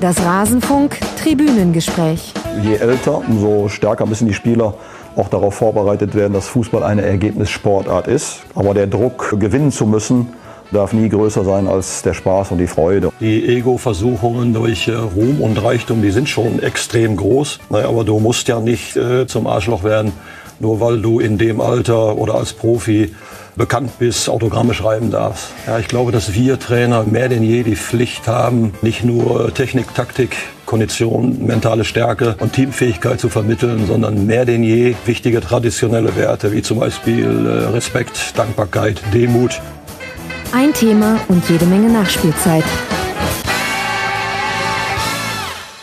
Das Rasenfunk Tribünengespräch. Je älter, umso stärker müssen die Spieler auch darauf vorbereitet werden, dass Fußball eine Ergebnissportart ist. Aber der Druck, gewinnen zu müssen, darf nie größer sein als der Spaß und die Freude. Die Ego-Versuchungen durch äh, Ruhm und Reichtum, die sind schon extrem groß. Naja, aber du musst ja nicht äh, zum Arschloch werden, nur weil du in dem Alter oder als Profi bekannt bist, Autogramme schreiben darfst. Ja, ich glaube, dass wir Trainer mehr denn je die Pflicht haben, nicht nur Technik, Taktik, Kondition, mentale Stärke und Teamfähigkeit zu vermitteln, sondern mehr denn je wichtige traditionelle Werte wie zum Beispiel äh, Respekt, Dankbarkeit, Demut. Ein Thema und jede Menge Nachspielzeit.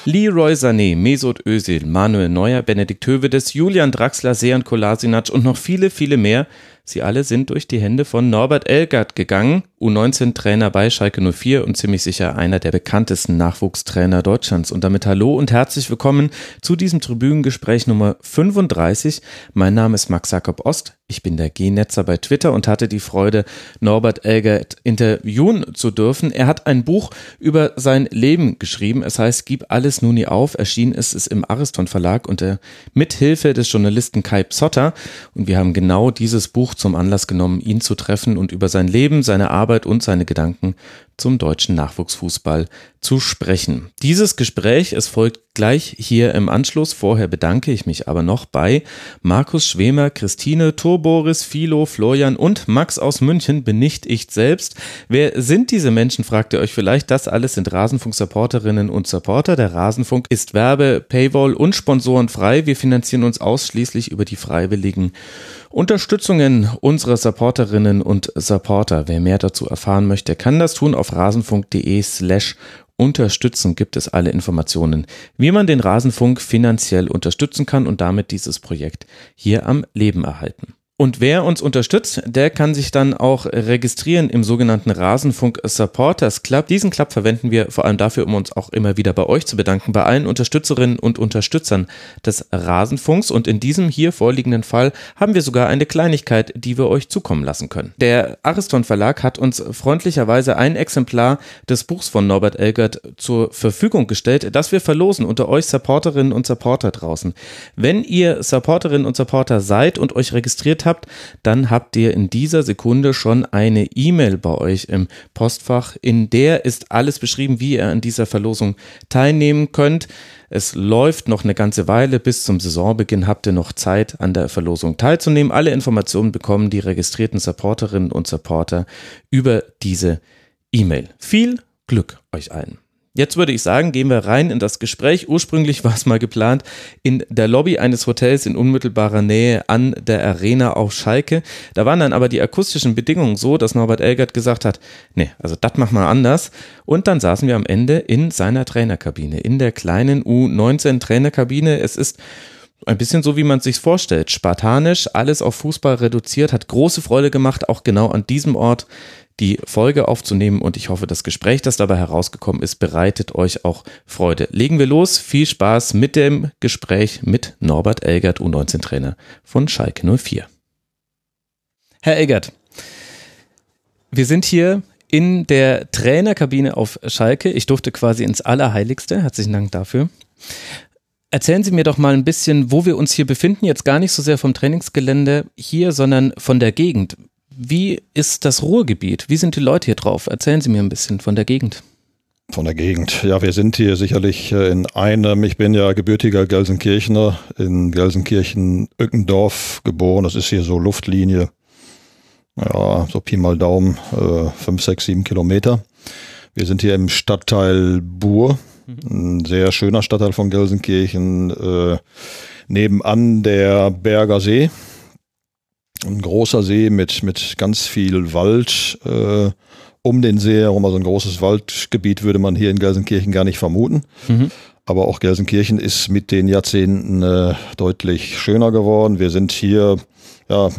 Leroy Sané, Mesut Özil, Manuel Neuer, Benedikt Hövedes, Julian Draxler, Sejan Kolasinac und noch viele, viele mehr. Sie alle sind durch die Hände von Norbert Elgert gegangen, U19-Trainer bei Schalke 04 und ziemlich sicher einer der bekanntesten Nachwuchstrainer Deutschlands. Und damit hallo und herzlich willkommen zu diesem Tribünengespräch Nummer 35. Mein Name ist Max Jakob Ost. Ich bin der G-Netzer bei Twitter und hatte die Freude, Norbert Elgert interviewen zu dürfen. Er hat ein Buch über sein Leben geschrieben. Es heißt Gib alles nun nie auf. Erschienen ist es im Ariston Verlag unter Mithilfe des Journalisten Kai Psotter. Und wir haben genau dieses Buch zum Anlass genommen, ihn zu treffen und über sein Leben, seine Arbeit und seine Gedanken zum deutschen Nachwuchsfußball zu sprechen. Dieses Gespräch, es folgt gleich hier im Anschluss. Vorher bedanke ich mich aber noch bei Markus Schwemer, Christine, Turboris, Philo, Florian und Max aus München, bin nicht ich selbst. Wer sind diese Menschen, fragt ihr euch vielleicht. Das alles sind Rasenfunk-Supporterinnen und Supporter. Der Rasenfunk ist Werbe, Paywall und Sponsoren frei. Wir finanzieren uns ausschließlich über die freiwilligen Unterstützungen unserer Supporterinnen und Supporter. Wer mehr dazu erfahren möchte, kann das tun auf rasenfunk.de slash unterstützen gibt es alle Informationen, wie man den Rasenfunk finanziell unterstützen kann und damit dieses Projekt hier am Leben erhalten. Und wer uns unterstützt, der kann sich dann auch registrieren im sogenannten Rasenfunk Supporters Club. Diesen Club verwenden wir vor allem dafür, um uns auch immer wieder bei euch zu bedanken, bei allen Unterstützerinnen und Unterstützern des Rasenfunks. Und in diesem hier vorliegenden Fall haben wir sogar eine Kleinigkeit, die wir euch zukommen lassen können. Der Ariston Verlag hat uns freundlicherweise ein Exemplar des Buchs von Norbert Elgert zur Verfügung gestellt, das wir verlosen unter euch Supporterinnen und Supporter draußen. Wenn ihr Supporterinnen und Supporter seid und euch registriert habt, dann habt ihr in dieser Sekunde schon eine E-Mail bei euch im Postfach. In der ist alles beschrieben, wie ihr an dieser Verlosung teilnehmen könnt. Es läuft noch eine ganze Weile. Bis zum Saisonbeginn habt ihr noch Zeit, an der Verlosung teilzunehmen. Alle Informationen bekommen die registrierten Supporterinnen und Supporter über diese E-Mail. Viel Glück euch allen. Jetzt würde ich sagen, gehen wir rein in das Gespräch. Ursprünglich war es mal geplant in der Lobby eines Hotels in unmittelbarer Nähe an der Arena auf Schalke. Da waren dann aber die akustischen Bedingungen so, dass Norbert Elgert gesagt hat, nee, also das machen wir anders. Und dann saßen wir am Ende in seiner Trainerkabine, in der kleinen U19 Trainerkabine. Es ist ein bisschen so, wie man es sich vorstellt. Spartanisch, alles auf Fußball reduziert, hat große Freude gemacht, auch genau an diesem Ort die Folge aufzunehmen und ich hoffe, das Gespräch, das dabei herausgekommen ist, bereitet euch auch Freude. Legen wir los. Viel Spaß mit dem Gespräch mit Norbert Elgert, U19-Trainer von Schalke 04. Herr Elgert, wir sind hier in der Trainerkabine auf Schalke. Ich durfte quasi ins Allerheiligste. Herzlichen Dank dafür. Erzählen Sie mir doch mal ein bisschen, wo wir uns hier befinden. Jetzt gar nicht so sehr vom Trainingsgelände hier, sondern von der Gegend. Wie ist das Ruhrgebiet? Wie sind die Leute hier drauf? Erzählen Sie mir ein bisschen von der Gegend. Von der Gegend. Ja, wir sind hier sicherlich äh, in einem, ich bin ja gebürtiger Gelsenkirchener, in Gelsenkirchen-Ückendorf geboren. Das ist hier so Luftlinie, ja, so Pi mal Daumen, äh, fünf, sechs, sieben Kilometer. Wir sind hier im Stadtteil Buhr, mhm. ein sehr schöner Stadtteil von Gelsenkirchen, äh, nebenan der Berger See ein großer See mit, mit ganz viel Wald äh, um den See herum. Also ein großes Waldgebiet würde man hier in Gelsenkirchen gar nicht vermuten. Mhm. Aber auch Gelsenkirchen ist mit den Jahrzehnten äh, deutlich schöner geworden. Wir sind hier ja,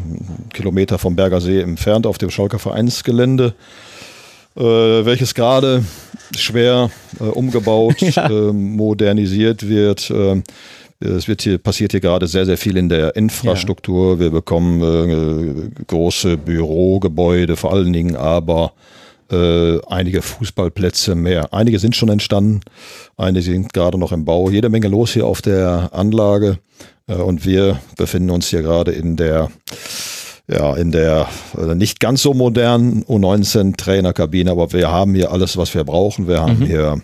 Kilometer vom Berger See entfernt auf dem Schalker Vereinsgelände, äh, welches gerade schwer äh, umgebaut, ja. äh, modernisiert wird. Es wird hier, passiert hier gerade sehr, sehr viel in der Infrastruktur. Ja. Wir bekommen äh, große Bürogebäude, vor allen Dingen aber äh, einige Fußballplätze mehr. Einige sind schon entstanden, einige sind gerade noch im Bau. Jede Menge los hier auf der Anlage äh, und wir befinden uns hier gerade in der ja, in der äh, nicht ganz so modernen U19 Trainerkabine, aber wir haben hier alles, was wir brauchen. Wir haben mhm. hier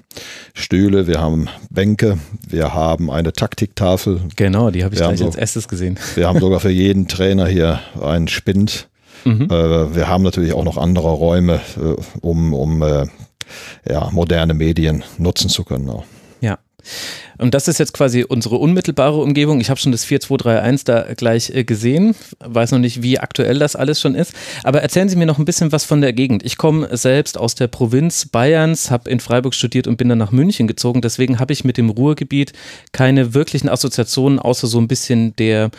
Stühle, wir haben Bänke, wir haben eine Taktiktafel. Genau, die habe ich wir gleich so, als erstes gesehen. Wir haben sogar für jeden Trainer hier einen Spind. Mhm. Äh, wir haben natürlich auch noch andere Räume, äh, um, um äh, ja, moderne Medien nutzen zu können. Auch. Und das ist jetzt quasi unsere unmittelbare Umgebung. Ich habe schon das 4231 da gleich äh, gesehen, weiß noch nicht, wie aktuell das alles schon ist. Aber erzählen Sie mir noch ein bisschen was von der Gegend. Ich komme selbst aus der Provinz Bayerns, habe in Freiburg studiert und bin dann nach München gezogen. Deswegen habe ich mit dem Ruhrgebiet keine wirklichen Assoziationen, außer so ein bisschen der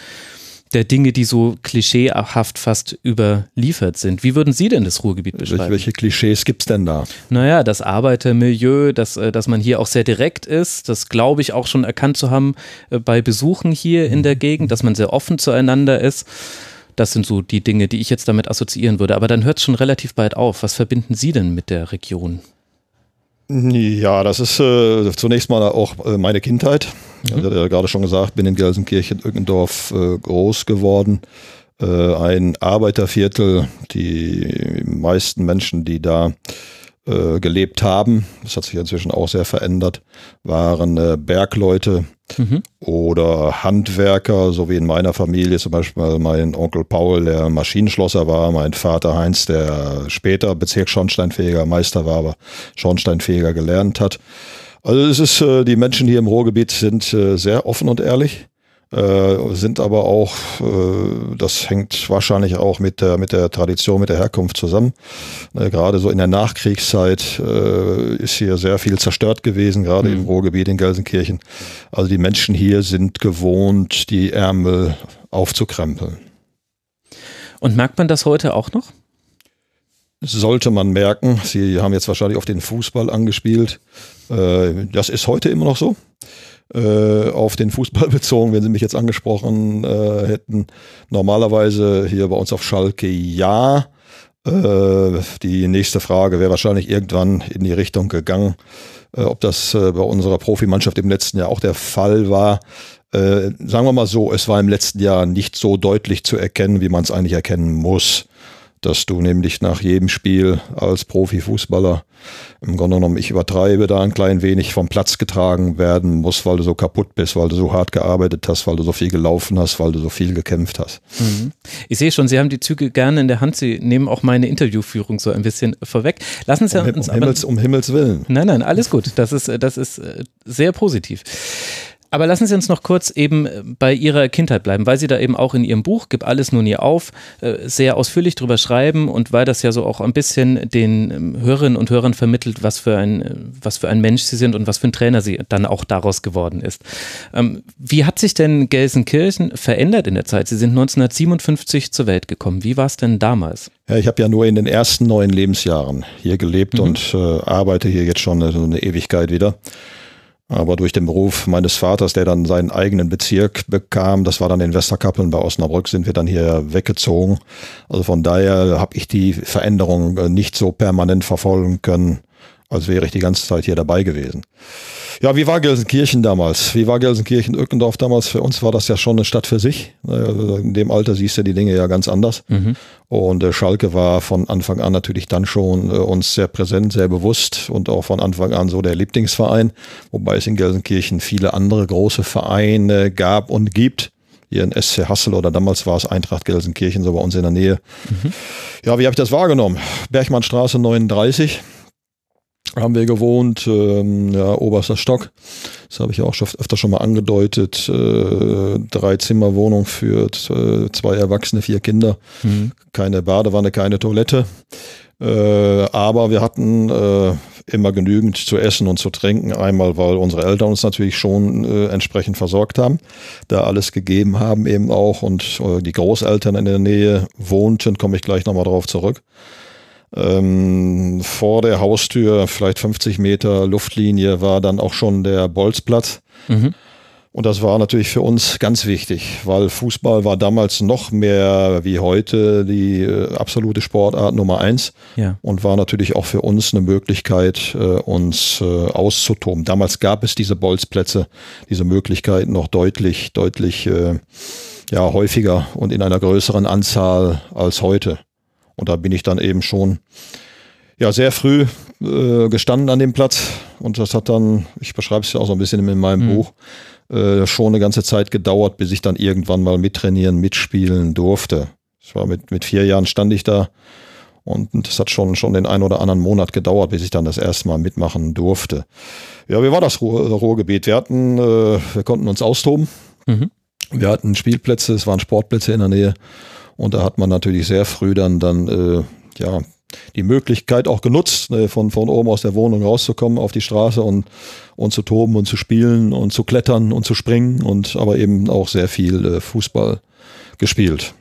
der Dinge, die so klischeehaft fast überliefert sind. Wie würden Sie denn das Ruhrgebiet beschreiben? Welche Klischees gibt es denn da? Naja, das Arbeitermilieu, dass, äh, dass man hier auch sehr direkt ist, das glaube ich auch schon erkannt zu haben äh, bei Besuchen hier in der Gegend, dass man sehr offen zueinander ist. Das sind so die Dinge, die ich jetzt damit assoziieren würde. Aber dann hört es schon relativ bald auf. Was verbinden Sie denn mit der Region? Ja, das ist äh, zunächst mal auch äh, meine Kindheit. Mhm. Ich hatte ja gerade schon gesagt, bin in Gelsenkirchen, Ückendorf äh, groß geworden. Äh, ein Arbeiterviertel. Die meisten Menschen, die da äh, gelebt haben, das hat sich inzwischen auch sehr verändert, waren äh, Bergleute mhm. oder Handwerker, so wie in meiner Familie zum Beispiel mein Onkel Paul, der Maschinenschlosser war, mein Vater Heinz, der später Bezirksschornsteinfeger Meister war, aber Schornsteinfeger gelernt hat. Also es ist, äh, die Menschen hier im Ruhrgebiet sind äh, sehr offen und ehrlich. Äh, sind aber auch, äh, das hängt wahrscheinlich auch mit der, mit der Tradition, mit der Herkunft zusammen. Äh, gerade so in der Nachkriegszeit äh, ist hier sehr viel zerstört gewesen, gerade mhm. im Ruhrgebiet in Gelsenkirchen. Also die Menschen hier sind gewohnt, die Ärmel aufzukrempeln. Und merkt man das heute auch noch? Sollte man merken. Sie haben jetzt wahrscheinlich auf den Fußball angespielt. Das ist heute immer noch so äh, auf den Fußball bezogen, wenn Sie mich jetzt angesprochen äh, hätten. Normalerweise hier bei uns auf Schalke ja. Äh, die nächste Frage wäre wahrscheinlich irgendwann in die Richtung gegangen, äh, ob das äh, bei unserer Profimannschaft im letzten Jahr auch der Fall war. Sagen wir mal so, es war im letzten Jahr nicht so deutlich zu erkennen, wie man es eigentlich erkennen muss dass du nämlich nach jedem Spiel als Profifußballer im Grunde genommen, ich übertreibe da ein klein wenig vom Platz getragen werden muss, weil du so kaputt bist, weil du so hart gearbeitet hast, weil du so viel gelaufen hast, weil du so viel gekämpft hast. Mhm. Ich sehe schon, Sie haben die Züge gerne in der Hand. Sie nehmen auch meine Interviewführung so ein bisschen vorweg. Lassen Sie um, uns um, Himmels, um Himmels Willen. Nein, nein, alles gut. Das ist, das ist äh, sehr positiv. Aber lassen Sie uns noch kurz eben äh, bei Ihrer Kindheit bleiben, weil Sie da eben auch in Ihrem Buch, Gib alles nun ihr auf, äh, sehr ausführlich drüber schreiben und weil das ja so auch ein bisschen den ähm, Hörerinnen und Hörern vermittelt, was für ein, äh, was für ein Mensch Sie sind und was für ein Trainer Sie dann auch daraus geworden ist. Ähm, wie hat sich denn Gelsenkirchen verändert in der Zeit? Sie sind 1957 zur Welt gekommen. Wie war es denn damals? Ja, ich habe ja nur in den ersten neun Lebensjahren hier gelebt mhm. und äh, arbeite hier jetzt schon eine, eine Ewigkeit wieder. Aber durch den Beruf meines Vaters, der dann seinen eigenen Bezirk bekam, das war dann in Westerkappeln bei Osnabrück, sind wir dann hier weggezogen. Also von daher habe ich die Veränderung äh, nicht so permanent verfolgen können, als wäre ich die ganze Zeit hier dabei gewesen. Ja, wie war Gelsenkirchen damals? Wie war Gelsenkirchen-Ückendorf damals? Für uns war das ja schon eine Stadt für sich. Also in dem Alter siehst du die Dinge ja ganz anders. Mhm. Und äh, Schalke war von Anfang an natürlich dann schon äh, uns sehr präsent, sehr bewusst und auch von Anfang an so der Lieblingsverein. Wobei es in Gelsenkirchen viele andere große Vereine gab und gibt hier in SC Hassel oder damals war es Eintracht Gelsenkirchen, so bei uns in der Nähe. Mhm. Ja, wie habe ich das wahrgenommen? Bergmannstraße 39 haben wir gewohnt, ähm, ja, oberster Stock. Das habe ich auch schon öfter schon mal angedeutet. Äh, drei Zimmerwohnung für äh, zwei Erwachsene, vier Kinder. Mhm. Keine Badewanne, keine Toilette. Äh, aber wir hatten äh, immer genügend zu essen und zu trinken. Einmal, weil unsere Eltern uns natürlich schon äh, entsprechend versorgt haben, da alles gegeben haben eben auch und äh, die Großeltern in der Nähe wohnten, komme ich gleich nochmal drauf zurück. Ähm, vor der Haustür, vielleicht 50 Meter Luftlinie, war dann auch schon der Bolzplatz. Mhm. Und das war natürlich für uns ganz wichtig, weil Fußball war damals noch mehr wie heute die äh, absolute Sportart Nummer eins Ja. und war natürlich auch für uns eine Möglichkeit, äh, uns äh, auszutoben. Damals gab es diese Bolzplätze, diese Möglichkeiten noch deutlich, deutlich äh, ja, häufiger und in einer größeren Anzahl als heute. Und da bin ich dann eben schon ja, sehr früh äh, gestanden an dem Platz und das hat dann, ich beschreibe es ja auch so ein bisschen in meinem Mhm. Buch, äh, schon eine ganze Zeit gedauert, bis ich dann irgendwann mal mittrainieren, mitspielen durfte. Ich war mit, mit vier Jahren stand ich da und das hat schon, schon den einen oder anderen Monat gedauert, bis ich dann das erste Mal mitmachen durfte. Ja, wie war das Ruhr, Ruhrgebiet? Wir hatten, äh, wir konnten uns austoben. Mhm. Wir hatten Spielplätze, es waren Sportplätze in der Nähe und da hat man natürlich sehr früh dann, dann äh, ja, die Möglichkeit auch genutzt, ne, von, von oben aus der Wohnung rauszukommen auf die Straße und, und zu toben und zu spielen und zu klettern und zu springen und aber eben auch sehr viel äh, Fußball gespielt.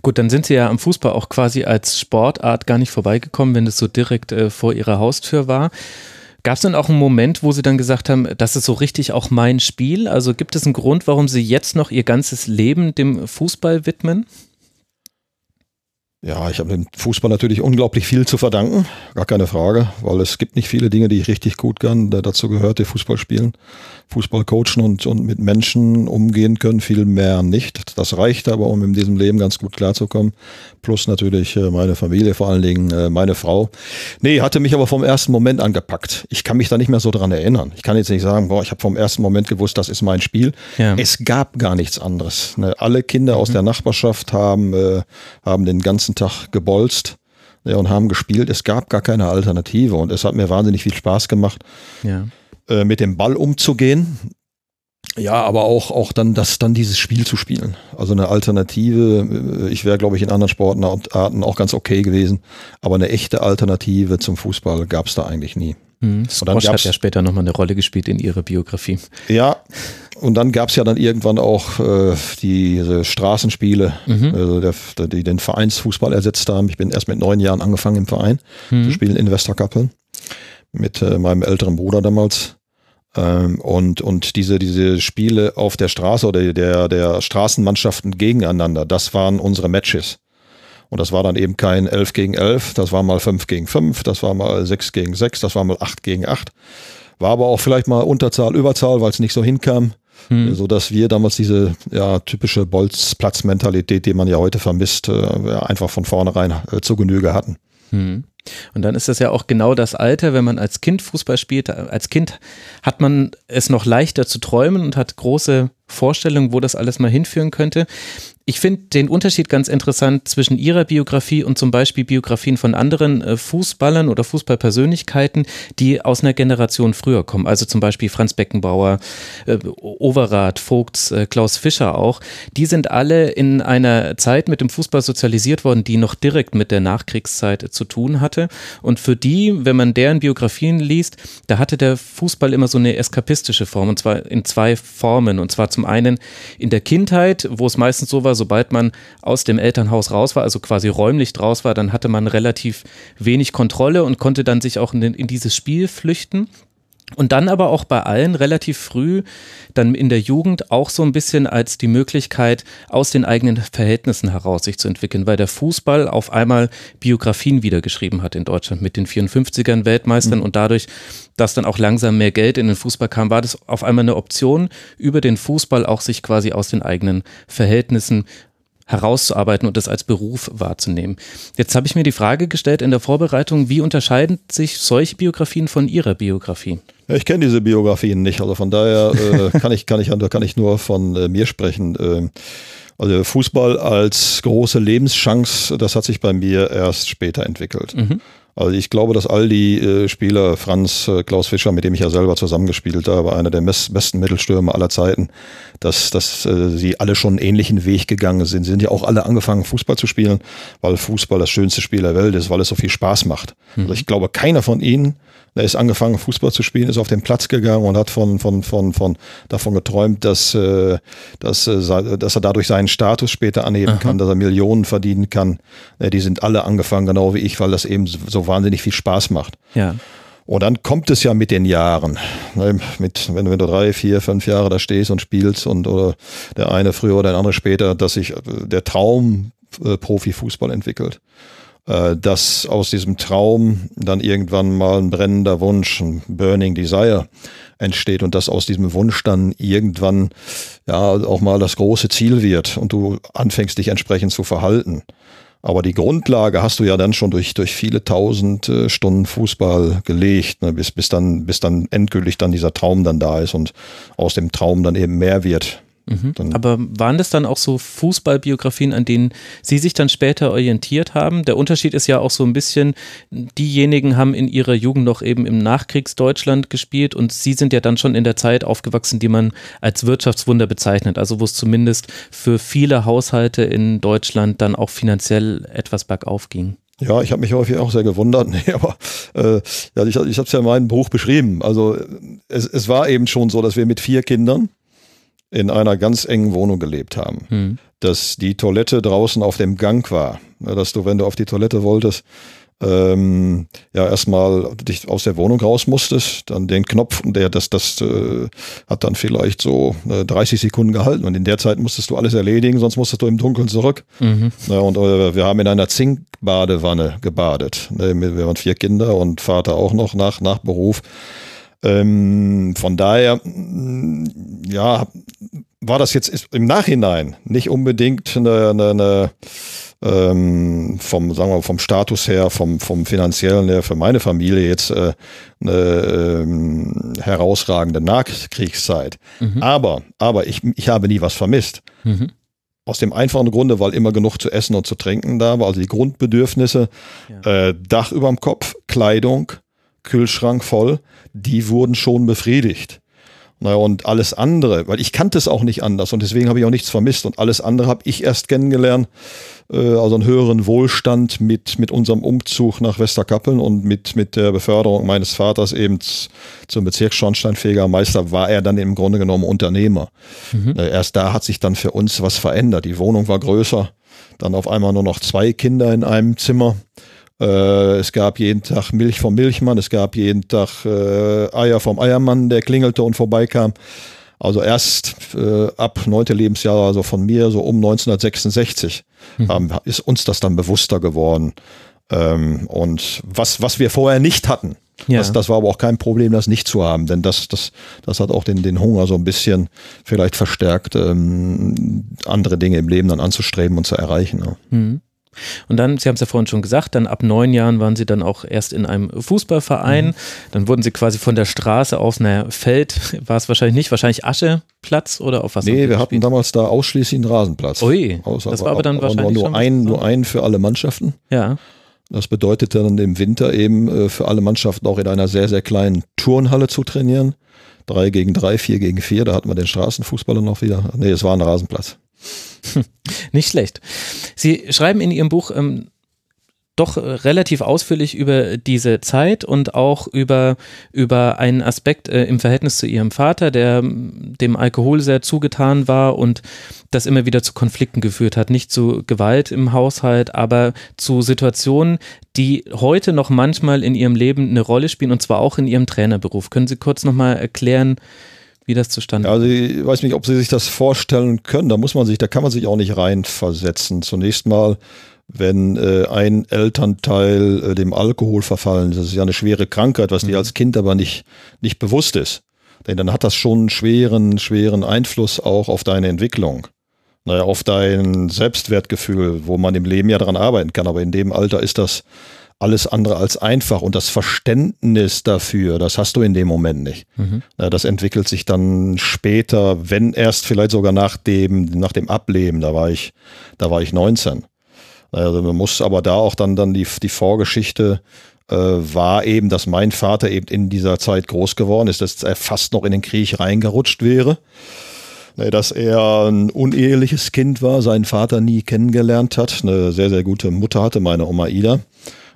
Gut, dann sind Sie ja am Fußball auch quasi als Sportart gar nicht vorbeigekommen, wenn es so direkt äh, vor Ihrer Haustür war. Gab es denn auch einen Moment, wo Sie dann gesagt haben, das ist so richtig auch mein Spiel? Also gibt es einen Grund, warum Sie jetzt noch Ihr ganzes Leben dem Fußball widmen? Ja, ich habe dem Fußball natürlich unglaublich viel zu verdanken, gar keine Frage, weil es gibt nicht viele Dinge, die ich richtig gut kann. Da dazu gehört die Fußball spielen, Fußball coachen und, und mit Menschen umgehen können, viel mehr nicht. Das reicht aber, um in diesem Leben ganz gut klarzukommen. Plus natürlich äh, meine Familie, vor allen Dingen äh, meine Frau. Nee, hatte mich aber vom ersten Moment angepackt. Ich kann mich da nicht mehr so dran erinnern. Ich kann jetzt nicht sagen, boah, ich habe vom ersten Moment gewusst, das ist mein Spiel. Ja. Es gab gar nichts anderes. Ne? Alle Kinder aus der Nachbarschaft haben, äh, haben den ganzen Tag gebolzt ja, und haben gespielt. Es gab gar keine Alternative und es hat mir wahnsinnig viel Spaß gemacht, Ja. Äh, mit dem Ball umzugehen. Ja, aber auch, auch dann, das, dann dieses Spiel zu spielen. Also eine Alternative. äh, Ich wäre, glaube ich, in anderen Sportarten auch ganz okay gewesen. Aber eine echte Alternative zum Fußball gab es da eigentlich nie. Hm. dann Squash hat ja später nochmal eine Rolle gespielt in Ihrer Biografie. Ja, und dann gab es ja dann irgendwann auch äh, diese Straßenspiele, also der, der, die den Vereinsfußball ersetzt haben. Ich bin erst mit neun Jahren angefangen im Verein zu spielen in Westerkappeln mit äh, meinem älteren Bruder damals. Ähm, und, und diese, diese Spiele auf der Straße oder der, der Straßenmannschaften gegeneinander, das waren unsere Matches. Und das war dann eben kein 11 gegen 11, das war mal 5 gegen 5, das war mal 6 gegen 6, das war mal 8 gegen 8. War aber auch vielleicht mal Unterzahl, Überzahl, weil es nicht so hinkam. So dass wir damals diese ja, typische Bolzplatzmentalität, die man ja heute vermisst, äh, einfach von vornherein äh, zu Genüge hatten. Hm. Und dann ist das ja auch genau das Alter, wenn man als Kind Fußball spielt. Als Kind hat man es noch leichter zu träumen und hat große Vorstellungen, wo das alles mal hinführen könnte. Ich finde den Unterschied ganz interessant zwischen ihrer Biografie und zum Beispiel Biografien von anderen äh, Fußballern oder Fußballpersönlichkeiten, die aus einer Generation früher kommen. Also zum Beispiel Franz Beckenbauer, äh, Overath, Vogts, äh, Klaus Fischer auch. Die sind alle in einer Zeit mit dem Fußball sozialisiert worden, die noch direkt mit der Nachkriegszeit zu tun hatte. Und für die, wenn man deren Biografien liest, da hatte der Fußball immer so eine eskapistische Form und zwar in zwei Formen. Und zwar zum einen in der Kindheit, wo es meistens so war, sobald man aus dem Elternhaus raus war, also quasi räumlich draus war, dann hatte man relativ wenig Kontrolle und konnte dann sich auch in, in dieses Spiel flüchten. Und dann aber auch bei allen relativ früh, dann in der Jugend auch so ein bisschen als die Möglichkeit, aus den eigenen Verhältnissen heraus sich zu entwickeln, weil der Fußball auf einmal Biografien wiedergeschrieben hat in Deutschland mit den 54ern Weltmeistern und dadurch, dass dann auch langsam mehr Geld in den Fußball kam, war das auf einmal eine Option, über den Fußball auch sich quasi aus den eigenen Verhältnissen herauszuarbeiten und das als Beruf wahrzunehmen. Jetzt habe ich mir die Frage gestellt in der Vorbereitung, wie unterscheiden sich solche Biografien von Ihrer Biografie? Ja, ich kenne diese Biografien nicht, also von daher äh, kann ich kann ich da kann ich nur von äh, mir sprechen. Ähm, also Fußball als große Lebenschance, das hat sich bei mir erst später entwickelt. Also ich glaube, dass all die äh, Spieler, Franz, äh, Klaus Fischer, mit dem ich ja selber zusammengespielt habe, einer der best, besten Mittelstürmer aller Zeiten, dass, dass äh, sie alle schon einen ähnlichen Weg gegangen sind. Sie sind ja auch alle angefangen, Fußball zu spielen, weil Fußball das schönste Spiel der Welt ist, weil es so viel Spaß macht. Also ich glaube, keiner von ihnen, der ist angefangen, Fußball zu spielen, ist auf den Platz gegangen und hat von, von, von, von davon geträumt, dass, äh, dass, äh, dass er dadurch seinen Status später anheben kann, dass er Millionen verdienen kann. Äh, die sind alle angefangen, genau wie ich, weil das eben so so wahnsinnig viel Spaß macht. Ja. Und dann kommt es ja mit den Jahren. Ne, mit, wenn, wenn du drei, vier, fünf Jahre da stehst und spielst und oder der eine früher oder der andere später, dass sich äh, der Traum äh, Profifußball entwickelt. Äh, dass aus diesem Traum dann irgendwann mal ein brennender Wunsch, ein Burning Desire entsteht und dass aus diesem Wunsch dann irgendwann ja auch mal das große Ziel wird und du anfängst dich entsprechend zu verhalten. Aber die Grundlage hast du ja dann schon durch, durch viele tausend äh, Stunden Fußball gelegt, ne, bis, bis, dann, bis dann endgültig dann dieser Traum dann da ist und aus dem Traum dann eben mehr wird. Mhm. Aber waren das dann auch so Fußballbiografien, an denen Sie sich dann später orientiert haben? Der Unterschied ist ja auch so ein bisschen, diejenigen haben in ihrer Jugend noch eben im Nachkriegsdeutschland gespielt und Sie sind ja dann schon in der Zeit aufgewachsen, die man als Wirtschaftswunder bezeichnet, also wo es zumindest für viele Haushalte in Deutschland dann auch finanziell etwas bergauf ging. Ja, ich habe mich häufig auch sehr gewundert. Nee, aber äh, ja, ich, ich habe es ja in meinem Buch beschrieben. Also es, es war eben schon so, dass wir mit vier Kindern in einer ganz engen Wohnung gelebt haben. Hm. Dass die Toilette draußen auf dem Gang war. Dass du, wenn du auf die Toilette wolltest, ähm, ja erstmal dich aus der Wohnung raus musstest, dann den Knopf, der das das äh, hat dann vielleicht so äh, 30 Sekunden gehalten und in der Zeit musstest du alles erledigen, sonst musstest du im Dunkeln zurück. Mhm. Ja, und äh, wir haben in einer Zinkbadewanne gebadet. Ne, wir waren vier Kinder und Vater auch noch nach nach Beruf. Ähm, von daher, ja, war das jetzt im Nachhinein nicht unbedingt eine, eine, eine ähm, vom, sagen wir, vom Status her, vom, vom finanziellen her für meine Familie jetzt äh, eine ähm, herausragende Nachkriegszeit. Mhm. Aber, aber ich, ich habe nie was vermisst. Mhm. Aus dem einfachen Grunde, weil immer genug zu essen und zu trinken da war, also die Grundbedürfnisse, ja. äh, Dach überm Kopf, Kleidung, Kühlschrank voll, die wurden schon befriedigt. Naja, und alles andere, weil ich kannte es auch nicht anders und deswegen habe ich auch nichts vermisst. Und alles andere habe ich erst kennengelernt, äh, also einen höheren Wohlstand mit, mit unserem Umzug nach Westerkappeln und mit, mit der Beförderung meines Vaters eben zum Bezirksschornsteinfegermeister war er dann im Grunde genommen Unternehmer. Mhm. Erst da hat sich dann für uns was verändert. Die Wohnung war größer, dann auf einmal nur noch zwei Kinder in einem Zimmer. Äh, es gab jeden Tag Milch vom Milchmann, es gab jeden Tag äh, Eier vom Eiermann, der klingelte und vorbeikam. Also erst äh, ab neunte Lebensjahr, also von mir so um 1966, mhm. ähm, ist uns das dann bewusster geworden. Ähm, und was, was wir vorher nicht hatten, ja. das, das war aber auch kein Problem, das nicht zu haben, denn das, das, das hat auch den, den Hunger so ein bisschen vielleicht verstärkt, ähm, andere Dinge im Leben dann anzustreben und zu erreichen. Ja. Mhm. Und dann, Sie haben es ja vorhin schon gesagt, dann ab neun Jahren waren Sie dann auch erst in einem Fußballverein. Mhm. Dann wurden Sie quasi von der Straße auf einer Feld, war es wahrscheinlich nicht, wahrscheinlich Ascheplatz oder auf was? Nee, wir hatten damals da ausschließlich einen Rasenplatz. Ui, Aus, das war aber dann wahrscheinlich nur, nur ein, nur ein für alle Mannschaften. Ja. Das bedeutete dann im Winter eben äh, für alle Mannschaften auch in einer sehr, sehr kleinen Turnhalle zu trainieren. Drei gegen drei, vier gegen vier, da hatten wir den Straßenfußballer noch wieder. Nee, es war ein Rasenplatz. Nicht schlecht. Sie schreiben in Ihrem Buch ähm, doch relativ ausführlich über diese Zeit und auch über, über einen Aspekt äh, im Verhältnis zu ihrem Vater, der ähm, dem Alkohol sehr zugetan war und das immer wieder zu Konflikten geführt hat. Nicht zu Gewalt im Haushalt, aber zu Situationen, die heute noch manchmal in ihrem Leben eine Rolle spielen und zwar auch in ihrem Trainerberuf. Können Sie kurz nochmal erklären, wie das zustande kommt. Also ich weiß nicht, ob Sie sich das vorstellen können. Da muss man sich, da kann man sich auch nicht reinversetzen. Zunächst mal, wenn äh, ein Elternteil äh, dem Alkohol verfallen, das ist ja eine schwere Krankheit, was mhm. dir als Kind aber nicht, nicht bewusst ist. Denn dann hat das schon einen schweren, schweren Einfluss auch auf deine Entwicklung. Naja, auf dein Selbstwertgefühl, wo man im Leben ja daran arbeiten kann. Aber in dem Alter ist das alles andere als einfach und das Verständnis dafür, das hast du in dem Moment nicht. Mhm. Das entwickelt sich dann später, wenn erst vielleicht sogar nach dem, nach dem Ableben, da war ich, da war ich 19. Also man muss aber da auch dann, dann die, die Vorgeschichte äh, war eben, dass mein Vater eben in dieser Zeit groß geworden ist, dass er fast noch in den Krieg reingerutscht wäre dass er ein uneheliches Kind war, seinen Vater nie kennengelernt hat, eine sehr, sehr gute Mutter hatte, meine Oma Ida.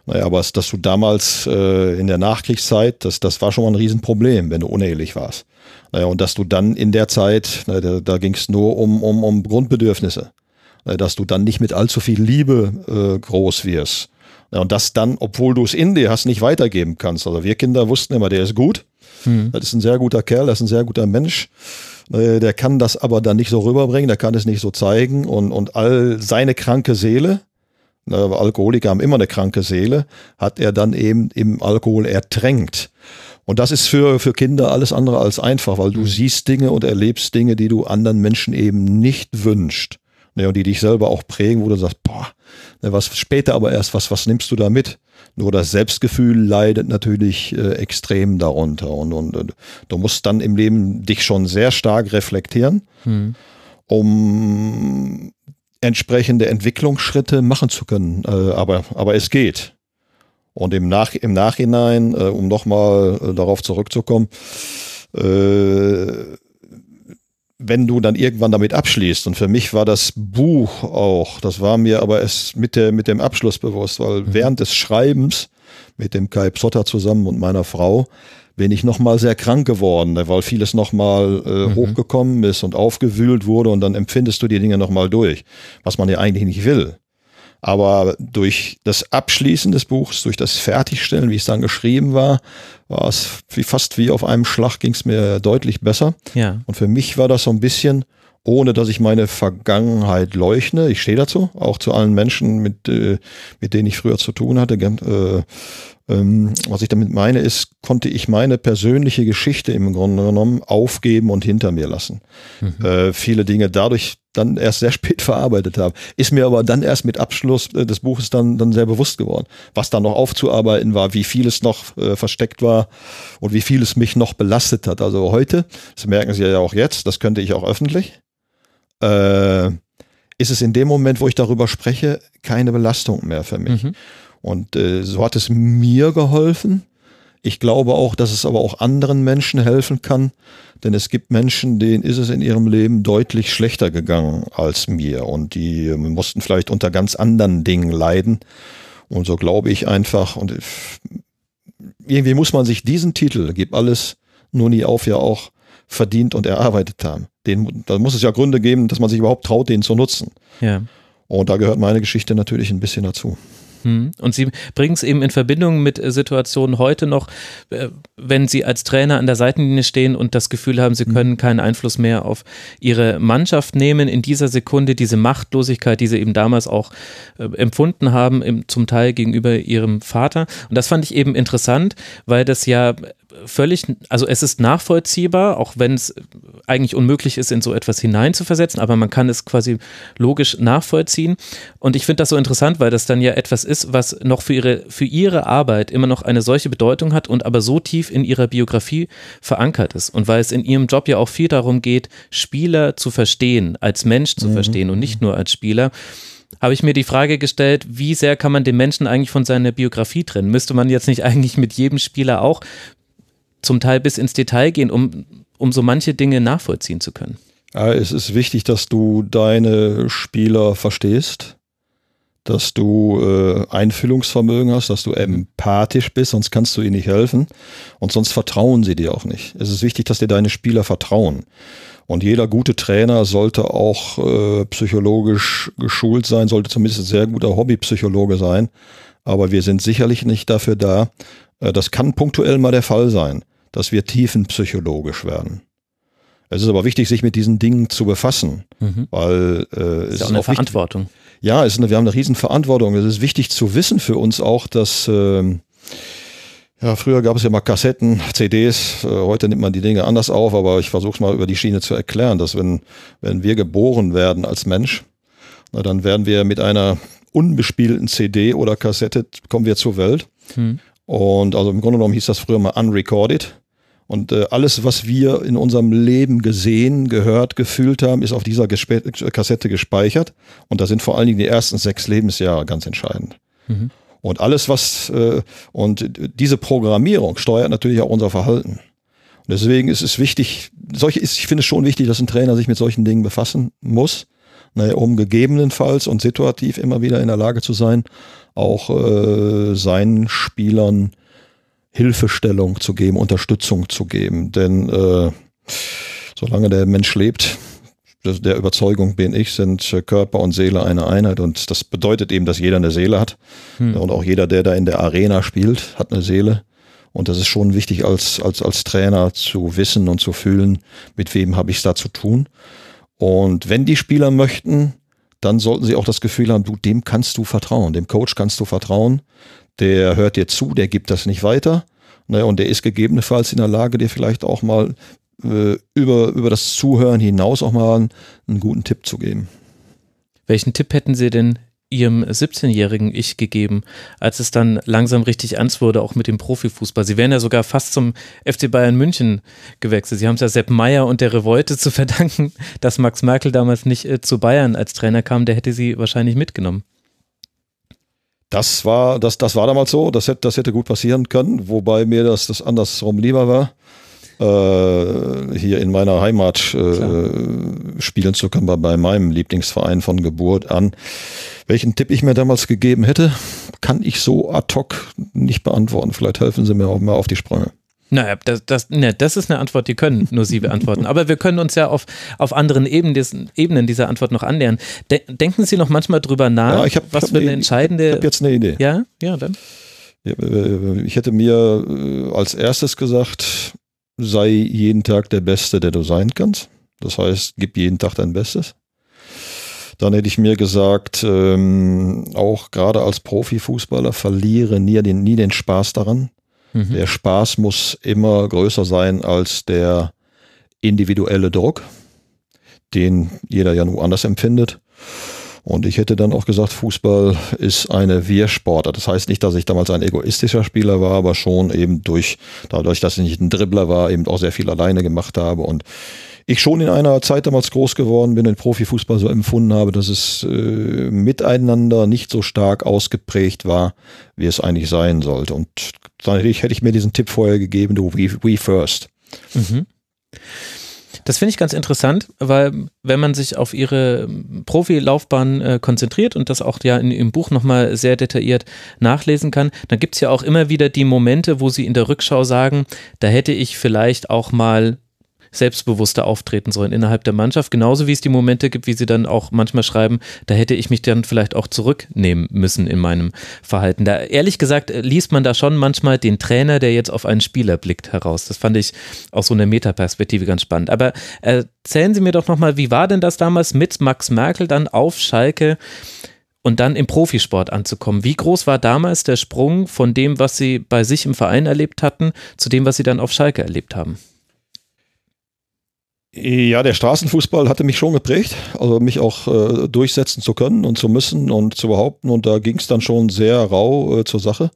Naja, aber dass du damals äh, in der Nachkriegszeit, das, das war schon mal ein Riesenproblem, wenn du unehelich warst. Naja, und dass du dann in der Zeit, na, da, da ging es nur um, um, um Grundbedürfnisse, na, dass du dann nicht mit allzu viel Liebe äh, groß wirst. Ja, und das dann, obwohl du es in dir hast, nicht weitergeben kannst. Also wir Kinder wussten immer, der ist gut. Hm. Das ist ein sehr guter Kerl, das ist ein sehr guter Mensch. Der kann das aber dann nicht so rüberbringen, der kann es nicht so zeigen und, und all seine kranke Seele, Alkoholiker haben immer eine kranke Seele, hat er dann eben im Alkohol ertränkt. Und das ist für, für Kinder alles andere als einfach, weil du mhm. siehst Dinge und erlebst Dinge, die du anderen Menschen eben nicht wünscht. Ne, und die dich selber auch prägen, wo du sagst, boah, ne, was später aber erst, was, was nimmst du da mit? Nur das Selbstgefühl leidet natürlich äh, extrem darunter. Und, und, und, du musst dann im Leben dich schon sehr stark reflektieren, hm. um entsprechende Entwicklungsschritte machen zu können. Äh, aber, aber es geht. Und im, Nach im Nachhinein, äh, um nochmal äh, darauf zurückzukommen, äh, wenn du dann irgendwann damit abschließt, und für mich war das Buch auch, das war mir aber erst mit, der, mit dem Abschluss bewusst, weil mhm. während des Schreibens mit dem Kai Psotter zusammen und meiner Frau bin ich nochmal sehr krank geworden, ne, weil vieles nochmal äh, mhm. hochgekommen ist und aufgewühlt wurde und dann empfindest du die Dinge nochmal durch, was man ja eigentlich nicht will. Aber durch das Abschließen des Buchs, durch das Fertigstellen, wie es dann geschrieben war, war es wie fast wie auf einem Schlag ging es mir deutlich besser. Ja. Und für mich war das so ein bisschen, ohne dass ich meine Vergangenheit leugne, ich stehe dazu, auch zu allen Menschen, mit, äh, mit denen ich früher zu tun hatte, äh, ähm, was ich damit meine, ist, konnte ich meine persönliche Geschichte im Grunde genommen aufgeben und hinter mir lassen. Mhm. Äh, viele Dinge dadurch dann erst sehr spät verarbeitet habe. Ist mir aber dann erst mit Abschluss äh, des Buches dann, dann sehr bewusst geworden, was da noch aufzuarbeiten war, wie viel es noch äh, versteckt war und wie viel es mich noch belastet hat. Also heute, das merken Sie ja auch jetzt, das könnte ich auch öffentlich, äh, ist es in dem Moment, wo ich darüber spreche, keine Belastung mehr für mich. Mhm. Und äh, so hat es mir geholfen. Ich glaube auch, dass es aber auch anderen Menschen helfen kann, denn es gibt Menschen, denen ist es in ihrem Leben deutlich schlechter gegangen als mir und die äh, mussten vielleicht unter ganz anderen Dingen leiden. Und so glaube ich einfach, und irgendwie muss man sich diesen Titel, gib alles nur nie auf, ja auch verdient und erarbeitet haben. Den, da muss es ja Gründe geben, dass man sich überhaupt traut, den zu nutzen. Ja. Und da gehört meine Geschichte natürlich ein bisschen dazu. Hm. Und Sie bringen es eben in Verbindung mit äh, Situationen heute noch, äh, wenn Sie als Trainer an der Seitenlinie stehen und das Gefühl haben, Sie hm. können keinen Einfluss mehr auf Ihre Mannschaft nehmen, in dieser Sekunde diese Machtlosigkeit, die Sie eben damals auch äh, empfunden haben, zum Teil gegenüber Ihrem Vater. Und das fand ich eben interessant, weil das ja völlig, also es ist nachvollziehbar, auch wenn es eigentlich unmöglich ist, in so etwas hineinzuversetzen, aber man kann es quasi logisch nachvollziehen. Und ich finde das so interessant, weil das dann ja etwas ist, was noch für ihre, für ihre Arbeit immer noch eine solche Bedeutung hat und aber so tief in ihrer Biografie verankert ist. Und weil es in ihrem Job ja auch viel darum geht, Spieler zu verstehen, als Mensch zu mhm. verstehen und nicht nur als Spieler habe ich mir die Frage gestellt, wie sehr kann man den Menschen eigentlich von seiner Biografie trennen? Müsste man jetzt nicht eigentlich mit jedem Spieler auch zum Teil bis ins Detail gehen, um, um so manche Dinge nachvollziehen zu können. Ja, es ist wichtig, dass du deine Spieler verstehst, dass du äh, Einfühlungsvermögen hast, dass du empathisch bist, sonst kannst du ihnen nicht helfen und sonst vertrauen sie dir auch nicht. Es ist wichtig, dass dir deine Spieler vertrauen. Und jeder gute Trainer sollte auch äh, psychologisch geschult sein, sollte zumindest ein sehr guter Hobbypsychologe sein. Aber wir sind sicherlich nicht dafür da. Äh, das kann punktuell mal der Fall sein dass wir tiefenpsychologisch werden. Es ist aber wichtig, sich mit diesen Dingen zu befassen, mhm. weil äh, es ist, ist auch eine Verantwortung. Wichtig, ja, es ist eine, wir haben eine Riesenverantwortung. Es ist wichtig zu wissen für uns auch, dass äh, ja, früher gab es ja mal Kassetten, CDs, äh, heute nimmt man die Dinge anders auf, aber ich versuche es mal über die Schiene zu erklären, dass wenn, wenn wir geboren werden als Mensch, na, dann werden wir mit einer unbespielten CD oder Kassette kommen wir zur Welt. Hm. Und also im Grunde genommen hieß das früher mal unrecorded. Und äh, alles, was wir in unserem Leben gesehen, gehört, gefühlt haben, ist auf dieser Gespe Kassette gespeichert. Und da sind vor allen Dingen die ersten sechs Lebensjahre ganz entscheidend. Mhm. Und alles, was, äh, und diese Programmierung steuert natürlich auch unser Verhalten. Und deswegen ist es wichtig, solche ist, ich finde es schon wichtig, dass ein Trainer sich mit solchen Dingen befassen muss, naja, um gegebenenfalls und situativ immer wieder in der Lage zu sein, auch äh, seinen Spielern Hilfestellung zu geben, Unterstützung zu geben. Denn äh, solange der Mensch lebt, der Überzeugung bin ich, sind Körper und Seele eine Einheit und das bedeutet eben, dass jeder eine Seele hat hm. und auch jeder, der da in der Arena spielt, hat eine Seele. Und das ist schon wichtig als, als, als Trainer zu wissen und zu fühlen, mit wem habe ich es da zu tun. Und wenn die Spieler möchten, dann sollten sie auch das Gefühl haben, du, dem kannst du vertrauen, dem Coach kannst du vertrauen, der hört dir zu, der gibt das nicht weiter. Ne, und der ist gegebenenfalls in der Lage, dir vielleicht auch mal äh, über, über das Zuhören hinaus auch mal einen, einen guten Tipp zu geben. Welchen Tipp hätten Sie denn ihrem 17-jährigen Ich gegeben, als es dann langsam richtig ernst wurde, auch mit dem Profifußball. Sie wären ja sogar fast zum FC Bayern München gewechselt. Sie haben es ja Sepp Meier und der Revolte zu verdanken, dass Max Merkel damals nicht äh, zu Bayern als Trainer kam. Der hätte sie wahrscheinlich mitgenommen. Das war, das, das war damals so, das hätte, das hätte gut passieren können, wobei mir das, das andersrum lieber war äh, hier in meiner Heimat äh, spielen zu können, bei, meinem Lieblingsverein von Geburt an. Welchen Tipp ich mir damals gegeben hätte, kann ich so ad hoc nicht beantworten. Vielleicht helfen Sie mir auch mal auf die Sprünge. Naja, das, das, ne, das ist eine Antwort, die können nur Sie beantworten. Aber wir können uns ja auf, auf anderen Ebenen, des, Ebenen dieser Antwort noch annähern. De denken Sie noch manchmal drüber nach, ja, ich hab, was ich für eine entscheidende. Ich habe jetzt eine Idee. Ja, ja, dann. Äh, ich hätte mir äh, als erstes gesagt, sei jeden Tag der Beste, der du sein kannst. Das heißt, gib jeden Tag dein Bestes. Dann hätte ich mir gesagt, ähm, auch gerade als Profifußballer, verliere nie den, nie den Spaß daran. Mhm. Der Spaß muss immer größer sein als der individuelle Druck, den jeder ja nur anders empfindet. Und ich hätte dann auch gesagt, Fußball ist eine Wir-Sportart. Das heißt nicht, dass ich damals ein egoistischer Spieler war, aber schon eben durch, dadurch, dass ich nicht ein Dribbler war, eben auch sehr viel alleine gemacht habe und ich schon in einer Zeit damals groß geworden bin, den Profifußball so empfunden habe, dass es äh, miteinander nicht so stark ausgeprägt war, wie es eigentlich sein sollte. Und dann hätte ich, hätte ich mir diesen Tipp vorher gegeben, du, we, we first. Mhm. Das finde ich ganz interessant, weil wenn man sich auf ihre Profilaufbahn äh, konzentriert und das auch ja in, im Buch nochmal sehr detailliert nachlesen kann, dann gibt es ja auch immer wieder die Momente, wo sie in der Rückschau sagen, da hätte ich vielleicht auch mal selbstbewusster auftreten sollen innerhalb der Mannschaft. Genauso wie es die Momente gibt, wie sie dann auch manchmal schreiben, da hätte ich mich dann vielleicht auch zurücknehmen müssen in meinem Verhalten. Da ehrlich gesagt äh, liest man da schon manchmal den Trainer, der jetzt auf einen Spieler blickt, heraus. Das fand ich aus so einer Metaperspektive ganz spannend. Aber erzählen Sie mir doch nochmal, wie war denn das damals mit Max Merkel dann auf Schalke? und dann im Profisport anzukommen. Wie groß war damals der Sprung von dem, was Sie bei sich im Verein erlebt hatten, zu dem, was Sie dann auf Schalke erlebt haben? Ja, der Straßenfußball hatte mich schon geprägt, also mich auch äh, durchsetzen zu können und zu müssen und zu behaupten. Und da ging es dann schon sehr rau äh, zur Sache.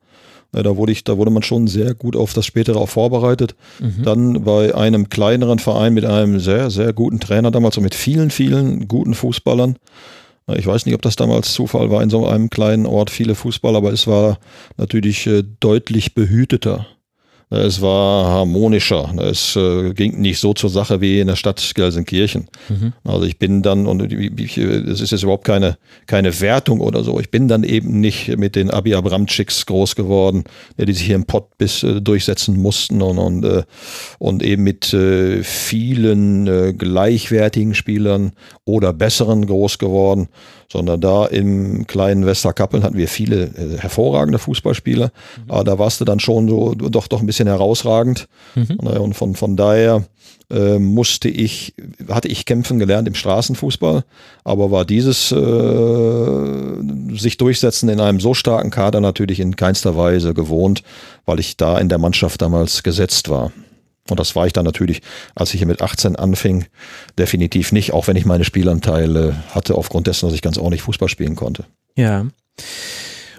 Ja, da wurde ich, da wurde man schon sehr gut auf das spätere auch vorbereitet. Mhm. Dann bei einem kleineren Verein mit einem sehr, sehr guten Trainer damals und mit vielen, vielen guten Fußballern. Ich weiß nicht, ob das damals Zufall war in so einem kleinen Ort viele Fußballer, aber es war natürlich äh, deutlich behüteter es war harmonischer. Es äh, ging nicht so zur Sache wie in der Stadt Gelsenkirchen. Mhm. Also ich bin dann, und es ist jetzt überhaupt keine, keine Wertung oder so, ich bin dann eben nicht mit den Abi Abramczyks groß geworden, die sich hier im Pott bis äh, durchsetzen mussten und, und, äh, und eben mit vielen gleichwertigen Spielern oder besseren groß geworden sondern da im kleinen Westerkappeln hatten wir viele äh, hervorragende Fußballspieler, mhm. aber da warst du dann schon so doch doch ein bisschen herausragend mhm. und von von daher äh, musste ich hatte ich kämpfen gelernt im Straßenfußball, aber war dieses äh, sich durchsetzen in einem so starken Kader natürlich in keinster Weise gewohnt, weil ich da in der Mannschaft damals gesetzt war. Und das war ich dann natürlich, als ich hier mit 18 anfing, definitiv nicht, auch wenn ich meine Spielanteile hatte, aufgrund dessen, dass ich ganz ordentlich Fußball spielen konnte. Ja.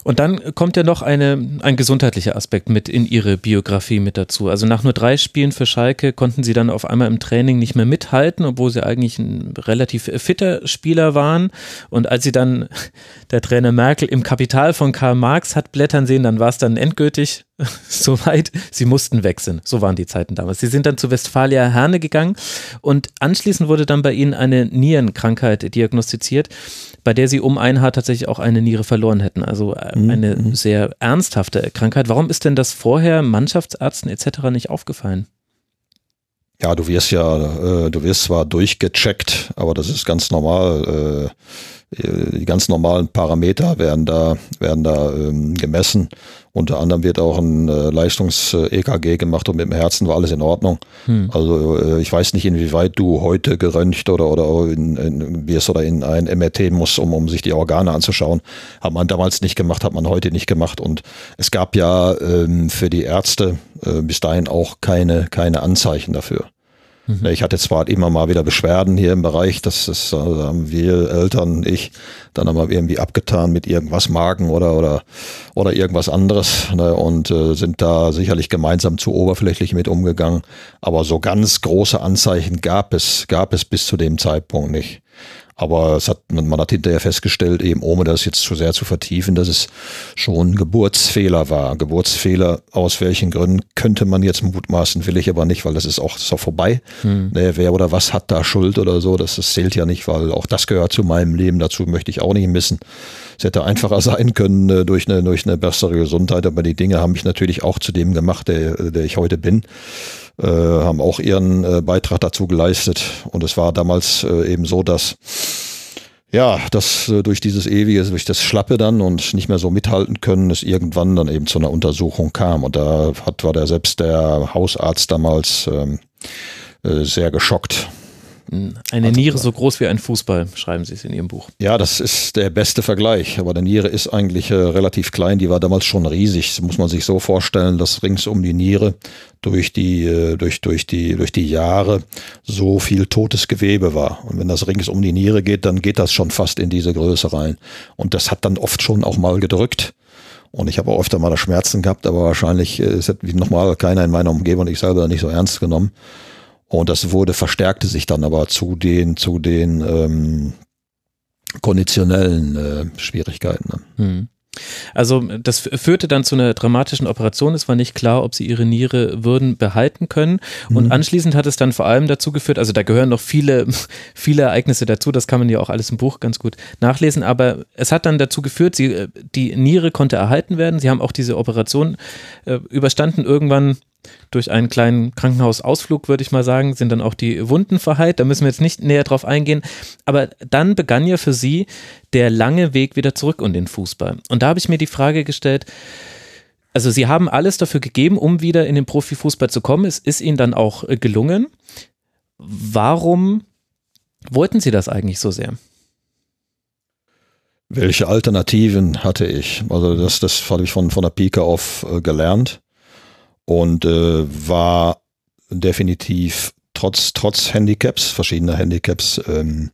Und dann kommt ja noch eine, ein gesundheitlicher Aspekt mit in ihre Biografie mit dazu. Also nach nur drei Spielen für Schalke konnten sie dann auf einmal im Training nicht mehr mithalten, obwohl sie eigentlich ein relativ fitter Spieler waren. Und als sie dann der Trainer Merkel im Kapital von Karl Marx hat blättern sehen, dann war es dann endgültig soweit. Sie mussten wechseln. So waren die Zeiten damals. Sie sind dann zu Westfalia Herne gegangen und anschließend wurde dann bei ihnen eine Nierenkrankheit diagnostiziert bei der sie um ein Haar tatsächlich auch eine Niere verloren hätten. Also äh, mhm, eine mhm. sehr ernsthafte Krankheit. Warum ist denn das vorher Mannschaftsärzten etc. nicht aufgefallen? Ja, du wirst ja, äh, du wirst zwar durchgecheckt, aber das ist ganz normal. Äh, die ganz normalen Parameter werden da, werden da ähm, gemessen. Unter anderem wird auch ein äh, Leistungs-EKG gemacht und mit dem Herzen war alles in Ordnung. Hm. Also äh, ich weiß nicht, inwieweit du heute geröntgt oder, oder in, in, wirst oder in ein MRT musst, um, um sich die Organe anzuschauen. Hat man damals nicht gemacht, hat man heute nicht gemacht. Und es gab ja ähm, für die Ärzte äh, bis dahin auch keine, keine Anzeichen dafür. Mhm. Ich hatte zwar immer mal wieder Beschwerden hier im Bereich, das, das also haben wir Eltern, ich, dann haben wir irgendwie abgetan mit irgendwas Magen oder oder oder irgendwas anderes ne, und äh, sind da sicherlich gemeinsam zu oberflächlich mit umgegangen. Aber so ganz große Anzeichen gab es gab es bis zu dem Zeitpunkt nicht. Aber es hat, man hat hinterher festgestellt, eben ohne das jetzt zu sehr zu vertiefen, dass es schon Geburtsfehler war. Geburtsfehler, aus welchen Gründen könnte man jetzt mutmaßen, will ich aber nicht, weil das ist auch, das ist auch vorbei. Hm. Ne, wer oder was hat da Schuld oder so, das, das zählt ja nicht, weil auch das gehört zu meinem Leben, dazu möchte ich auch nicht missen. Es hätte einfacher sein können äh, durch, eine, durch eine bessere Gesundheit, aber die Dinge haben mich natürlich auch zu dem gemacht, der, der ich heute bin äh, haben auch ihren äh, Beitrag dazu geleistet. Und es war damals äh, eben so, dass ja, dass äh, durch dieses ewige, durch das Schlappe dann und nicht mehr so mithalten können, es irgendwann dann eben zu einer Untersuchung kam. Und da hat, war der selbst der Hausarzt damals ähm, äh, sehr geschockt. Eine also, Niere so groß wie ein Fußball, schreiben Sie es in Ihrem Buch. Ja, das ist der beste Vergleich. Aber der Niere ist eigentlich äh, relativ klein. Die war damals schon riesig. Das muss man sich so vorstellen, dass rings um die Niere durch die, äh, durch, durch die, durch die Jahre so viel totes Gewebe war. Und wenn das rings um die Niere geht, dann geht das schon fast in diese Größe rein. Und das hat dann oft schon auch mal gedrückt. Und ich habe auch öfter mal Schmerzen gehabt, aber wahrscheinlich äh, ist das wie nochmal keiner in meiner Umgebung und ich selber nicht so ernst genommen. Und das wurde, verstärkte sich dann aber zu den, zu den ähm, konditionellen äh, Schwierigkeiten. Ne? Hm. Also das führte dann zu einer dramatischen Operation. Es war nicht klar, ob sie ihre Niere würden behalten können. Und mhm. anschließend hat es dann vor allem dazu geführt, also da gehören noch viele, viele Ereignisse dazu, das kann man ja auch alles im Buch ganz gut nachlesen, aber es hat dann dazu geführt, sie, die Niere konnte erhalten werden. Sie haben auch diese Operation äh, überstanden. Irgendwann durch einen kleinen Krankenhausausflug, würde ich mal sagen, sind dann auch die Wunden verheilt. Da müssen wir jetzt nicht näher drauf eingehen. Aber dann begann ja für sie der lange Weg wieder zurück in den Fußball. Und da habe ich mir die Frage gestellt, also sie haben alles dafür gegeben, um wieder in den Profifußball zu kommen. Es ist ihnen dann auch äh, gelungen. Warum wollten sie das eigentlich so sehr? Welche Alternativen hatte ich? Also das, das habe ich von, von der Pike auf äh, gelernt und äh, war definitiv trotz, trotz Handicaps, verschiedener Handicaps, ähm,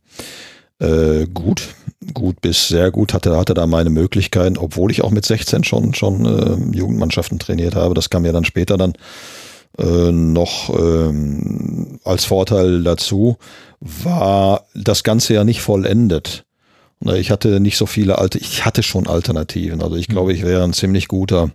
äh, gut, gut bis sehr gut, hatte, hatte da meine Möglichkeiten, obwohl ich auch mit 16 schon, schon äh, Jugendmannschaften trainiert habe. Das kam ja dann später dann äh, noch ähm, als Vorteil dazu, war das Ganze ja nicht vollendet. Ich hatte nicht so viele alte, ich hatte schon Alternativen. Also ich glaube, ich wäre ein ziemlich guter,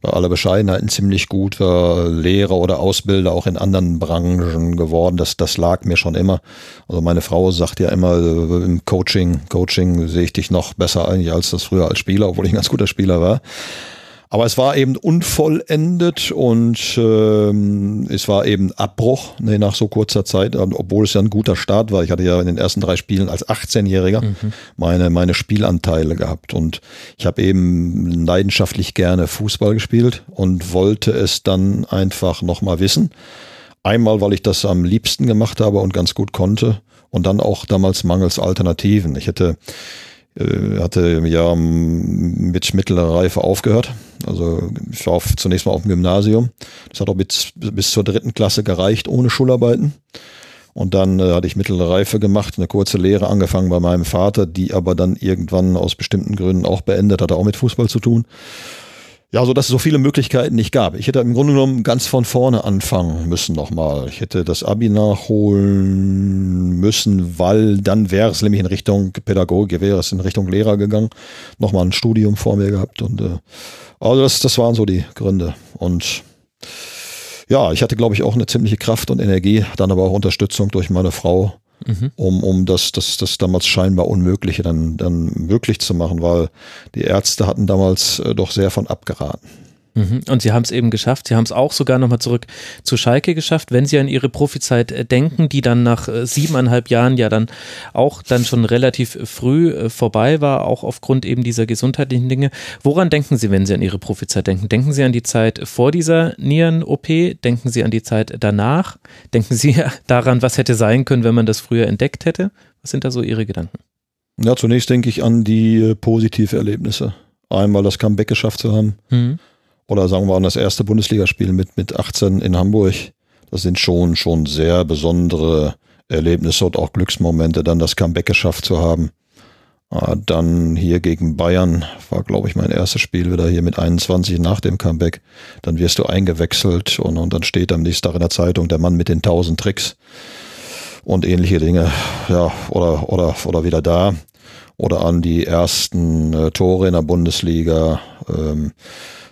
bei aller Bescheidenheit, ein ziemlich guter Lehrer oder Ausbilder auch in anderen Branchen geworden. Das, das lag mir schon immer. Also meine Frau sagt ja immer, äh, im Coaching, Coaching sehe ich dich noch besser eigentlich als das früher als Spieler, obwohl ich ein ganz guter Spieler war. Aber es war eben unvollendet und ähm, es war eben Abbruch ne, nach so kurzer Zeit, obwohl es ja ein guter Start war. Ich hatte ja in den ersten drei Spielen als 18-Jähriger mhm. meine, meine Spielanteile gehabt und ich habe eben leidenschaftlich gerne Fußball gespielt und wollte es dann einfach nochmal wissen. Einmal, weil ich das am liebsten gemacht habe und ganz gut konnte und dann auch damals mangels Alternativen. Ich hätte hatte ja mit mittlerer Reife aufgehört. Also ich war auf, zunächst mal auf dem Gymnasium. Das hat auch bis, bis zur dritten Klasse gereicht, ohne Schularbeiten. Und dann äh, hatte ich mittlere Reife gemacht, eine kurze Lehre angefangen bei meinem Vater, die aber dann irgendwann aus bestimmten Gründen auch beendet, hatte auch mit Fußball zu tun. Ja, so dass es so viele Möglichkeiten nicht gab. Ich hätte im Grunde genommen ganz von vorne anfangen müssen nochmal. Ich hätte das Abi nachholen müssen, weil dann wäre es nämlich in Richtung Pädagogik, wäre es in Richtung Lehrer gegangen. Nochmal ein Studium vor mir gehabt und äh, also das, das waren so die Gründe. Und ja, ich hatte, glaube ich, auch eine ziemliche Kraft und Energie, dann aber auch Unterstützung durch meine Frau mhm. um, um das, das, das damals scheinbar Unmögliche dann, dann möglich zu machen, weil die Ärzte hatten damals äh, doch sehr von abgeraten. Mhm. Und Sie haben es eben geschafft. Sie haben es auch sogar nochmal zurück zu Schalke geschafft. Wenn Sie an Ihre Profizeit äh, denken, die dann nach äh, siebeneinhalb Jahren ja dann auch dann schon relativ früh äh, vorbei war, auch aufgrund eben dieser gesundheitlichen Dinge. Woran denken Sie, wenn Sie an Ihre Profizeit denken? Denken Sie an die Zeit vor dieser Nieren-OP? Denken Sie an die Zeit danach? Denken Sie daran, was hätte sein können, wenn man das früher entdeckt hätte? Was sind da so Ihre Gedanken? Ja, zunächst denke ich an die positive Erlebnisse. Einmal das Comeback geschafft zu haben. Mhm oder sagen wir an das erste Bundesligaspiel mit, mit 18 in Hamburg. Das sind schon, schon sehr besondere Erlebnisse und auch Glücksmomente, dann das Comeback geschafft zu haben. Ah, dann hier gegen Bayern war, glaube ich, mein erstes Spiel wieder hier mit 21 nach dem Comeback. Dann wirst du eingewechselt und, und dann steht am nächsten Tag in der Zeitung der Mann mit den tausend Tricks und ähnliche Dinge. Ja, oder, oder, oder wieder da. Oder an die ersten äh, Tore in der Bundesliga. Ähm,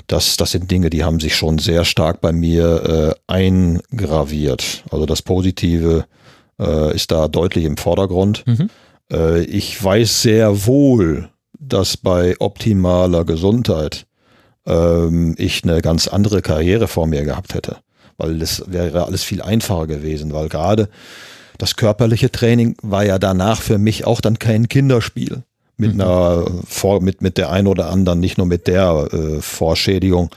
das, das sind Dinge, die haben sich schon sehr stark bei mir äh, eingraviert. Also das Positive äh, ist da deutlich im Vordergrund. Mhm. Äh, ich weiß sehr wohl, dass bei optimaler Gesundheit ähm, ich eine ganz andere Karriere vor mir gehabt hätte. Weil das wäre alles viel einfacher gewesen, weil gerade das körperliche Training war ja danach für mich auch dann kein Kinderspiel mit mhm. einer vor, mit, mit der ein oder anderen, nicht nur mit der äh, Vorschädigung,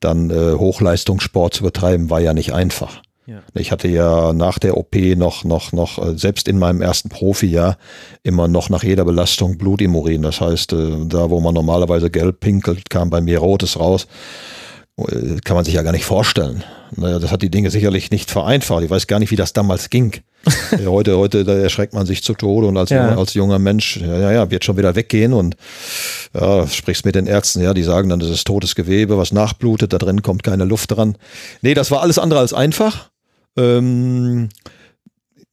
dann äh, Hochleistungssport zu betreiben, war ja nicht einfach. Ja. Ich hatte ja nach der OP noch, noch, noch, äh, selbst in meinem ersten Profijahr, immer noch nach jeder Belastung Blut im Urin. Das heißt, äh, da wo man normalerweise gelb pinkelt, kam bei mir rotes raus. Äh, kann man sich ja gar nicht vorstellen. Das hat die Dinge sicherlich nicht vereinfacht. Ich weiß gar nicht, wie das damals ging. heute, heute, da erschreckt man sich zu Tode und als, ja. junger, als junger Mensch, ja, ja, wird schon wieder weggehen und ja, sprichst mit den Ärzten, ja, die sagen dann, das ist totes Gewebe, was nachblutet, da drin kommt keine Luft dran. Nee, das war alles andere als einfach. Ähm,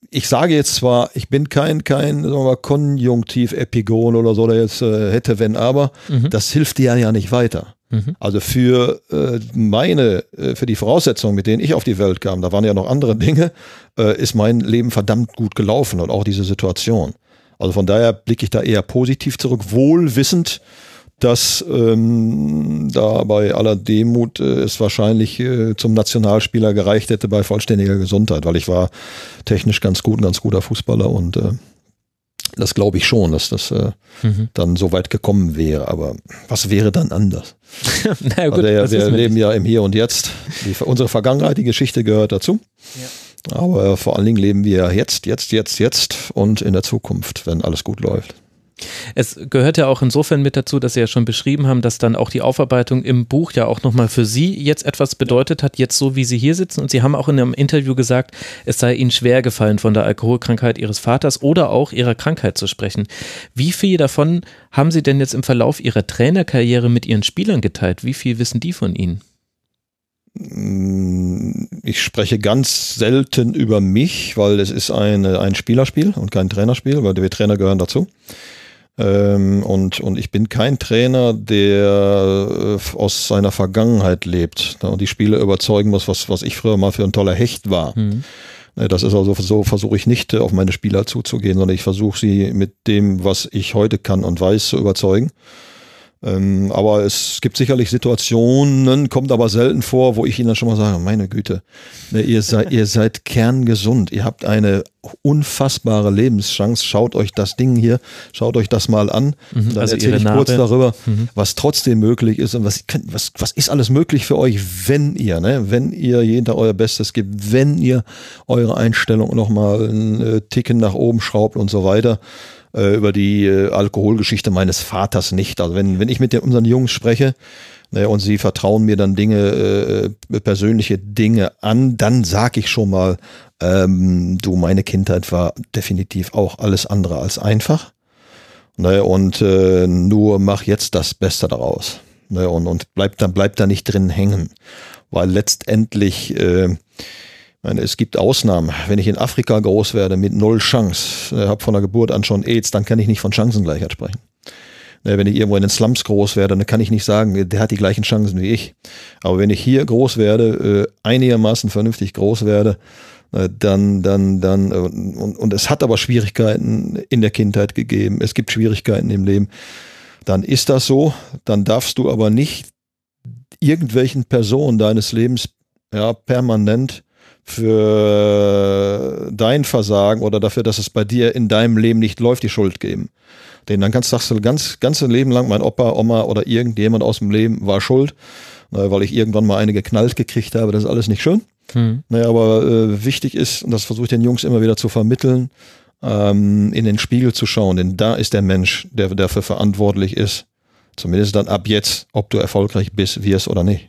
ich sage jetzt zwar, ich bin kein, kein sagen wir mal, Konjunktiv-Epigon oder so, der jetzt äh, hätte, wenn, aber, mhm. das hilft dir ja nicht weiter. Mhm. Also für äh, meine, äh, für die Voraussetzungen, mit denen ich auf die Welt kam, da waren ja noch andere Dinge, äh, ist mein Leben verdammt gut gelaufen und auch diese Situation. Also von daher blicke ich da eher positiv zurück, wohl wissend, dass ähm, da bei aller Demut äh, es wahrscheinlich äh, zum Nationalspieler gereicht hätte bei vollständiger Gesundheit, weil ich war technisch ganz gut, ein ganz guter Fußballer und äh, das glaube ich schon, dass das äh, mhm. dann so weit gekommen wäre. Aber was wäre dann anders? Na gut, wir, wir leben ja im Hier und Jetzt. Die, unsere Vergangenheit, die Geschichte gehört dazu. Ja. Aber vor allen Dingen leben wir jetzt, jetzt, jetzt, jetzt und in der Zukunft, wenn alles gut läuft. Es gehört ja auch insofern mit dazu, dass Sie ja schon beschrieben haben, dass dann auch die Aufarbeitung im Buch ja auch nochmal für Sie jetzt etwas bedeutet hat, jetzt so wie Sie hier sitzen. Und Sie haben auch in einem Interview gesagt, es sei Ihnen schwer gefallen, von der Alkoholkrankheit Ihres Vaters oder auch Ihrer Krankheit zu sprechen. Wie viel davon haben Sie denn jetzt im Verlauf Ihrer Trainerkarriere mit Ihren Spielern geteilt? Wie viel wissen die von Ihnen? Ich spreche ganz selten über mich, weil es ist eine, ein Spielerspiel und kein Trainerspiel, weil wir Trainer gehören dazu. Ähm, und, und ich bin kein Trainer, der äh, aus seiner Vergangenheit lebt ne, und die Spieler überzeugen muss, was, was ich früher mal für ein toller Hecht war. Mhm. Ne, das ist also so, versuche ich nicht äh, auf meine Spieler zuzugehen, sondern ich versuche sie mit dem, was ich heute kann und weiß, zu überzeugen. Ähm, aber es gibt sicherlich Situationen, kommt aber selten vor, wo ich Ihnen dann schon mal sage, meine Güte, ne, ihr seid, ihr seid kerngesund, ihr habt eine unfassbare Lebenschance, schaut euch das Ding hier, schaut euch das mal an. Mhm, dann also erzähle ich Narbe. kurz darüber, mhm. was trotzdem möglich ist und was, was, was ist alles möglich für euch, wenn ihr, ne, wenn ihr jeden Tag euer Bestes gibt, wenn ihr eure Einstellung nochmal einen äh, Ticken nach oben schraubt und so weiter äh, über die äh, Alkoholgeschichte meines Vaters nicht. Also wenn, wenn ich mit den, unseren Jungs spreche ne, und sie vertrauen mir dann Dinge, äh, persönliche Dinge an, dann sag ich schon mal, ähm, du, meine Kindheit war definitiv auch alles andere als einfach. Ne, und äh, nur mach jetzt das Beste daraus. Ne, und, und bleib da, bleib da nicht drin hängen. Weil letztendlich äh, meine, es gibt Ausnahmen. Wenn ich in Afrika groß werde mit null Chance, äh, habe von der Geburt an schon AIDS, dann kann ich nicht von Chancengleichheit sprechen. Ne, wenn ich irgendwo in den Slums groß werde, dann kann ich nicht sagen, der hat die gleichen Chancen wie ich. Aber wenn ich hier groß werde, äh, einigermaßen vernünftig groß werde, äh, dann, dann, dann, und, und es hat aber Schwierigkeiten in der Kindheit gegeben, es gibt Schwierigkeiten im Leben, dann ist das so, dann darfst du aber nicht irgendwelchen Personen deines Lebens ja, permanent für dein Versagen oder dafür, dass es bei dir in deinem Leben nicht läuft, die Schuld geben. Denn dann kannst, sagst du ganz, ganze Leben lang, mein Opa, Oma oder irgendjemand aus dem Leben war schuld, weil ich irgendwann mal eine geknallt gekriegt habe. Das ist alles nicht schön. Hm. Naja, aber äh, wichtig ist, und das versuche ich den Jungs immer wieder zu vermitteln, ähm, in den Spiegel zu schauen, denn da ist der Mensch, der dafür verantwortlich ist, zumindest dann ab jetzt, ob du erfolgreich bist, wirst oder nicht.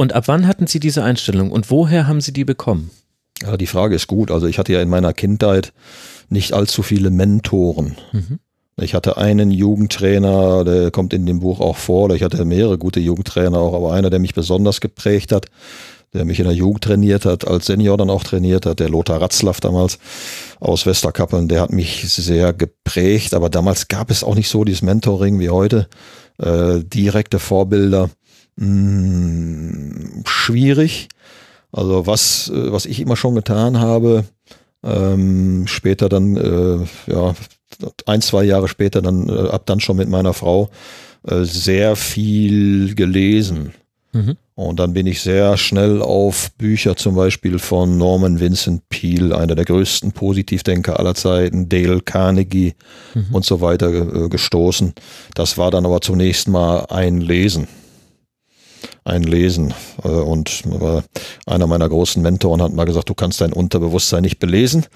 Und ab wann hatten Sie diese Einstellung und woher haben Sie die bekommen? Ja, die Frage ist gut. Also ich hatte ja in meiner Kindheit nicht allzu viele Mentoren. Mhm. Ich hatte einen Jugendtrainer, der kommt in dem Buch auch vor, oder ich hatte mehrere gute Jugendtrainer auch, aber einer, der mich besonders geprägt hat, der mich in der Jugend trainiert hat, als Senior dann auch trainiert hat, der Lothar Ratzlaff damals aus Westerkappeln, der hat mich sehr geprägt, aber damals gab es auch nicht so dieses Mentoring wie heute, äh, direkte Vorbilder, mh, hm, schwierig. Also was, äh, was ich immer schon getan habe, ähm, später dann, äh, ja, ein, zwei Jahre später dann, äh, ab dann schon mit meiner Frau, äh, sehr viel gelesen. Mhm. Und dann bin ich sehr schnell auf Bücher zum Beispiel von Norman Vincent Peale, einer der größten Positivdenker aller Zeiten, Dale Carnegie mhm. und so weiter äh, gestoßen. Das war dann aber zunächst mal ein Lesen. Ein Lesen. Äh, und einer meiner großen Mentoren hat mal gesagt, du kannst dein Unterbewusstsein nicht belesen.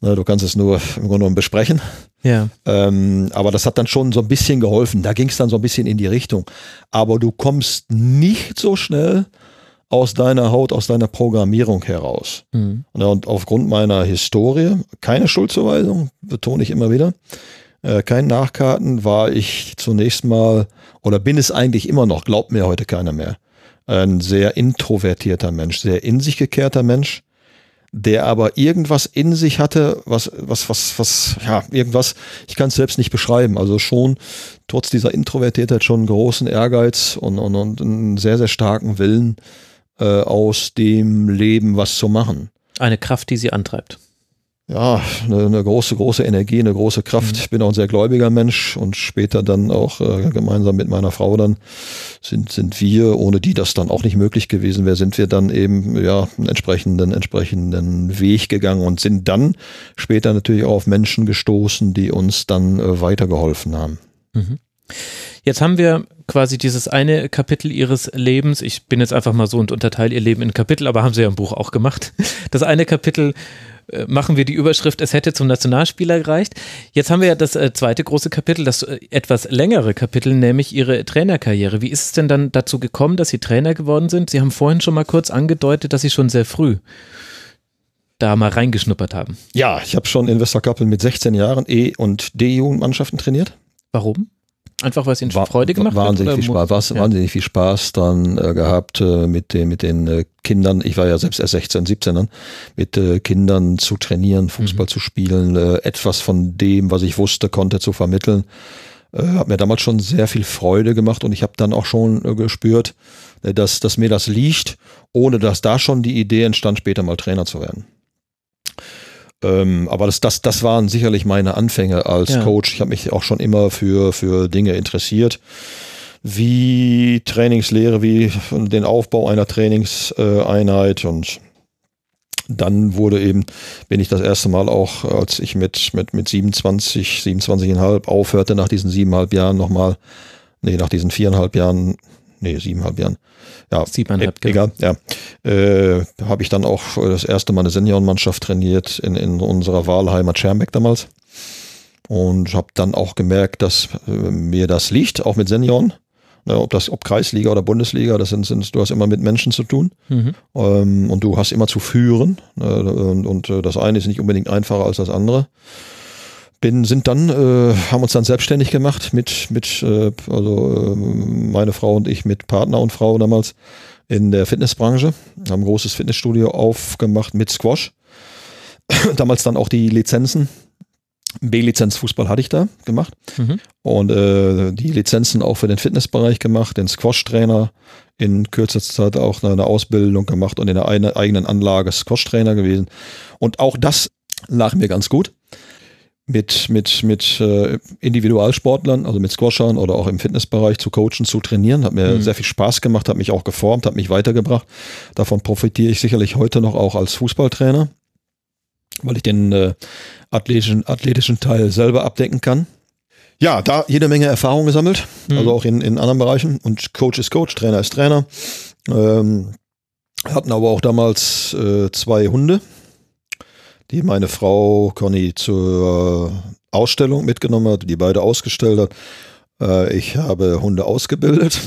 Ne, du kannst es nur im Grunde genommen besprechen. Ja. Ähm, aber das hat dann schon so ein bisschen geholfen. Da ging es dann so ein bisschen in die Richtung. Aber du kommst nicht so schnell aus deiner Haut, aus deiner Programmierung heraus. Mhm. Und aufgrund meiner Historie, keine Schuldzuweisung, betone ich immer wieder, äh, kein Nachkarten, war ich zunächst mal oder bin es eigentlich immer noch, glaubt mir heute keiner mehr, ein sehr introvertierter Mensch, sehr in sich gekehrter Mensch, der aber irgendwas in sich hatte, was, was, was, was, ja, irgendwas, ich kann es selbst nicht beschreiben. Also schon trotz dieser Introvertiertheit schon großen Ehrgeiz und, und, und einen sehr, sehr starken Willen, äh, aus dem Leben was zu machen. Eine Kraft, die sie antreibt ja, eine, eine, große, große Energie, eine große Kraft. Mhm. Ich bin auch ein sehr gläubiger Mensch und später dann auch äh, gemeinsam mit meiner Frau dann sind, sind wir, ohne die das dann auch nicht möglich gewesen wäre, sind wir dann eben ja einen entsprechenden, entsprechenden Weg gegangen und sind dann später natürlich auch auf Menschen gestoßen, die uns dann äh, weitergeholfen haben. Mhm. Jetzt haben wir quasi dieses eine Kapitel ihres Lebens. Ich bin jetzt einfach mal so und unterteile ihr Leben in Kapitel, aber haben sie ja im Buch auch gemacht. Das eine Kapitel machen wir die Überschrift, es hätte zum Nationalspieler gereicht. Jetzt haben wir ja das äh, zweite große Kapitel, das äh, etwas längere Kapitel, nämlich Ihre Trainerkarriere. Wie ist es denn dann dazu gekommen, dass Sie Trainer geworden sind? Sie haben vorhin schon mal kurz angedeutet, dass Sie schon sehr früh da mal reingeschnuppert haben. Ja, ich habe schon in Westerkappel mit 16 Jahren E- und D-Jugendmannschaften trainiert. Warum? Einfach weil es ihnen War, Freude gemacht wahnsinnig hat? Viel Spaß, was, ja. Wahnsinnig viel Spaß dann äh, gehabt äh, mit, den, mit den äh, Kindern. Ich war ja selbst erst 16, 17 dann, mit äh, Kindern zu trainieren, Fußball mhm. zu spielen, äh, etwas von dem, was ich wusste, konnte zu vermitteln. Hat mir damals schon sehr viel Freude gemacht und ich habe dann auch schon gespürt, dass, dass mir das liegt, ohne dass da schon die Idee entstand, später mal Trainer zu werden. Ähm, aber das, das, das waren sicherlich meine Anfänge als ja. Coach. Ich habe mich auch schon immer für, für Dinge interessiert wie Trainingslehre, wie den Aufbau einer Trainingseinheit und dann wurde eben, bin ich das erste Mal auch, als ich mit, mit, mit 27, 27,5 aufhörte, nach diesen siebeneinhalb Jahren nochmal, nee, nach diesen viereinhalb Jahren, nee, siebeneinhalb Jahren, ja, Siebeneinhalb, e egal, ja, äh, habe ich dann auch das erste Mal eine Seniorenmannschaft trainiert in, in unserer Wahlheimat Schermbeck damals. Und habe dann auch gemerkt, dass äh, mir das liegt, auch mit Senioren. Ne, ob das, ob Kreisliga oder Bundesliga, das sind, sind, du hast immer mit Menschen zu tun. Mhm. ähm, und du hast immer zu führen ne, und, und äh, das eine ist nicht unbedingt einfacher als das andere bin, sind dann, äh, haben uns dann selbstständig gemacht mit, mit äh, also äh, meine Frau und ich mit Partner und Frau damals in der Fitnessbranche, haben ein großes Fitnessstudio aufgemacht mit Squash. damals dann auch die Lizenzen. B-Lizenz Fußball hatte ich da gemacht mhm. und äh, die Lizenzen auch für den Fitnessbereich gemacht, den Squash-Trainer in kürzester Zeit auch eine Ausbildung gemacht und in der eigenen Anlage Squash-Trainer gewesen. Und auch das lag mir ganz gut mit, mit, mit äh, Individualsportlern, also mit Squashern oder auch im Fitnessbereich zu coachen, zu trainieren. Hat mir mhm. sehr viel Spaß gemacht, hat mich auch geformt, hat mich weitergebracht. Davon profitiere ich sicherlich heute noch auch als Fußballtrainer, weil ich den äh, athletischen, athletischen Teil selber abdecken kann. Ja, da jede Menge Erfahrung gesammelt, mhm. also auch in, in anderen Bereichen. Und Coach ist Coach, Trainer ist Trainer. Ähm, hatten aber auch damals äh, zwei Hunde die meine Frau Conny zur Ausstellung mitgenommen hat, die beide ausgestellt hat. Äh, ich habe Hunde ausgebildet.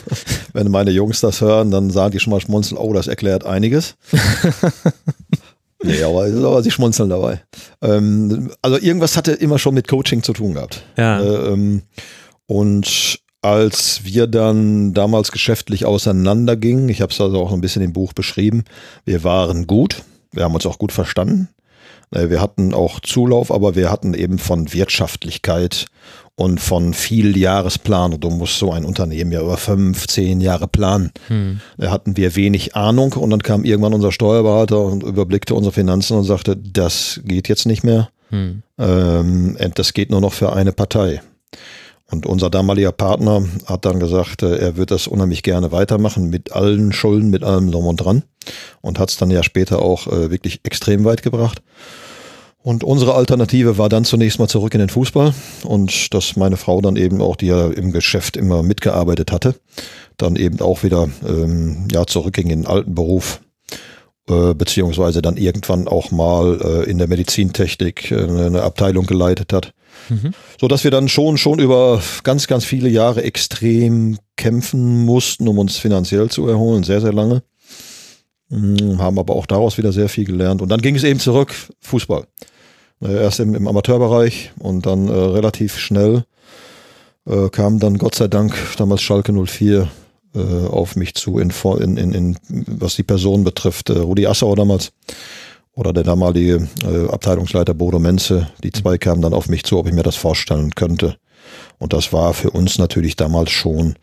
Wenn meine Jungs das hören, dann sagen die schon mal schmunzeln, oh, das erklärt einiges. nee, aber, aber, sie schmunzeln dabei. Ähm, also irgendwas hatte immer schon mit Coaching zu tun gehabt. Ja. Äh, ähm, und als wir dann damals geschäftlich auseinandergingen, ich habe es also auch ein bisschen im Buch beschrieben, wir waren gut, wir haben uns auch gut verstanden. Äh, wir hatten auch Zulauf, aber wir hatten eben von Wirtschaftlichkeit und von viel Jahresplanung. Du musst so ein Unternehmen ja über fünf, zehn Jahre planen. Hm. Da hatten wir wenig Ahnung und dann kam irgendwann unser Steuerberater und überblickte unsere Finanzen und sagte, das geht jetzt nicht mehr. Hm. Ähm, das geht nur noch für eine Partei. Und unser damaliger Partner hat dann gesagt, äh, er wird das unheimlich gerne weitermachen mit allen Schulden, mit allem drum und dran. Und hat es dann ja später auch äh, wirklich extrem weit gebracht. Und unsere Alternative war dann zunächst mal zurück in den Fußball und dass meine Frau dann eben auch, die ja im Geschäft immer mitgearbeitet hatte, dann eben auch wieder ähm, ja zurückging in den alten Beruf äh, beziehungsweise dann irgendwann auch mal äh, in der Medizintechnik äh, eine Abteilung geleitet hat. Mhm. So dass wir dann schon, schon über ganz, ganz viele Jahre extrem kämpfen mussten, um uns finanziell zu erholen, sehr, sehr lange. Mhm, haben aber auch daraus wieder sehr viel gelernt. Und dann ging es eben zurück, Fußball. Äh, erst im, im Amateurbereich und dann äh, relativ schnell äh, kam dann Gott sei Dank damals Schalke 04 äh, auf mich zu, in, in, in, was die Person betrifft. Äh, Rudi Assauer damals oder der damalige äh, Abteilungsleiter Bodo Menze, die zwei kamen dann auf mich zu, ob ich mir das vorstellen könnte. Und das war für uns natürlich damals schon,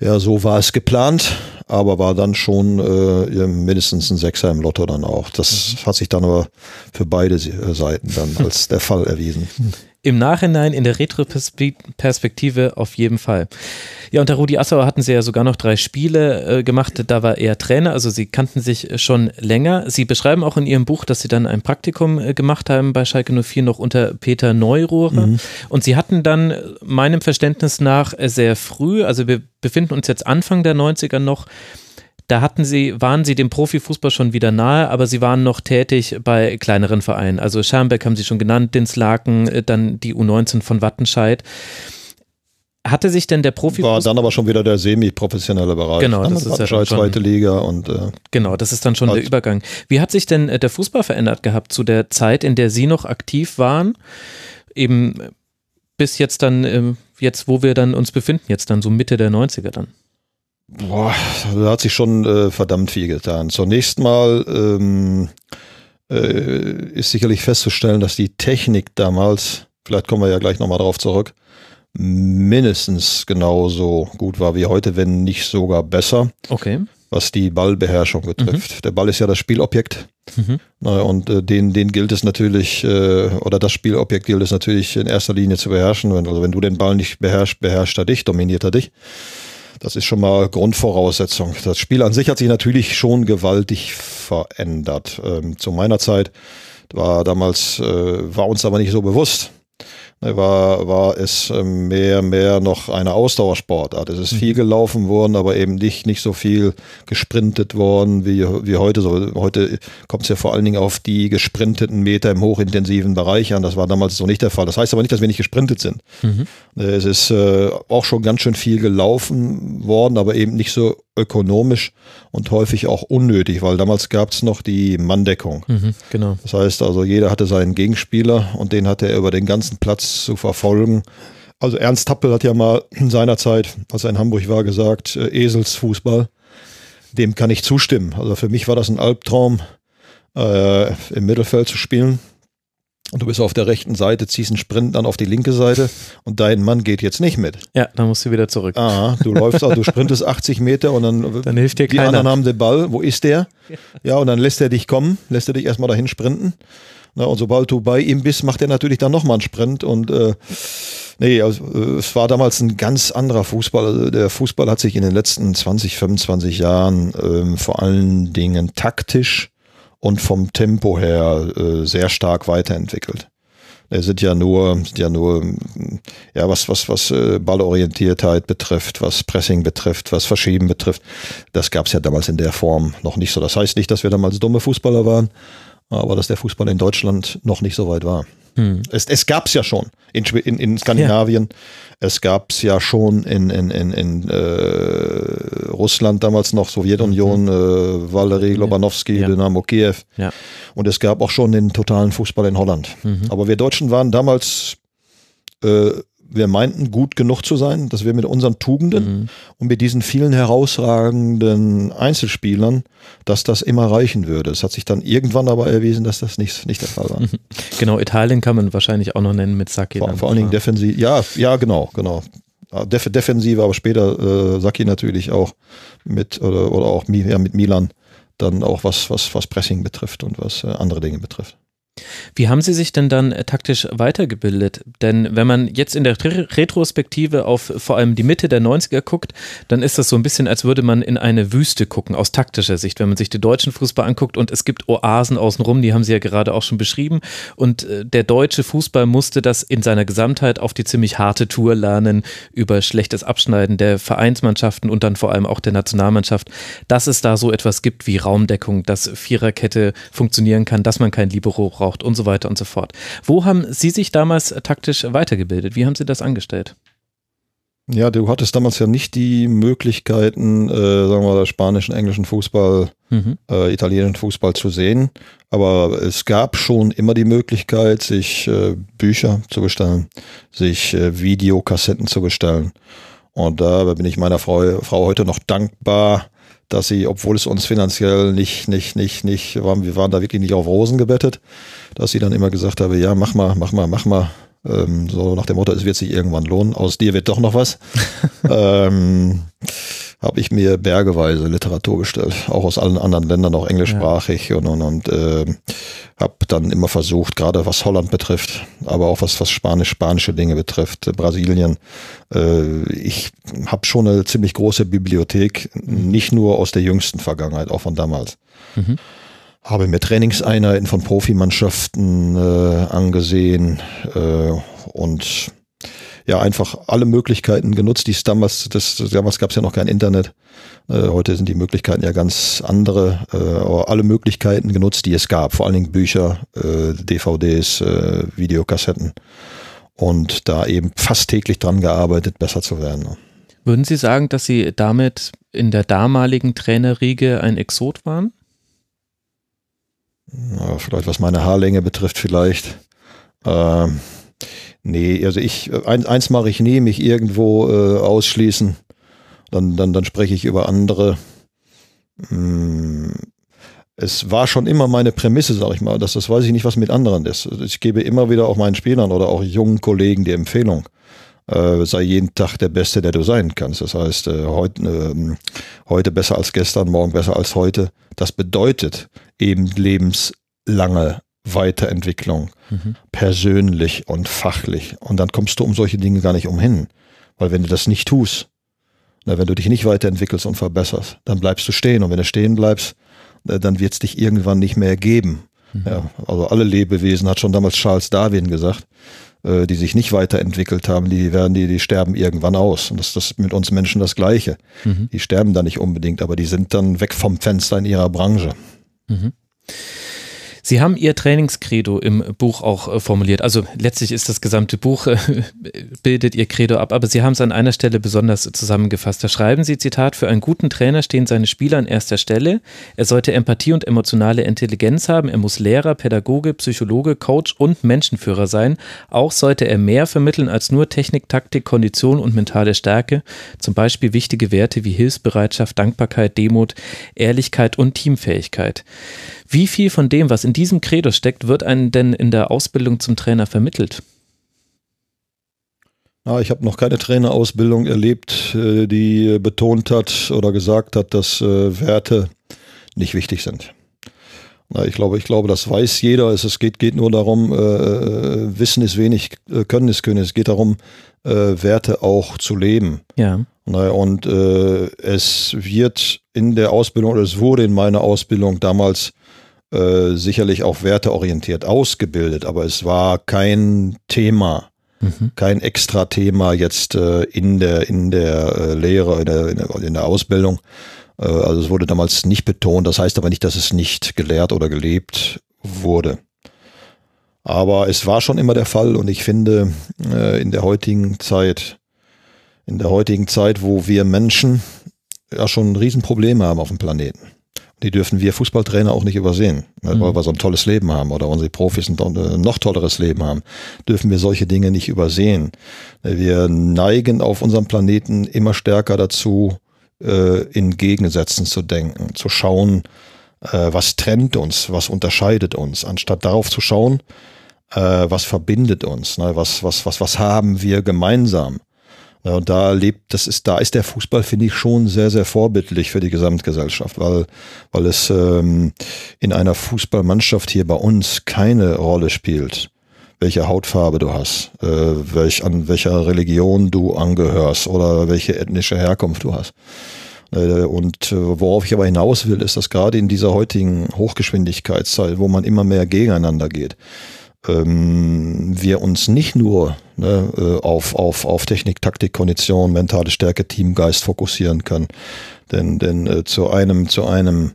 ja, so war es geplant aber war dann schon äh, mindestens ein Sechser im Lotto dann auch. Das mhm. hat sich dann aber für beide Seiten dann als der Fall erwiesen. Im Nachhinein in der Retroperspektive auf jeden Fall. Ja, unter Rudi Assauer hatten sie ja sogar noch drei Spiele äh, gemacht. Da war er Trainer, also sie kannten sich schon länger. Sie beschreiben auch in ihrem Buch, dass sie dann ein Praktikum äh, gemacht haben bei Schalke 04 noch unter Peter Neurohrer. Mhm. Und sie hatten dann meinem Verständnis nach sehr früh, also wir befinden uns jetzt Anfang der 90er noch, da hatten sie, waren sie dem Profifußball schon wieder nahe, aber sie waren noch tätig bei kleineren Vereinen. Also Schermbeck haben sie schon genannt, Dinslaken, äh, dann die U19 von Wattenscheid. Hatte sich denn der Profifußball. War dann aber schon wieder der semi-professionelle Bereich. Genau, ne? das ist ja schon, zweite Liga und. Äh, genau, das ist dann schon der Übergang. Wie hat sich denn äh, der Fußball verändert gehabt zu der Zeit, in der Sie noch aktiv waren? Eben bis jetzt dann, ähm, jetzt wo wir dann uns befinden, jetzt dann so Mitte der 90er dann. Boah, da hat sich schon äh, verdammt viel getan. Zunächst mal ähm, äh, ist sicherlich festzustellen, dass die Technik damals, vielleicht kommen wir ja gleich nochmal drauf zurück, mindestens genauso gut war wie heute, wenn nicht sogar besser. Okay. Was die Ballbeherrschung betrifft. Mhm. Der Ball ist ja das Spielobjekt. Mhm. Und äh, den, den gilt es natürlich, äh, oder das Spielobjekt gilt es natürlich in erster Linie zu beherrschen. Also wenn du den Ball nicht beherrschst, beherrscht er dich, dominiert er dich. Das ist schon mal Grundvoraussetzung. Das Spiel an sich hat sich natürlich schon gewaltig verändert. Ähm, zu meiner Zeit war damals, äh, war uns aber nicht so bewusst. Ne, war, war es ähm, mehr, mehr noch eine Ausdauersportart. Es ist viel mhm. gelaufen worden, aber eben nicht, nicht so viel gesprintet worden wie, wie heute. So, heute kommt es ja vor allen Dingen auf die gesprinteten Meter im hochintensiven Bereich an. Das war damals so nicht der Fall. Das heißt aber nicht, dass wir nicht gesprintet sind. Mhm. Es ist äh, auch schon ganz schön viel gelaufen worden, aber eben nicht so ökonomisch und häufig auch unnötig, weil damals gab es noch die Manndeckung. Mhm, genau. Das heißt also, jeder hatte seinen Gegenspieler und den hatte er über den ganzen Platz zu verfolgen. Also Ernst Tappel hat ja mal in seiner Zeit, als er in Hamburg war, gesagt, äh, Eselsfußball. Dem kann ich zustimmen. Also für mich war das ein Albtraum, äh, im Mittelfeld zu spielen. Und du bist auf der rechten Seite, ziehst einen Sprint dann auf die linke Seite und dein Mann geht jetzt nicht mit. Ja, dann musst du wieder zurück. Ah, du läufst auch, du sprintest 80 Meter und dann, dann hilft dir die keiner. anderen haben den Ball. Wo ist der? Ja, und dann lässt er dich kommen, lässt er dich erstmal dahin sprinten. Na, und sobald du bei ihm bist, macht er natürlich dann nochmal einen Sprint und äh, nee, also, es war damals ein ganz anderer Fußball. Also der Fußball hat sich in den letzten 20, 25 Jahren ähm, vor allen Dingen taktisch und vom Tempo her äh, sehr stark weiterentwickelt. Es sind ja nur, sind ja nur, ja, was, was, was äh, Ballorientiertheit betrifft, was Pressing betrifft, was Verschieben betrifft. Das gab es ja damals in der Form noch nicht so. Das heißt nicht, dass wir damals dumme Fußballer waren, aber dass der Fußball in Deutschland noch nicht so weit war. Hm. Es, es gab es ja schon in, in, in Skandinavien, ja. es gab es ja schon in, in, in, in äh, Russland damals noch, Sowjetunion, mhm. äh, Valery Lobanowski, ja. Dynamo Kiew. Ja. Und es gab auch schon den totalen Fußball in Holland. Mhm. Aber wir Deutschen waren damals äh, wir meinten gut genug zu sein, dass wir mit unseren Tugenden mhm. und mit diesen vielen herausragenden Einzelspielern, dass das immer reichen würde. Es hat sich dann irgendwann aber erwiesen, dass das nicht, nicht der Fall war. Genau, Italien kann man wahrscheinlich auch noch nennen mit Sacchi. Vor, vor allen Dingen defensiv, ja, ja, genau, genau. Def defensiv, aber später äh, Sacchi natürlich auch mit oder, oder auch ja, mit Milan dann auch was, was, was Pressing betrifft und was äh, andere Dinge betrifft. Wie haben Sie sich denn dann äh, taktisch weitergebildet? Denn wenn man jetzt in der Retrospektive auf vor allem die Mitte der 90er guckt, dann ist das so ein bisschen, als würde man in eine Wüste gucken, aus taktischer Sicht. Wenn man sich den deutschen Fußball anguckt und es gibt Oasen außenrum, die haben Sie ja gerade auch schon beschrieben. Und äh, der deutsche Fußball musste das in seiner Gesamtheit auf die ziemlich harte Tour lernen, über schlechtes Abschneiden der Vereinsmannschaften und dann vor allem auch der Nationalmannschaft, dass es da so etwas gibt wie Raumdeckung, dass Viererkette funktionieren kann, dass man kein Libero braucht und so weiter und so fort. Wo haben Sie sich damals taktisch weitergebildet? Wie haben Sie das angestellt? Ja, du hattest damals ja nicht die Möglichkeiten, äh, sagen wir mal, spanischen, englischen Fußball, mhm. äh, italienischen Fußball zu sehen. Aber es gab schon immer die Möglichkeit, sich äh, Bücher zu bestellen, sich äh, Videokassetten zu bestellen. Und da bin ich meiner Frau, Frau heute noch dankbar, dass sie, obwohl es uns finanziell nicht, nicht, nicht, nicht, waren, wir waren da wirklich nicht auf Rosen gebettet, dass sie dann immer gesagt habe, ja, mach mal, mach mal, mach mal. Ähm, so nach dem Motto, es wird sich irgendwann lohnen, aus dir wird doch noch was. ähm, habe ich mir bergeweise Literatur bestellt, auch aus allen anderen Ländern, auch englischsprachig ja. und, und, und äh, habe dann immer versucht, gerade was Holland betrifft, aber auch was, was Spanisch, spanische Dinge betrifft, Brasilien. Äh, ich habe schon eine ziemlich große Bibliothek, nicht nur aus der jüngsten Vergangenheit, auch von damals. Mhm. Habe mir Trainingseinheiten von Profimannschaften äh, angesehen äh, und ja einfach alle Möglichkeiten genutzt, die es damals, das, damals gab es ja noch kein Internet. Äh, heute sind die Möglichkeiten ja ganz andere, äh, aber alle Möglichkeiten genutzt, die es gab, vor allen Dingen Bücher, äh, DVDs, äh, Videokassetten und da eben fast täglich dran gearbeitet, besser zu werden. Würden Sie sagen, dass Sie damit in der damaligen Trainerriege ein Exot waren? Ja, vielleicht was meine Haarlänge betrifft, vielleicht. Ähm, Nee, also ich, ein, eins mache ich nie, mich irgendwo äh, ausschließen. Dann, dann, dann spreche ich über andere. Hm. Es war schon immer meine Prämisse, sag ich mal, dass das weiß ich nicht, was mit anderen ist. Ich gebe immer wieder auch meinen Spielern oder auch jungen Kollegen die Empfehlung. Äh, sei jeden Tag der Beste, der du sein kannst. Das heißt, äh, heute, äh, heute besser als gestern, morgen besser als heute. Das bedeutet eben lebenslange Weiterentwicklung, mhm. persönlich und fachlich. Und dann kommst du um solche Dinge gar nicht umhin. Weil wenn du das nicht tust, na, wenn du dich nicht weiterentwickelst und verbesserst, dann bleibst du stehen. Und wenn du stehen bleibst, dann wird es dich irgendwann nicht mehr geben. Mhm. Ja, also alle Lebewesen, hat schon damals Charles Darwin gesagt, äh, die sich nicht weiterentwickelt haben, die werden, die, die sterben irgendwann aus. Und das, das ist mit uns Menschen das Gleiche. Mhm. Die sterben da nicht unbedingt, aber die sind dann weg vom Fenster in ihrer Branche. Mhm. Sie haben Ihr Trainingscredo im Buch auch äh, formuliert. Also letztlich ist das gesamte Buch, äh, bildet Ihr Credo ab, aber Sie haben es an einer Stelle besonders zusammengefasst. Da schreiben Sie, Zitat, für einen guten Trainer stehen seine Spieler an erster Stelle. Er sollte Empathie und emotionale Intelligenz haben. Er muss Lehrer, Pädagoge, Psychologe, Coach und Menschenführer sein. Auch sollte er mehr vermitteln als nur Technik, Taktik, Kondition und mentale Stärke. Zum Beispiel wichtige Werte wie Hilfsbereitschaft, Dankbarkeit, Demut, Ehrlichkeit und Teamfähigkeit. Wie viel von dem, was in diesem Credo steckt, wird einem denn in der Ausbildung zum Trainer vermittelt? Ja, ich habe noch keine Trainerausbildung erlebt, äh, die betont hat oder gesagt hat, dass äh, Werte nicht wichtig sind. Ich glaube, ich glaube, das weiß jeder. Es, geht, geht nur darum, äh, äh Wissen ist wenig, Können ist Können. Es geht darum, äh, Werte auch zu leben. Ja. Und äh, es wird in der Ausbildung, oder es wurde in meiner Ausbildung damals äh, sicherlich auch werteorientiert ausgebildet, aber es war kein Thema, mhm. kein extra Thema jetzt äh, in der, in der äh, Lehre, in der, in der, in der Ausbildung. Äh, also es wurde damals nicht betont, das heißt aber nicht, dass es nicht gelehrt oder gelebt wurde. Aber es war schon immer der Fall und ich finde, äh, in der heutigen Zeit, in der heutigen Zeit, wo wir Menschen ja schon ein Riesenproblem haben auf dem Planeten. Die dürfen wir Fußballtrainer auch nicht übersehen, ne, weil mhm. wir so ein tolles Leben haben oder unsere Profis ein äh, noch tolleres Leben haben, dürfen wir solche Dinge nicht übersehen. Wir neigen auf unserem Planeten immer stärker dazu, äh, in Gegensätzen zu denken, zu schauen, äh, was trennt uns, was unterscheidet uns, anstatt darauf zu schauen, was verbindet uns, ne, was, was, was, was haben wir gemeinsam. Ja, und da lebt, das ist, da ist der Fußball, finde ich, schon sehr, sehr vorbildlich für die Gesamtgesellschaft, weil, weil es ähm, in einer Fußballmannschaft hier bei uns keine Rolle spielt, welche Hautfarbe du hast, äh, welch, an welcher Religion du angehörst oder welche ethnische Herkunft du hast. Äh, und äh, worauf ich aber hinaus will, ist, dass gerade in dieser heutigen Hochgeschwindigkeitszeit, wo man immer mehr gegeneinander geht, ähm, wir uns nicht nur ne, äh, auf, auf, auf Technik, Taktik, Kondition, mentale Stärke, Teamgeist fokussieren können. Denn, denn äh, zu einem, zu einem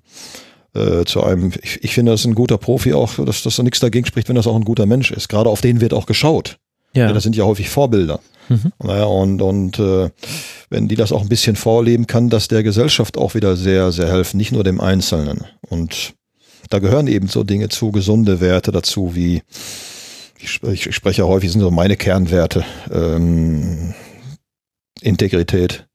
äh, zu einem, ich, ich finde, das ist ein guter Profi auch, dass, dass da nichts dagegen spricht, wenn das auch ein guter Mensch ist. Gerade auf den wird auch geschaut. Ja. ja das sind ja häufig Vorbilder. Mhm. Naja, und, und äh, wenn die das auch ein bisschen vorleben, kann das der Gesellschaft auch wieder sehr, sehr helfen, nicht nur dem Einzelnen. Und da gehören eben so Dinge zu, gesunde Werte dazu, wie ich, spreche häufig, sind so meine Kernwerte, ähm, Integrität.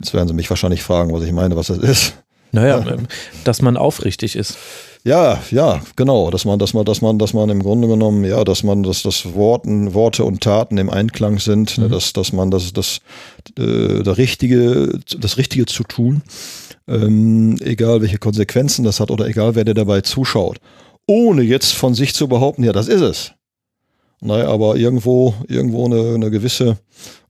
Jetzt werden Sie mich wahrscheinlich fragen, was ich meine, was das ist. Naja, ähm, dass man aufrichtig ist. Ja, ja, genau, dass man, dass man, dass man, dass man im Grunde genommen, ja, dass man, dass das Worten, Worte und Taten im Einklang sind, ne, mhm. dass, dass man das, das, äh, das Richtige, das Richtige zu tun, ähm, egal welche Konsequenzen das hat oder egal wer dir dabei zuschaut, ohne jetzt von sich zu behaupten, ja, das ist es. Naja, aber irgendwo, irgendwo eine, eine gewisse,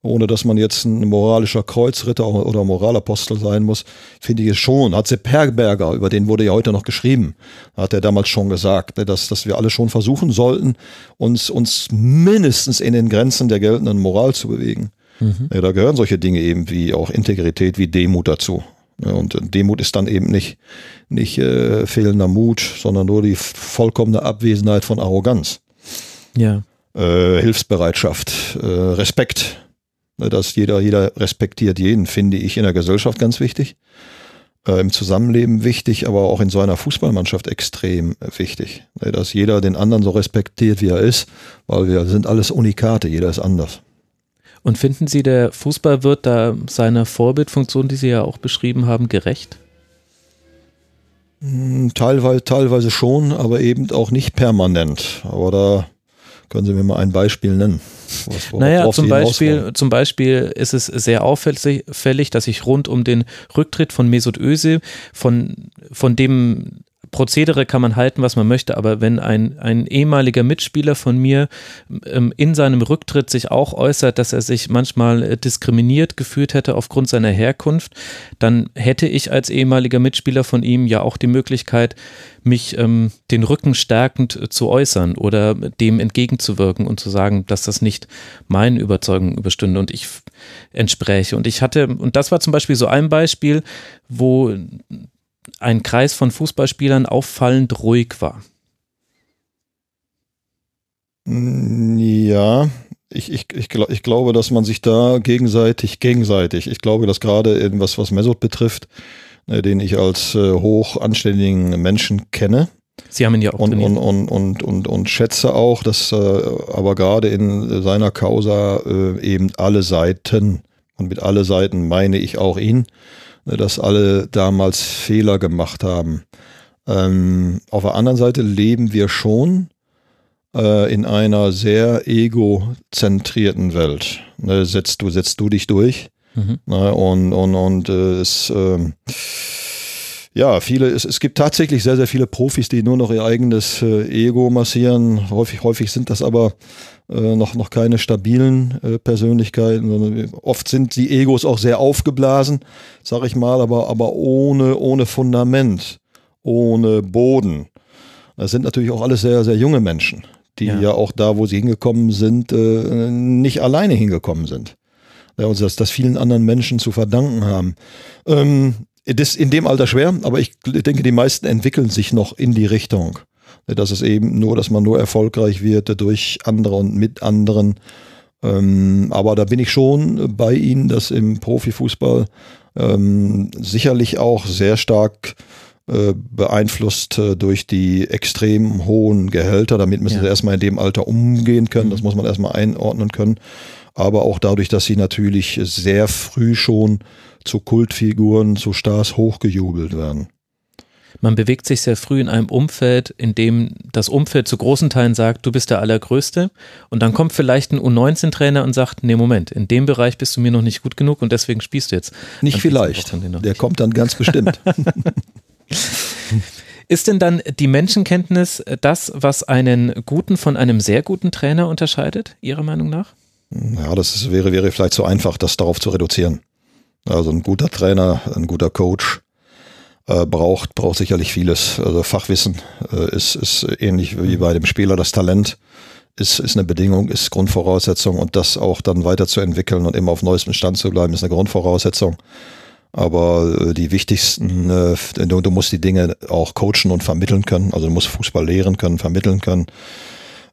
ohne dass man jetzt ein moralischer Kreuzritter oder Moralapostel sein muss, finde ich es schon. Hat Sepp Pergberger, über den wurde ja heute noch geschrieben, hat er damals schon gesagt, ne, dass, dass wir alle schon versuchen sollten, uns, uns mindestens in den Grenzen der geltenden Moral zu bewegen. Mhm. Ja, da gehören solche Dinge eben wie auch Integrität, wie Demut dazu. Und Demut ist dann eben nicht, nicht äh, fehlender Mut, sondern nur die vollkommene Abwesenheit von Arroganz. Ja äh, Hilfsbereitschaft, äh, Respekt. Ne, dass jeder, jeder respektiert jeden, finde ich in der Gesellschaft ganz wichtig. Äh, Im Zusammenleben wichtig, aber auch in so einer Fußballmannschaft extrem wichtig. Ne, dass jeder den anderen so respektiert, wie er ist, weil wir sind alles Unikate, jeder ist anders. Und finden Sie, der Fußball wird da seiner Vorbildfunktion, die Sie ja auch beschrieben haben, gerecht? Hm, teilweise, teilweise schon, aber eben auch nicht permanent. Aber da können Sie mir mal ein Beispiel nennen? Was, naja, zum Beispiel, zum Beispiel ist es sehr auffällig, dass ich rund um den Rücktritt von Mesut Özil, von, von dem Prozedere kann man halten, was man möchte, aber wenn ein, ein ehemaliger Mitspieler von mir ähm, in seinem Rücktritt sich auch äußert, dass er sich manchmal äh, diskriminiert gefühlt hätte aufgrund seiner Herkunft, dann hätte ich als ehemaliger Mitspieler von ihm ja auch die Möglichkeit, mich ähm, den Rücken stärkend äh, zu äußern oder dem entgegenzuwirken und zu sagen, dass das nicht meinen Überzeugungen überstünde und ich entspräche. Und ich hatte, und das war zum Beispiel so ein Beispiel, wo ein Kreis von Fußballspielern auffallend ruhig war. Mm, ja, ich, ich, ich, ich glaube, dass man sich da gegenseitig, gegenseitig, ich glaube, dass gerade was, was Mesut betrifft, äh, den ich als äh, hoch anständigen Menschen kenne. Sie haben ihn ja auch und, und, und, und, und, und schätze auch, dass äh, aber gerade in seiner Causa äh, eben alle Seiten, und mit alle Seiten meine ich auch ihn, dass alle damals Fehler gemacht haben. Ähm, auf der anderen Seite leben wir schon äh, in einer sehr egozentrierten Welt. Ne, setzt, du, setzt du dich durch. Mhm. Ne, und und, und äh, es, äh, Ja, viele, es, es gibt tatsächlich sehr, sehr viele Profis, die nur noch ihr eigenes äh, Ego massieren. Häufig, häufig sind das aber äh, noch, noch keine stabilen äh, Persönlichkeiten, sondern oft sind die Egos auch sehr aufgeblasen, sag ich mal, aber, aber ohne, ohne Fundament, ohne Boden. Das sind natürlich auch alles sehr, sehr junge Menschen, die ja, ja auch da, wo sie hingekommen sind, äh, nicht alleine hingekommen sind. Ja, und das, das vielen anderen Menschen zu verdanken haben. Ähm, das ist in dem Alter schwer, aber ich denke, die meisten entwickeln sich noch in die Richtung. Das ist eben nur, dass man nur erfolgreich wird durch andere und mit anderen. Ähm, aber da bin ich schon bei Ihnen, dass im Profifußball ähm, sicherlich auch sehr stark äh, beeinflusst äh, durch die extrem hohen Gehälter. Damit müssen ja. sie erstmal in dem Alter umgehen können. Das mhm. muss man erstmal einordnen können. Aber auch dadurch, dass sie natürlich sehr früh schon zu Kultfiguren, zu Stars hochgejubelt werden. Man bewegt sich sehr früh in einem Umfeld, in dem das Umfeld zu großen Teilen sagt, du bist der Allergrößte. Und dann kommt vielleicht ein U19-Trainer und sagt, nee, Moment, in dem Bereich bist du mir noch nicht gut genug und deswegen spielst du jetzt. Nicht vielleicht. Der kommt dann ganz bestimmt. Ist denn dann die Menschenkenntnis das, was einen guten von einem sehr guten Trainer unterscheidet, Ihrer Meinung nach? Ja, das wäre, wäre vielleicht zu einfach, das darauf zu reduzieren. Also ein guter Trainer, ein guter Coach äh, braucht, braucht sicherlich vieles. Also Fachwissen äh, ist, ist ähnlich wie bei dem Spieler das Talent. Ist, ist eine Bedingung, ist Grundvoraussetzung und das auch dann weiterzuentwickeln und immer auf neuestem Stand zu bleiben, ist eine Grundvoraussetzung. Aber äh, die wichtigsten, äh, du, du musst die Dinge auch coachen und vermitteln können. Also du musst Fußball lehren können, vermitteln können.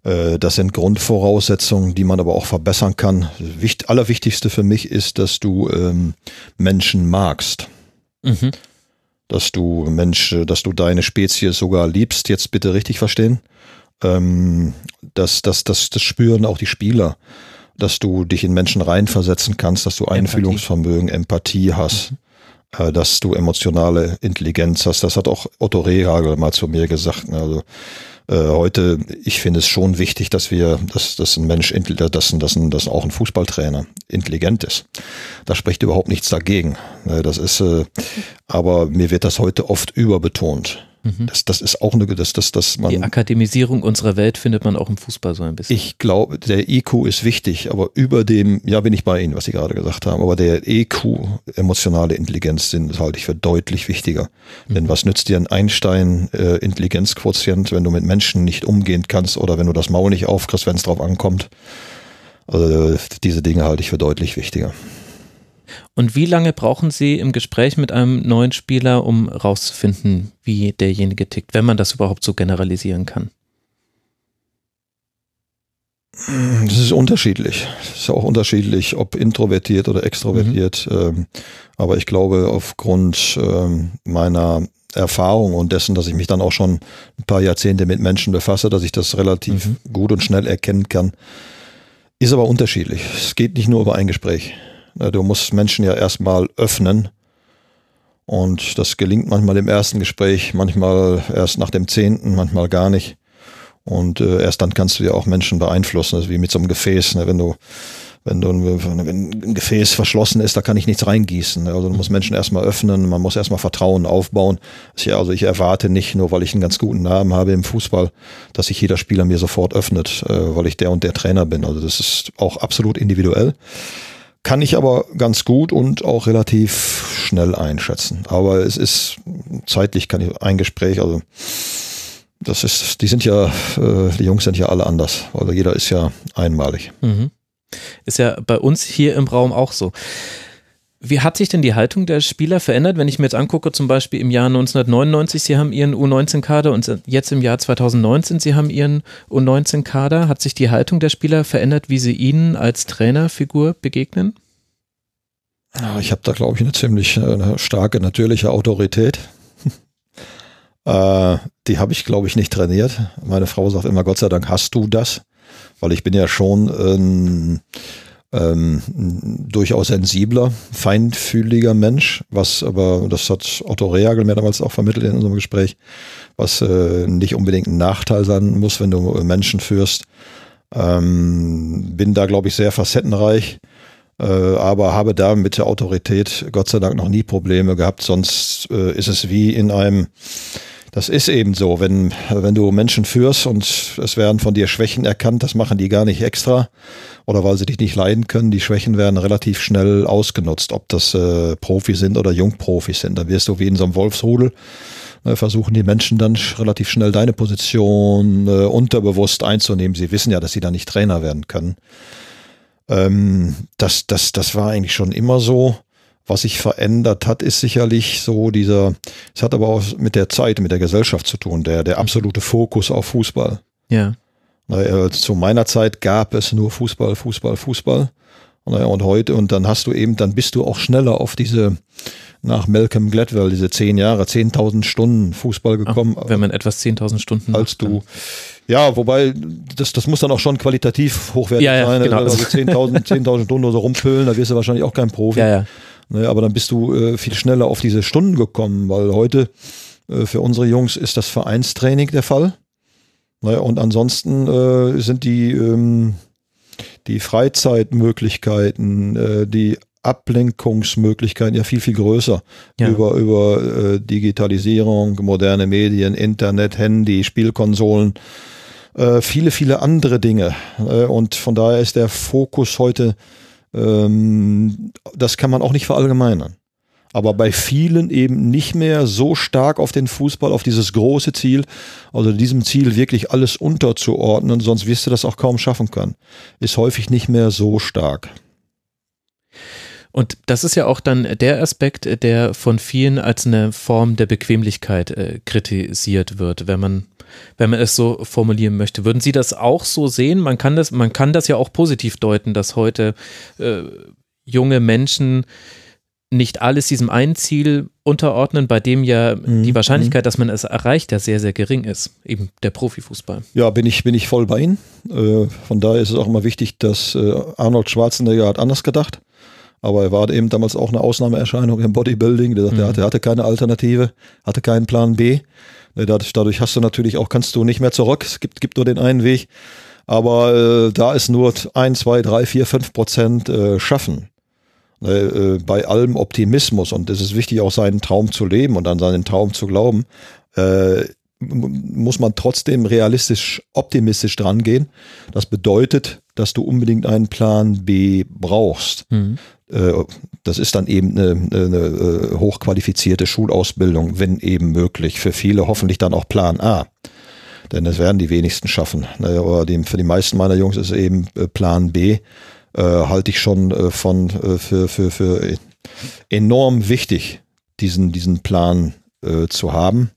Äh, das sind Grundvoraussetzungen, die man aber auch verbessern kann. Wicht, allerwichtigste für mich ist, dass du ähm, Menschen magst. Mhm. Dass du Mensch, dass du deine Spezies sogar liebst, jetzt bitte richtig verstehen. Ähm, das, das, das, das spüren auch die Spieler dass du dich in Menschen reinversetzen kannst, dass du Einfühlungsvermögen, Empathie hast. Mhm. Äh, dass du emotionale Intelligenz hast. Das hat auch Otto Rehagel mal zu mir gesagt. Also heute, ich finde es schon wichtig, dass wir, dass, dass ein Mensch, dass, dass, dass auch ein Fußballtrainer intelligent ist. Da spricht überhaupt nichts dagegen. Ne? Das ist, äh, aber mir wird das heute oft überbetont. Mhm. Das, das ist auch eine, das, das, das man. Die Akademisierung unserer Welt findet man auch im Fußball so ein bisschen. Ich glaube, der IQ ist wichtig, aber über dem, ja, bin ich bei Ihnen, was Sie gerade gesagt haben, aber der EQ, emotionale Intelligenz, sind, das halte ich für deutlich wichtiger. Mhm. Denn was nützt dir ein Einstein-Intelligenzquotient, äh, wenn du mit Menschen nicht umgehen kannst oder wenn du das Maul nicht aufkriegst, wenn es drauf ankommt? Also diese Dinge halte ich für deutlich wichtiger. Und wie lange brauchen Sie im Gespräch mit einem neuen Spieler, um rauszufinden, wie derjenige tickt, wenn man das überhaupt so generalisieren kann? Das ist unterschiedlich. Es ist auch unterschiedlich, ob introvertiert oder extrovertiert. Mhm. aber ich glaube, aufgrund ähm, meiner Erfahrung und dessen, dass ich mich dann auch schon ein paar Jahrzehnte mit Menschen befasse, dass ich das relativ mhm. gut und schnell erkennen kann. Ist aber unterschiedlich. Es geht nicht nur über ein Gespräch. Du musst Menschen ja erstmal öffnen. Und das gelingt manchmal im ersten Gespräch, manchmal erst nach dem zehnten, manchmal gar nicht. Und äh, erst dann kannst du ja auch Menschen beeinflussen. Ist wie mit so einem Gefäß. Ne? Wenn du, wenn du wenn ein Gefäß verschlossen ist, da kann ich nichts reingießen. Ne? Also du musst Menschen erstmal öffnen, man muss erstmal Vertrauen aufbauen. Also ich erwarte nicht, nur weil ich einen ganz guten Namen habe im Fußball, dass sich jeder Spieler mir sofort öffnet, äh, weil ich der und der Trainer bin. Also das ist auch absolut individuell. Kann ich aber ganz gut und auch relativ schnell einschätzen. Aber es ist zeitlich kann ich ein Gespräch, also das ist, die sind ja, äh, die Jungs sind ja alle anders. Also jeder ist ja einmalig. Mhm. Ist ja bei uns hier im Raum auch so. Wie hat sich denn die Haltung der Spieler verändert, wenn ich mir jetzt angucke, zum Beispiel im Jahr 1999, Sie haben Ihren U19-Kader und jetzt im Jahr 2019, Sie haben Ihren U19-Kader. Hat sich die Haltung der Spieler verändert, wie sie Ihnen als Trainerfigur begegnen? Ich habe da, glaube ich, eine ziemlich äh, eine starke natürliche Autorität. äh, die habe ich, glaube ich, nicht trainiert. Meine Frau sagt immer, Gott sei Dank hast du das, weil ich bin ja schon ein... Äh, ähm, durchaus sensibler, feinfühliger Mensch, was aber, das hat Otto Rehagel mir damals auch vermittelt in unserem Gespräch, was äh, nicht unbedingt ein Nachteil sein muss, wenn du Menschen führst. Ähm, bin da, glaube ich, sehr facettenreich. äh, aber habe da mit der Autorität Gott sei Dank noch nie Probleme gehabt. Sonst äh, ist es wie in einem das ist eben so, wenn, wenn du Menschen führst und es werden von dir Schwächen erkannt, das machen die gar nicht extra oder weil sie dich nicht leiden können, die Schwächen werden relativ schnell ausgenutzt, ob das äh, Profis sind oder Jungprofis sind. Da wirst du wie in so einem Wolfsrudel, äh, versuchen die Menschen dann relativ schnell deine Position äh, unterbewusst einzunehmen. Sie wissen ja, dass sie da nicht Trainer werden können. Ähm, das, das, das war eigentlich schon immer so. Was sich verändert hat, ist sicherlich so dieser, es hat aber auch mit der Zeit, mit der Gesellschaft zu tun, der, der absolute Fokus auf Fußball. Ja. Zu meiner Zeit gab es nur Fußball, Fußball, Fußball. Und heute, und dann hast du eben, dann bist du auch schneller auf diese, nach Malcolm Gladwell, diese zehn Jahre, 10.000 Stunden Fußball gekommen. Ach, wenn man etwas 10.000 Stunden Als macht, du, ja, wobei, das, das muss dann auch schon qualitativ hochwertig ja, ja, sein. Genau. Also 10.000 10 Stunden oder so rumpüllen, da wirst du wahrscheinlich auch kein Profi. Ja, ja. Ne, aber dann bist du äh, viel schneller auf diese Stunden gekommen, weil heute äh, für unsere Jungs ist das Vereinstraining der Fall. Ne, und ansonsten äh, sind die, ähm, die Freizeitmöglichkeiten, die Ablenkungsmöglichkeiten ja viel, viel größer Ja. über, über Digitalisierung, moderne Medien, Internet, Handy, Spielkonsolen, viele, viele andere Dinge. Äh, und von daher ist der Fokus heute, ähm, das kann man auch nicht verallgemeinern. Aber bei vielen eben nicht mehr so stark auf den Fußball, auf dieses große Ziel, also diesem Ziel wirklich alles unterzuordnen, sonst wirst du das auch kaum schaffen können. Ist häufig nicht mehr so stark. Und das ist ja auch dann der Aspekt, der von vielen als eine Form der Bequemlichkeit äh, kritisiert wird, wenn man wenn man es so formulieren möchte. Würden Sie das auch so sehen? Man kann das, man kann das ja auch positiv deuten, dass heute äh, junge Menschen nicht alles diesem einen Ziel unterordnen, bei dem ja Mhm, die Wahrscheinlichkeit, dass man es erreicht, ja sehr, sehr gering ist. Eben der Profifußball. Ja, bin ich, bin ich voll bei Ihnen. Äh, von daher ist es auch immer wichtig, dass äh, Arnold Schwarzenegger hat anders gedacht. Aber er war eben damals auch eine Ausnahmeerscheinung im Bodybuilding. Der, Mhm. er, hatte, hatte keine Alternative, hatte keinen Plan B. Ne, Dadurch, hast du natürlich auch, kannst du nicht mehr zurück. Es gibt, gibt nur den einen Weg. Aber äh, da ist nur ein, zwei, drei, vier, fünf Prozent äh, schaffen. Ne, äh, bei allem Optimismus und es ist wichtig, auch seinen Traum zu leben und an seinen Traum zu glauben, äh, muss man trotzdem realistisch, optimistisch dran gehen. Das bedeutet, dass du unbedingt einen Plan B brauchst. Mhm. Äh, Das ist dann eben eine, eine äh, hochqualifizierte Schulausbildung, wenn eben möglich. Für viele hoffentlich dann auch Plan A. Denn das werden die wenigsten schaffen. Aber für die meisten meiner Jungs ist eben äh, Plan B, halte ich schon von für, für, für enorm wichtig, diesen, diesen Plan zu haben.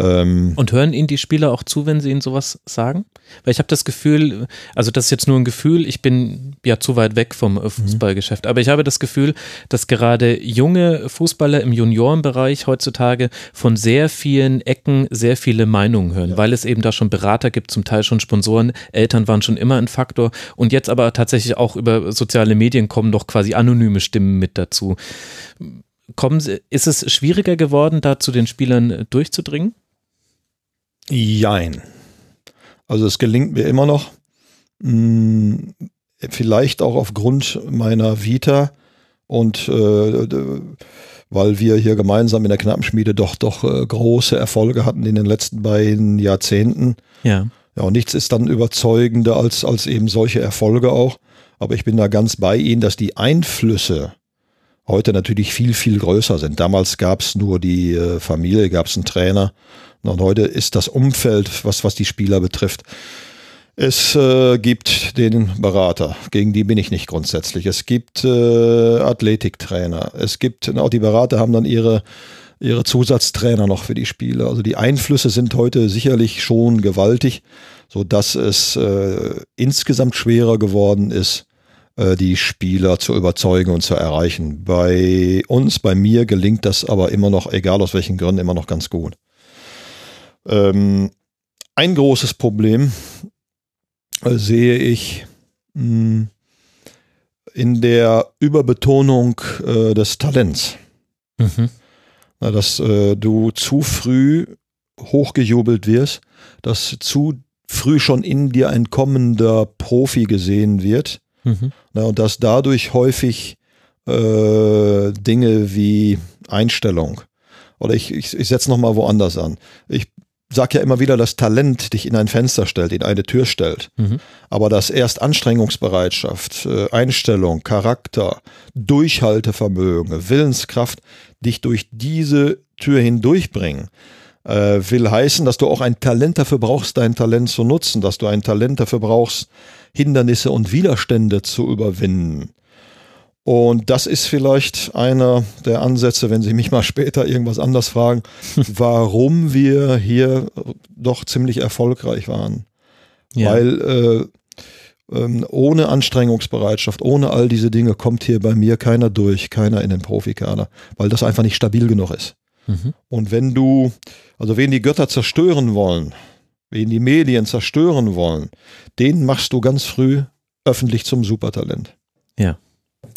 Ähm, Und hören Ihnen die Spieler auch zu, wenn Sie Ihnen sowas sagen? Weil ich habe das Gefühl, also das ist jetzt nur ein Gefühl, ich bin ja zu weit weg vom äh, Fußballgeschäft, aber ich habe das Gefühl, dass gerade junge Fußballer im Juniorenbereich heutzutage von sehr vielen Ecken sehr viele Meinungen hören, weil es eben da schon Berater gibt, zum Teil schon Sponsoren, Eltern waren schon immer ein Faktor und jetzt aber tatsächlich auch über soziale Medien kommen doch quasi anonyme Stimmen mit dazu. Kommen Sie, ist es schwieriger geworden, da zu den Spielern äh, durchzudringen? Jein. Also es gelingt mir immer noch. Mh, vielleicht auch aufgrund meiner Vita und äh, weil wir hier gemeinsam in der Knappenschmiede doch doch äh, große Erfolge hatten in den letzten beiden Jahrzehnten. Ja. Ja, und nichts ist dann überzeugender als, als eben solche Erfolge auch. Aber ich bin da ganz bei Ihnen, dass die Einflüsse heute natürlich viel, viel größer sind. Damals gab es nur die äh, Familie, gab es einen Trainer. Und heute ist das Umfeld, was, was die Spieler betrifft. Es äh, gibt den Berater, gegen die bin ich nicht grundsätzlich. Es gibt äh, Athletiktrainer. Es gibt, auch die Berater haben dann ihre, ihre Zusatztrainer noch für die Spieler. Also die Einflüsse sind heute sicherlich schon gewaltig, so dass es äh, insgesamt schwerer geworden ist, äh, die Spieler zu überzeugen und zu erreichen. Bei uns, bei mir gelingt das aber immer noch, egal aus welchen Gründen, immer noch ganz gut. Ähm, ein großes Problem äh, sehe ich mh, in der Überbetonung äh, des Talents. Mhm. Na, dass äh, du zu früh hochgejubelt wirst, dass zu früh schon in dir ein kommender Profi gesehen wird. Mhm. Na, und dass dadurch häufig äh, Dinge wie Einstellung oder ich, ich, ich setze nochmal woanders an. Ich sag ja immer wieder, dass Talent dich in ein Fenster stellt, in eine Tür stellt. Mhm. Aber dass erst Anstrengungsbereitschaft, äh, Einstellung, Charakter, Durchhaltevermögen, Willenskraft dich durch diese Tür hindurchbringen, äh, will heißen, dass du auch ein Talent dafür brauchst, dein Talent zu nutzen, dass du ein Talent dafür brauchst, Hindernisse und Widerstände zu überwinden. Und das ist vielleicht einer der Ansätze, wenn Sie mich mal später irgendwas anders fragen, warum wir hier doch ziemlich erfolgreich waren. Ja. Weil äh, ähm, ohne Anstrengungsbereitschaft, ohne all diese Dinge kommt hier bei mir keiner durch, keiner in den Profikader, weil das einfach nicht stabil genug ist. Mhm. Und wenn du, also wen die Götter zerstören wollen, wen die Medien zerstören wollen, den machst du ganz früh öffentlich zum Supertalent. Ja.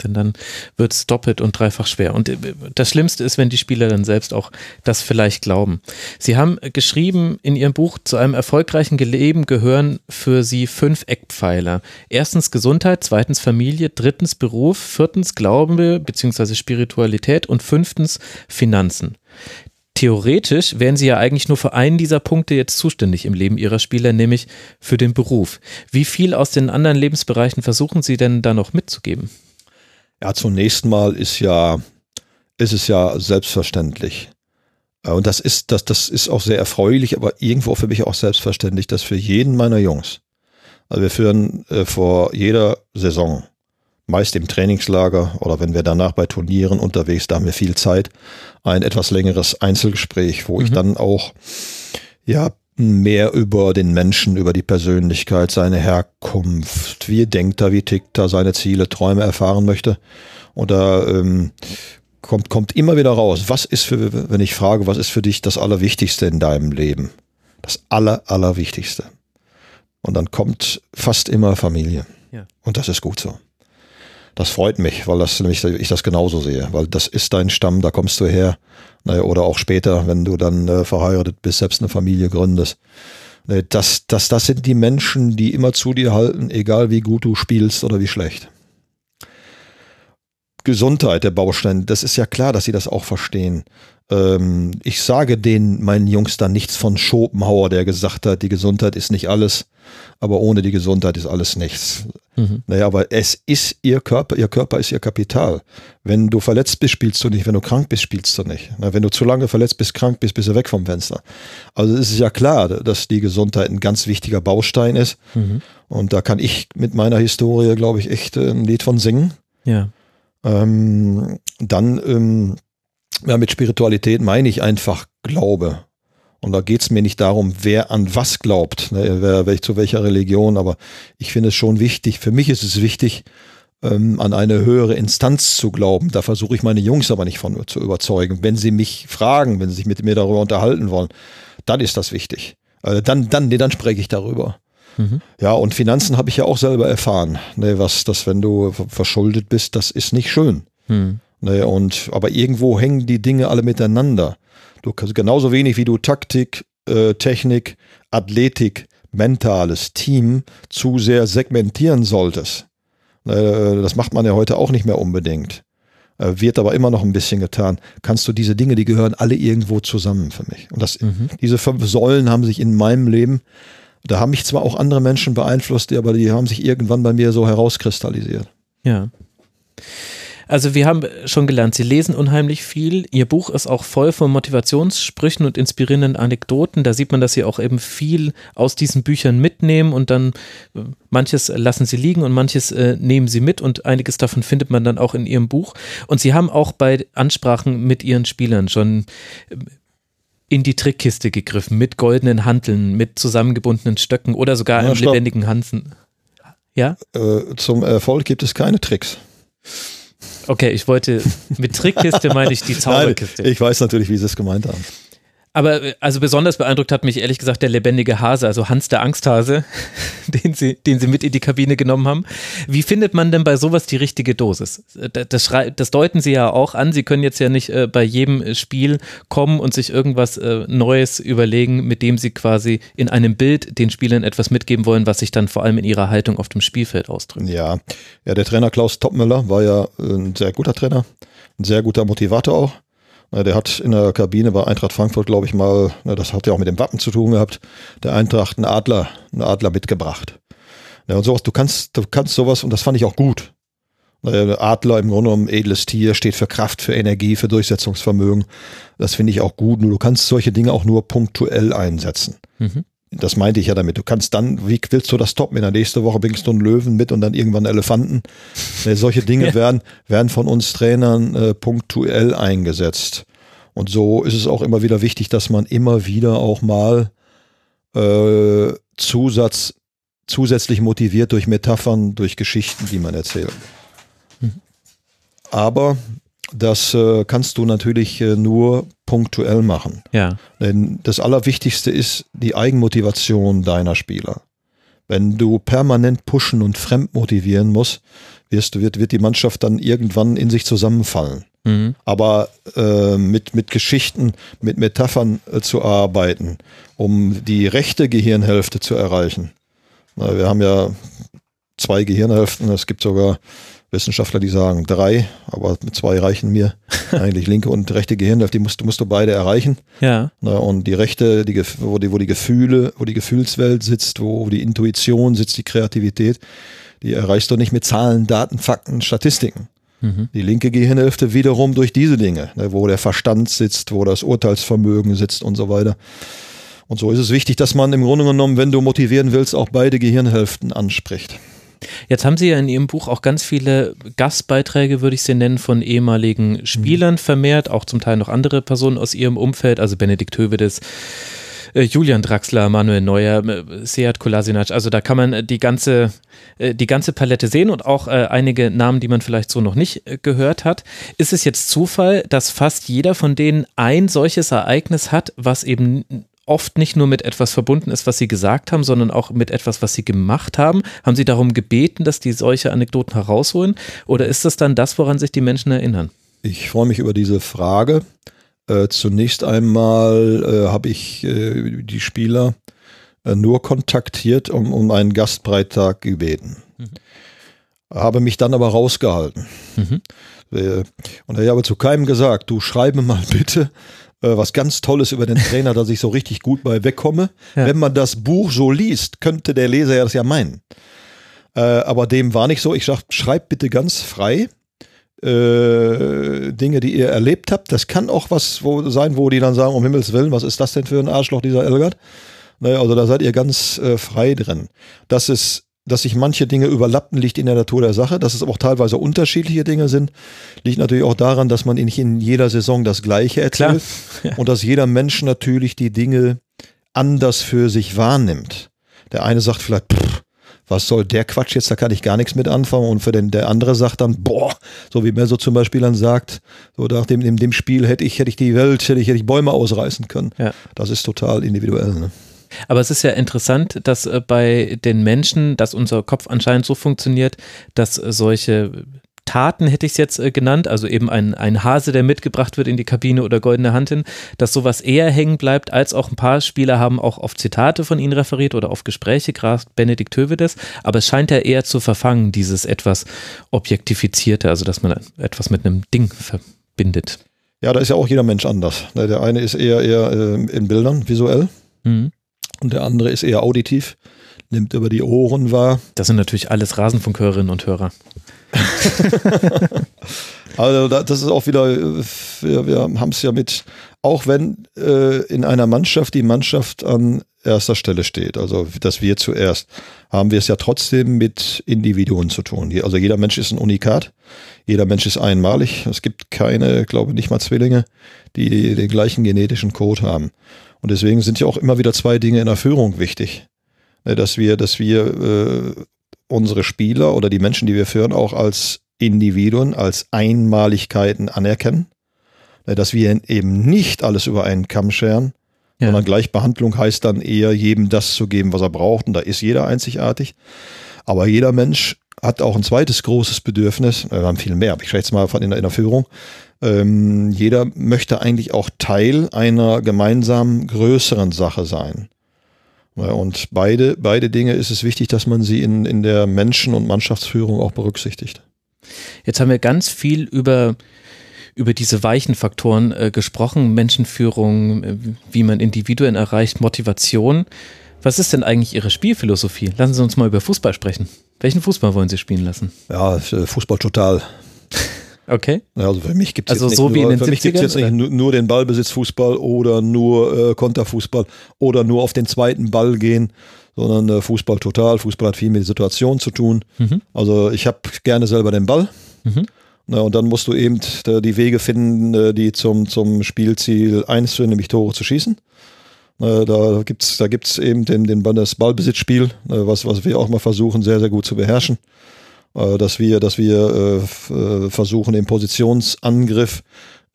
Denn dann wird es doppelt und dreifach schwer. Und äh, das Schlimmste ist, wenn die Spieler dann selbst auch das vielleicht glauben. Sie haben geschrieben in Ihrem Buch, zu einem erfolgreichen Leben gehören für Sie fünf Eckpfeiler. Erstens Gesundheit, zweitens Familie, drittens Beruf, viertens Glaube bzw. Spiritualität und fünftens Finanzen. Theoretisch wären Sie ja eigentlich nur für einen dieser Punkte jetzt zuständig im Leben Ihrer Spieler, nämlich für den Beruf. Wie viel aus den anderen Lebensbereichen versuchen Sie denn da noch mitzugeben? Ja, zunächst mal ist ja, ist es ja selbstverständlich. Äh, und das ist, das, das ist auch sehr erfreulich, aber irgendwo für mich auch selbstverständlich, dass für jeden meiner Jungs, also wir führen äh, vor jeder Saison, meist im Trainingslager oder wenn wir danach bei Turnieren unterwegs, da haben wir viel Zeit, ein etwas längeres Einzelgespräch, wo mhm. ich dann auch ja mehr über den Menschen, über die Persönlichkeit, seine Herkunft, wie denkt er, wie tickt er, seine Ziele, Träume erfahren möchte. Oder ähm, kommt, kommt immer wieder raus, was ist für, wenn ich frage, was ist für dich das Allerwichtigste in deinem Leben? Das Aller, Allerwichtigste. Und dann kommt fast immer Familie. Ja. Und das ist gut so. Das freut mich, weil das nämlich ich das genauso sehe, weil das ist dein Stamm, da kommst du her. Oder auch später, wenn du dann äh, verheiratet bist, selbst eine Familie gründest. Das, das, das sind die Menschen, die immer zu dir halten, egal wie gut du spielst oder wie schlecht. Gesundheit der Baustein, das ist ja klar, dass sie das auch verstehen. Ähm, ich sage den meinen Jungs dann nichts von Schopenhauer, der gesagt hat, die Gesundheit ist nicht alles, aber ohne die Gesundheit ist alles nichts. Mhm. Naja, aber es ist ihr Körper, ihr Körper ist ihr Kapital. Wenn du verletzt bist, spielst du nicht. Wenn du krank bist, spielst du nicht. Na, wenn du zu lange verletzt bist, krank bist, bist du weg vom Fenster. Also es ist ja klar, dass die Gesundheit ein ganz wichtiger Baustein ist. Mhm. Und da kann ich mit meiner Historie, glaube ich, echt ein Lied von singen. Ja. Ähm, dann ähm, ja, mit Spiritualität meine ich einfach Glaube. Und da geht es mir nicht darum, wer an was glaubt, ne, wer, wer zu welcher Religion, aber ich finde es schon wichtig, für mich ist es wichtig, ähm, an eine höhere Instanz zu glauben. Da versuche ich meine Jungs aber nicht von zu überzeugen. Wenn sie mich fragen, wenn sie sich mit mir darüber unterhalten wollen, dann ist das wichtig. Äh, dann, dann, nee, dann spreche ich darüber. Mhm. Ja, und Finanzen habe ich ja auch selber erfahren. Ne, was das, wenn du verschuldet bist, das ist nicht schön. Mhm. Ne, und, aber irgendwo hängen die Dinge alle miteinander. Du kannst genauso wenig wie du Taktik, äh, Technik, Athletik, mentales Team zu sehr segmentieren solltest. Äh, das macht man ja heute auch nicht mehr unbedingt. Äh, wird aber immer noch ein bisschen getan. Kannst du diese Dinge, die gehören alle irgendwo zusammen für mich. Und das, mhm. diese fünf Säulen haben sich in meinem Leben, da haben mich zwar auch andere Menschen beeinflusst, aber die haben sich irgendwann bei mir so herauskristallisiert. Ja. Also wir haben schon gelernt, Sie lesen unheimlich viel. Ihr Buch ist auch voll von Motivationssprüchen und inspirierenden Anekdoten. Da sieht man, dass Sie auch eben viel aus diesen Büchern mitnehmen und dann äh, manches lassen Sie liegen und manches äh, nehmen Sie mit und einiges davon findet man dann auch in Ihrem Buch. Und Sie haben auch bei Ansprachen mit Ihren Spielern schon äh, in die Trickkiste gegriffen, mit goldenen Hanteln, mit zusammengebundenen Stöcken oder sogar einem lebendigen Hansen. Ja? Äh, zum Erfolg gibt es keine Tricks. Okay, ich wollte, mit Trickkiste meine ich die Zauberkiste. Nein, ich weiß natürlich, wie Sie es gemeint haben. Aber äh, also besonders beeindruckt hat mich ehrlich gesagt der lebendige Hase, also Hans der Angsthase, den sie, den sie mit in die Kabine genommen haben. Wie findet man denn bei sowas die richtige Dosis? Das, das, das deuten sie ja auch an. Sie können jetzt ja nicht äh, bei jedem Spiel kommen und sich irgendwas äh, Neues überlegen, mit dem sie quasi in einem Bild den Spielern etwas mitgeben wollen, was sich dann vor allem in ihrer Haltung auf dem Spielfeld ausdrückt. Ja, ja der Trainer Klaus Toppmüller war ja ein sehr guter Trainer, ein sehr guter Motivator auch der hat in der Kabine bei Eintracht Frankfurt, glaube ich mal, das hat ja auch mit dem Wappen zu tun gehabt, der Eintracht einen Adler, einen Adler mitgebracht. Und sowas, du kannst, du kannst sowas, und das fand ich auch gut. Adler im Grunde genommen edles Tier, steht für Kraft, für Energie, für Durchsetzungsvermögen. Das finde ich auch gut. Nur du kannst solche Dinge auch nur punktuell einsetzen. Mhm. Das meinte ich ja damit. Du kannst dann, wie willst du das toppen? In der nächsten Woche bringst du einen Löwen mit und dann irgendwann Elefanten. Äh, solche Dinge ja. werden, werden von uns Trainern äh, punktuell eingesetzt. Und so ist es auch immer wieder wichtig, dass man immer wieder auch mal äh, Zusatz, zusätzlich motiviert durch Metaphern, durch Geschichten, die man erzählt. Mhm. Aber das äh, kannst du natürlich äh, nur punktuell machen. Ja. Denn das Allerwichtigste ist die Eigenmotivation deiner Spieler. Wenn du permanent pushen und fremd motivieren musst, wirst, wird, wird die Mannschaft dann irgendwann in sich zusammenfallen. Mhm. Aber äh, mit, mit Geschichten, mit Metaphern äh, zu arbeiten, um die rechte Gehirnhälfte zu erreichen. Na, wir haben ja zwei Gehirnhälften, es gibt sogar Wissenschaftler, die sagen drei, aber mit zwei reichen mir. Eigentlich linke und rechte Gehirnhälfte, die musst, musst du beide erreichen. Ja. Na, und die rechte, die, wo, die, wo die Gefühle, wo die Gefühlswelt sitzt, wo die Intuition sitzt, die Kreativität, die erreichst du nicht mit Zahlen, Daten, Fakten, Statistiken. Mhm. Die linke Gehirnhälfte wiederum durch diese Dinge, ne, wo der Verstand sitzt, wo das Urteilsvermögen sitzt und so weiter. Und so ist es wichtig, dass man im Grunde genommen, wenn du motivieren willst, auch beide Gehirnhälften anspricht. Jetzt haben Sie ja in Ihrem Buch auch ganz viele Gastbeiträge, würde ich sie nennen, von ehemaligen Spielern mhm. vermehrt, auch zum Teil noch andere Personen aus Ihrem Umfeld, also Benedikt Hövedes, äh, Julian Draxler, Manuel Neuer, äh, Seat Kolasinac. Also da kann man die ganze, äh, die ganze Palette sehen und auch einige Namen, die man vielleicht so noch nicht gehört hat. Ist es jetzt Zufall, dass fast jeder von denen ein solches Ereignis hat, was eben oft nicht nur mit etwas verbunden ist, was Sie gesagt haben, sondern auch mit etwas, was Sie gemacht haben? Haben Sie darum gebeten, dass die solche Anekdoten herausholen? Oder ist das dann das, woran sich die Menschen erinnern? Ich freue mich über diese Frage. Äh, zunächst einmal äh, habe ich äh, die Spieler äh, nur kontaktiert um, um einen Gastbeitrag gebeten. Mhm. Habe mich dann aber rausgehalten. Mhm. Äh, und ich habe zu keinem gesagt, du schreibe mal bitte was ganz Tolles über den Trainer, dass ich so richtig gut bei wegkomme. Ja. Wenn man das Buch so liest, könnte der Leser ja das ja meinen. aber dem war nicht so. Ich sage, schreib bitte ganz frei äh, Dinge, die ihr erlebt habt. Das kann auch was wo, sein, wo die dann sagen, um Himmels Willen, was ist das denn für ein Arschloch, dieser Elgert? Naja, also da seid ihr ganz äh, frei drin. Das ist dass sich manche Dinge überlappen, liegt in der Natur der Sache. Dass es aber auch teilweise unterschiedliche Dinge sind, liegt natürlich auch daran, dass man nicht in jeder Saison das Gleiche erzählt ja. und dass jeder Mensch natürlich die Dinge anders für sich wahrnimmt. Der eine sagt vielleicht, pff, was soll der Quatsch jetzt, da kann ich gar nichts mit anfangen. Und für den, der andere sagt dann, boah, so wie mir so zum Beispiel dann sagt, so nach dem, in dem Spiel hätte ich, hätte ich die Welt, hätte ich, hätte ich Bäume ausreißen können. Ja. Das ist total individuell. Ne? Aber es ist ja interessant, dass äh, bei den Menschen, dass unser Kopf anscheinend so funktioniert, dass solche Taten hätte ich es jetzt äh, genannt, also eben ein, ein Hase, der mitgebracht wird in die Kabine oder goldene Handin, dass sowas eher hängen bleibt, als auch ein paar Spieler haben auch auf Zitate von ihnen referiert oder auf Gespräche, gerade Benedikt Hövedes, aber es scheint ja eher zu verfangen, dieses etwas objektifizierte, also dass man etwas mit einem Ding verbindet. Ja, da ist ja auch jeder Mensch anders. Ne, der eine ist eher, eher äh, in Bildern, visuell, mhm. Und der andere ist eher auditiv, nimmt über die Ohren wahr. Das sind natürlich alles Rasenfunkhörerinnen und Hörer. also das ist auch wieder, wir, wir haben es ja mit, auch wenn äh, in einer Mannschaft die Mannschaft an erster Stelle steht, also dass wir zuerst, haben wir es ja trotzdem mit Individuen zu tun. Also jeder Mensch ist ein Unikat, jeder Mensch ist einmalig. Es gibt keine, glaube nicht mal Zwillinge, die den gleichen genetischen Code haben. Und deswegen sind ja auch immer wieder zwei Dinge in der Führung wichtig. Ne, dass wir, dass wir äh, unsere Spieler oder die Menschen, die wir führen, auch als Individuen, als Einmaligkeiten anerkennen. Dass wir eben nicht alles über einen Kamm scheren, Ja. Sondern Gleichbehandlung heißt dann eher, jedem das zu geben, was er braucht. Und da ist jeder einzigartig. Aber jeder Mensch hat auch ein zweites großes Bedürfnis, wir haben viel mehr, aber ich spreche jetzt mal von in der, in der Führung. Ähm, jeder möchte eigentlich auch Teil einer gemeinsamen größeren Sache sein. Und beide, beide Dinge ist es wichtig, dass man sie in, in der Menschen- und Mannschaftsführung auch berücksichtigt. Jetzt haben wir ganz viel über, über diese weichen Faktoren äh, gesprochen, Menschenführung, äh, wie man Individuen erreicht, Motivation. Was ist denn eigentlich Ihre Spielphilosophie? Lassen Sie uns mal über Fußball sprechen. Welchen Fußball wollen Sie spielen lassen? Ja, äh, Fußball total. Okay. Also für mich gibt es also jetzt, so nicht, nur, für mich gibt's jetzt nicht nur, nur den Ballbesitzfußball oder nur äh, Konterfußball oder nur auf den zweiten Ball gehen, sondern äh, Fußball total. Fußball hat viel mit der Situation zu tun. Mhm. Also ich habe gerne selber den Ball. Mhm. Na, und dann musst du eben äh, die Wege finden, äh, die zum, zum Spielziel einzuführen, nämlich Tore zu schießen. Da gibt's da gibt's eben den, den, das Ballbesitzspiel, was, was wir auch mal versuchen, sehr, sehr gut zu beherrschen. Äh, dass wir, dass wir äh, äh, versuchen, im Positionsangriff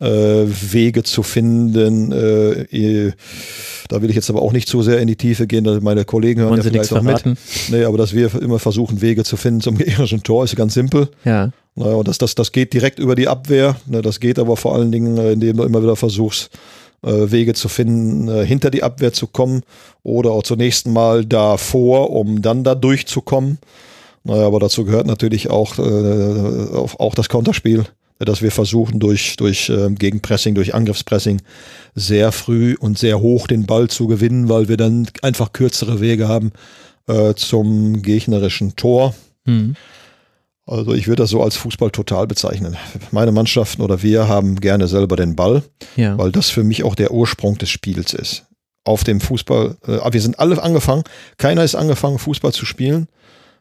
Wege zu finden. da will ich jetzt aber auch nicht zu sehr in die Tiefe gehen, meine Kollegen hören Wollen ja vielleicht auch mit. Nee, aber dass wir immer versuchen, Wege zu finden zum gegnerischen Tor, ist ganz simpel. Ja. Und das, das, das geht direkt über die Abwehr. Das geht aber vor allen Dingen, indem du immer wieder versuchst, Wege zu finden, hinter die Abwehr zu kommen oder auch zunächst mal davor, um dann da durchzukommen. Naja, aber dazu gehört natürlich auch, äh, auch das Konterspiel, dass wir versuchen, durch, durch äh, Gegenpressing, durch Angriffspressing sehr früh und sehr hoch den Ball zu gewinnen, weil wir dann einfach kürzere Wege haben äh, zum gegnerischen Tor. Mhm. Also ich würde das so als Fußball total bezeichnen. Meine Mannschaften oder wir haben gerne selber den Ball, ja. weil das für mich auch der Ursprung des Spiels ist. Auf dem Fußball, äh, wir sind alle angefangen, keiner ist angefangen, Fußball zu spielen,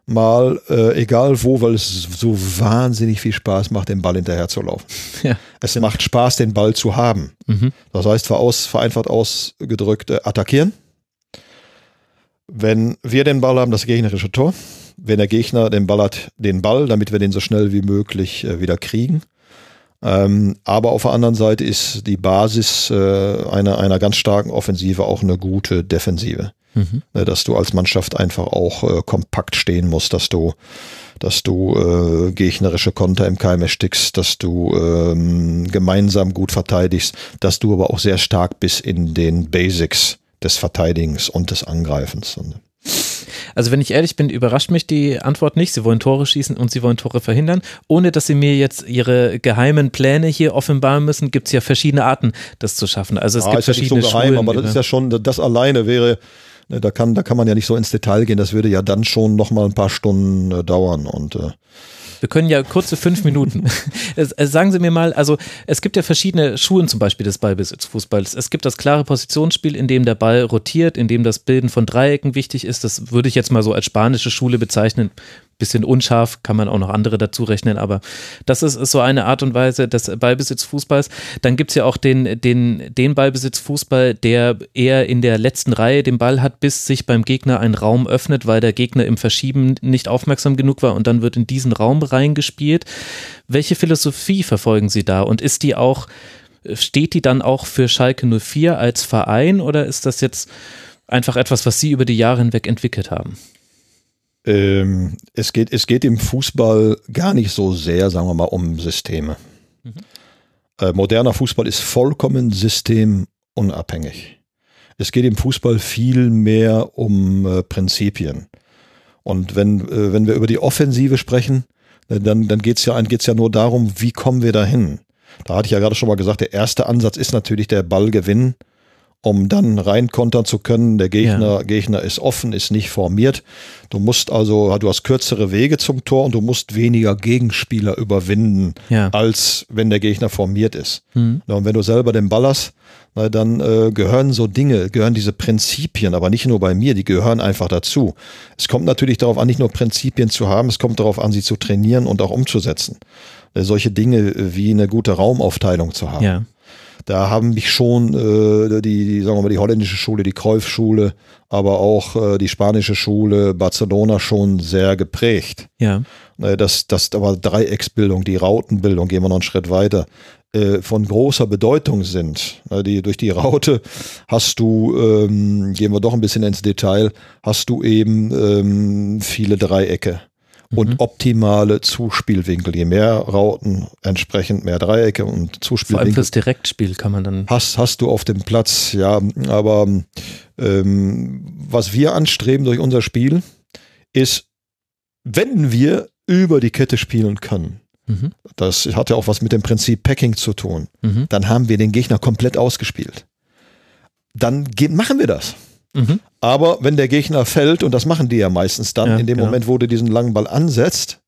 mal, äh, egal wo, weil es so wahnsinnig viel Spaß macht, den Ball hinterher zu laufen. Ja, es macht Spaß, den Ball zu haben. Mhm. Das heißt, aus, vereinfacht ausgedrückt, äh, attackieren. Wenn wir den Ball haben, das gegnerische Tor. Wenn der Gegner den Ball hat, den Ball, damit wir den so schnell wie möglich äh, wieder kriegen. Ähm, aber auf der anderen Seite ist die Basis äh, einer, einer ganz starken Offensive auch eine gute Defensive. Mhm. Ne, dass du als Mannschaft einfach auch äh, kompakt stehen musst, dass du, dass du äh, gegnerische Konter im Keim erstickst, dass du ähm, gemeinsam gut verteidigst, dass du aber auch sehr stark bist in den Basics des Verteidigens und des Angreifens. Also wenn ich ehrlich bin, überrascht mich die Antwort nicht. Sie wollen Tore schießen und sie wollen Tore verhindern. Ohne dass sie mir jetzt ihre geheimen Pläne hier offenbaren müssen, gibt es ja verschiedene Arten, das zu schaffen. Also es ah, gibt ist verschiedene ja nicht so geheim, Schulen, aber das ist ja schon, das alleine wäre da kann, da kann man ja nicht so ins Detail gehen. Das würde ja dann schon noch mal ein paar Stunden äh, dauern und äh, wir können ja kurze fünf Minuten. Sagen Sie mir mal, also es gibt ja verschiedene Schulen zum Beispiel des Ballbesitzfußballs. Es gibt das klare Positionsspiel, in dem der Ball rotiert, in dem das Bilden von Dreiecken wichtig ist. Das würde ich jetzt mal so als spanische Schule bezeichnen bisschen unscharf, kann man auch noch andere dazu rechnen, aber das ist, so eine Art und Weise des Ballbesitzfußballs. Dann gibt es ja auch den, den, den Ballbesitzfußball, der eher in der letzten Reihe den Ball hat, bis sich beim Gegner ein Raum öffnet, weil der Gegner im Verschieben nicht aufmerksam genug war und dann wird in diesen Raum reingespielt. Welche Philosophie verfolgen Sie da und ist die auch, steht die dann auch für Schalke 04 als Verein oder ist das jetzt einfach etwas, was Sie über die Jahre hinweg entwickelt haben? Ähm, es, geht, es geht im Fußball gar nicht so sehr, sagen wir mal, um Systeme. Mhm. Äh, moderner Fußball ist vollkommen systemunabhängig. Es geht im Fußball viel mehr um äh, Prinzipien. Und wenn, äh, wenn wir über die Offensive sprechen, äh, dann, dann geht es ja, geht's ja nur darum, wie kommen wir dahin. Da hatte ich ja gerade schon mal gesagt, der erste Ansatz ist natürlich der Ballgewinn um dann reinkontern zu können. Der Gegner, ja. Gegner ist offen, ist nicht formiert. Du musst also, du hast kürzere Wege zum Tor und du musst weniger Gegenspieler überwinden, ja. als wenn der Gegner formiert ist. Mhm. Und wenn du selber den Ball hast, na, dann äh, gehören so Dinge, gehören diese Prinzipien, aber nicht nur bei mir, die gehören einfach dazu. Es kommt natürlich darauf an, nicht nur Prinzipien zu haben, es kommt darauf an, sie zu trainieren und auch umzusetzen. Äh, solche Dinge wie eine gute Raumaufteilung zu haben. Ja da haben mich schon äh, die, die, sagen wir mal, die holländische Schule, die Cruyff-Schule, aber auch äh, die spanische Schule, Barcelona schon sehr geprägt. Ja. Äh, Das, das aber Dreiecksbildung, die Rautenbildung, gehen wir noch einen Schritt weiter, äh, von großer Bedeutung sind. Die, durch die Raute hast du, ähm, gehen wir doch ein bisschen ins Detail, hast du eben ähm, viele Dreiecke und optimale Zuspielwinkel. Je mehr Rauten, entsprechend mehr Dreiecke und Vor allem Zuspielwinkel fürs Direktspiel kann man dann. hast, hast du auf dem Platz, ja, aber ähm, was wir anstreben durch unser Spiel ist, wenn wir über die Kette spielen können, Mhm. das hat ja auch was mit dem Prinzip Packing zu tun, Mhm. dann haben wir den Gegner komplett ausgespielt. Dann machen wir das. Mhm. Aber wenn der Gegner fällt, und das machen die ja meistens dann, Ja, in dem genau. Moment, wo du diesen langen Ball ansetzt,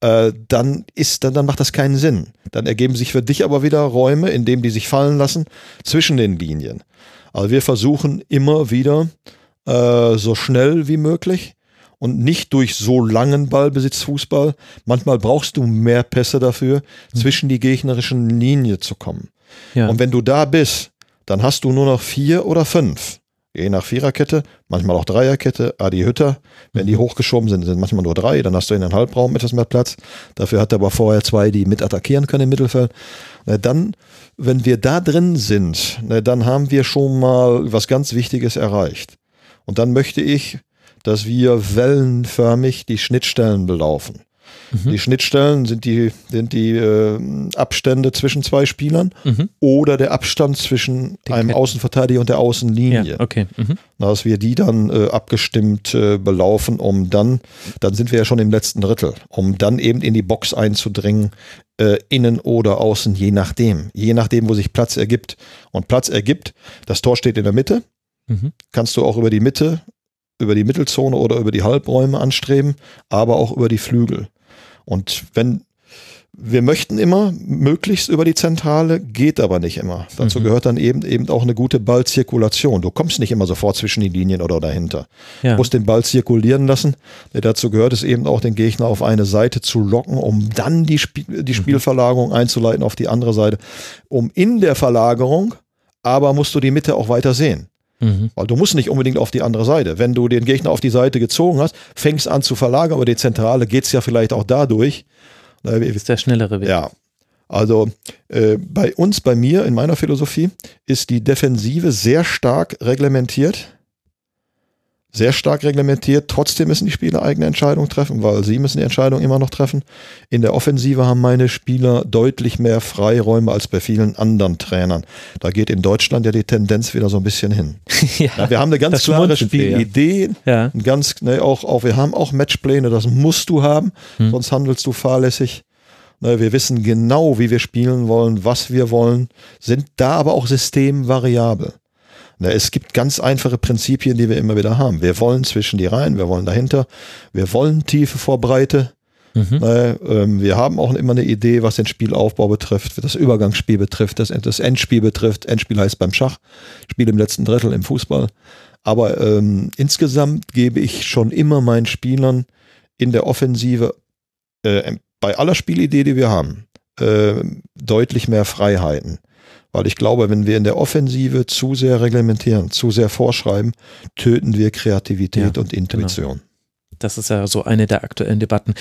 äh, dann ist, dann, dann macht das keinen Sinn. Dann ergeben sich für dich aber wieder Räume, in denen die sich fallen lassen, zwischen den Linien. Also wir versuchen immer wieder äh, so schnell wie möglich und nicht durch so langen Ballbesitz Fußball. Manchmal brauchst du mehr Pässe dafür, zwischen die gegnerischen Linie zu kommen. Ja. Und wenn du da bist, dann hast du nur noch vier oder fünf. Je nach Viererkette, manchmal auch Dreierkette, Adi Hütter. Wenn die hochgeschoben sind, sind manchmal nur drei, dann hast du in den Halbraum etwas mehr Platz. Dafür hat er aber vorher zwei, die mit attackieren können im Mittelfeld. Dann, wenn wir da drin sind, na, dann haben wir schon mal was ganz Wichtiges erreicht. Und dann möchte ich, dass wir wellenförmig die Schnittstellen belaufen. Die Schnittstellen sind die, sind die äh, Abstände zwischen zwei Spielern Mhm. oder der Abstand zwischen Den einem Ketten- Außenverteidiger und der Außenlinie. Ja, okay. Mhm. Dass wir die dann äh, abgestimmt äh, belaufen, um dann, dann sind wir ja schon im letzten Drittel, um dann eben in die Box einzudringen, äh, innen oder außen, je nachdem. Je nachdem, wo sich Platz ergibt. Und Platz ergibt, das Tor steht in der Mitte, Mhm. kannst du auch über die Mitte, über die Mittelzone oder über die Halbräume anstreben, aber auch über die Flügel. Und wenn wir möchten immer möglichst über die Zentrale, geht aber nicht immer. Dazu Mhm. gehört dann eben eben auch eine gute Ballzirkulation. Du kommst nicht immer sofort zwischen die Linien oder dahinter. Ja. Du musst den Ball zirkulieren lassen. Dazu gehört es eben auch, den Gegner auf eine Seite zu locken, um dann die, Mhm. die Spielverlagerung einzuleiten auf die andere Seite. Um in der Verlagerung, aber musst du die Mitte auch weiter sehen. Mhm. Weil du musst nicht unbedingt auf die andere Seite. Wenn du den Gegner auf die Seite gezogen hast, fängst an zu verlagern, aber die Zentrale geht's ja vielleicht auch dadurch. Wir- ist der schnellere Weg. Ja. Also äh, bei uns, bei mir, in meiner Philosophie, ist die Defensive sehr stark reglementiert. Sehr stark reglementiert. Trotzdem müssen die Spieler eigene Entscheidungen treffen, weil sie müssen die Entscheidung immer noch treffen. In der Offensive haben meine Spieler deutlich mehr Freiräume als bei vielen anderen Trainern. Da geht in Deutschland ja die Tendenz wieder so ein bisschen hin. ja. Ja, wir haben eine ganz klare. Spielidee. Ja. Ganz, ne, auch, auch, wir haben auch Matchpläne, das musst du haben, Hm. sonst handelst du fahrlässig. Ne, wir wissen genau, wie wir spielen wollen, was wir wollen, sind da aber auch systemvariabel. Es gibt ganz einfache Prinzipien, die wir immer wieder haben. Wir wollen zwischen die Reihen, wir wollen dahinter, wir wollen Tiefe vor Breite. Mhm. Ähm, wir haben auch immer eine Idee, was den Spielaufbau betrifft, das Übergangsspiel betrifft, das, das Endspiel betrifft. Endspiel heißt beim Schach, Spiel im letzten Drittel im Fußball. Aber ähm, insgesamt gebe ich schon immer meinen Spielern in der Offensive äh, bei aller Spielidee, die wir haben, äh, deutlich mehr Freiheiten. Weil ich glaube, wenn wir in der Offensive zu sehr reglementieren, zu sehr vorschreiben, töten wir Kreativität Ja, und Intuition. Das ist ja so eine der aktuellen Debatten.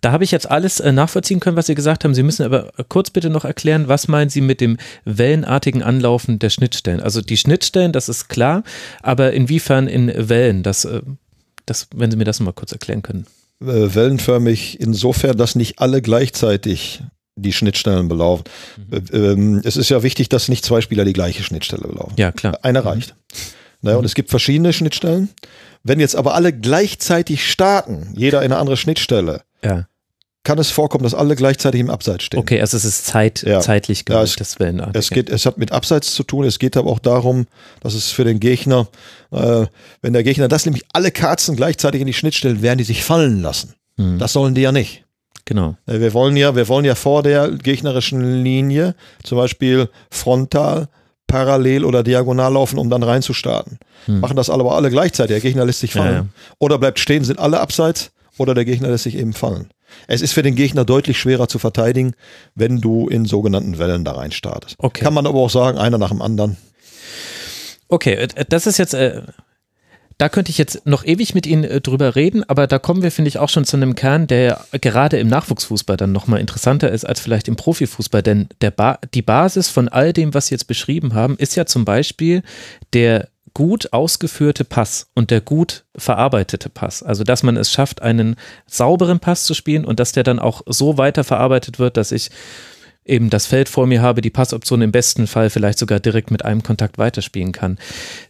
Da habe ich jetzt alles äh, nachvollziehen können, was Sie gesagt haben. Sie müssen aber kurz bitte noch erklären, was meinen Sie mit dem wellenartigen Anlaufen der Schnittstellen? Also die Schnittstellen, das ist klar, aber inwiefern in Wellen? Das, äh, das, wenn Sie mir das mal kurz erklären können. Äh, wellenförmig insofern, dass nicht alle gleichzeitig die Schnittstellen belaufen. Äh, ähm, es ist ja wichtig, dass nicht zwei Spieler die gleiche Schnittstelle belaufen. Ja, klar. Eine reicht. Naja, und es gibt verschiedene Schnittstellen. Wenn jetzt aber alle gleichzeitig starten, jeder in eine andere Schnittstelle, Ja. kann es vorkommen, dass alle gleichzeitig im Abseits stehen. Okay, also es ist Zeit, Ja. zeitlich Ja, gewollt, es- das wellenartige. Es, geht, es hat mit Abseits zu tun, es geht aber auch darum, dass es für den Gegner, äh, wenn der Gegner das nämlich alle Kerzen gleichzeitig in die Schnittstellen, werden die sich fallen lassen. Hm, Das sollen die ja nicht. Genau. Äh, Wir wollen ja, wir wollen ja vor der gegnerischen Linie zum Beispiel frontal, parallel oder diagonal laufen, um dann reinzustarten. Hm. Machen das aber alle gleichzeitig. Der Gegner lässt sich Ja, fallen. ja. Oder bleibt stehen, sind alle abseits oder der Gegner lässt sich eben fallen. Es ist für den Gegner deutlich schwerer zu verteidigen, wenn du in sogenannten Wellen da rein startest. Okay. Kann man aber auch sagen, einer nach dem anderen. Okay, äh, das ist jetzt, äh, da könnte ich jetzt noch ewig mit Ihnen äh, drüber reden, aber da kommen wir, finde ich, auch schon zu einem Kern, der gerade im Nachwuchsfußball dann nochmal interessanter ist als vielleicht im Profifußball, denn ba die Basis von all dem, was Sie jetzt beschrieben haben, ist ja zum Beispiel der gut ausgeführte Pass und der gut verarbeitete Pass. Also, dass man es schafft, einen sauberen Pass zu spielen und dass der dann auch so weiter verarbeitet wird, dass ich eben das Feld vor mir habe, die Passoption im besten Fall vielleicht sogar direkt mit einem Kontakt weiterspielen kann.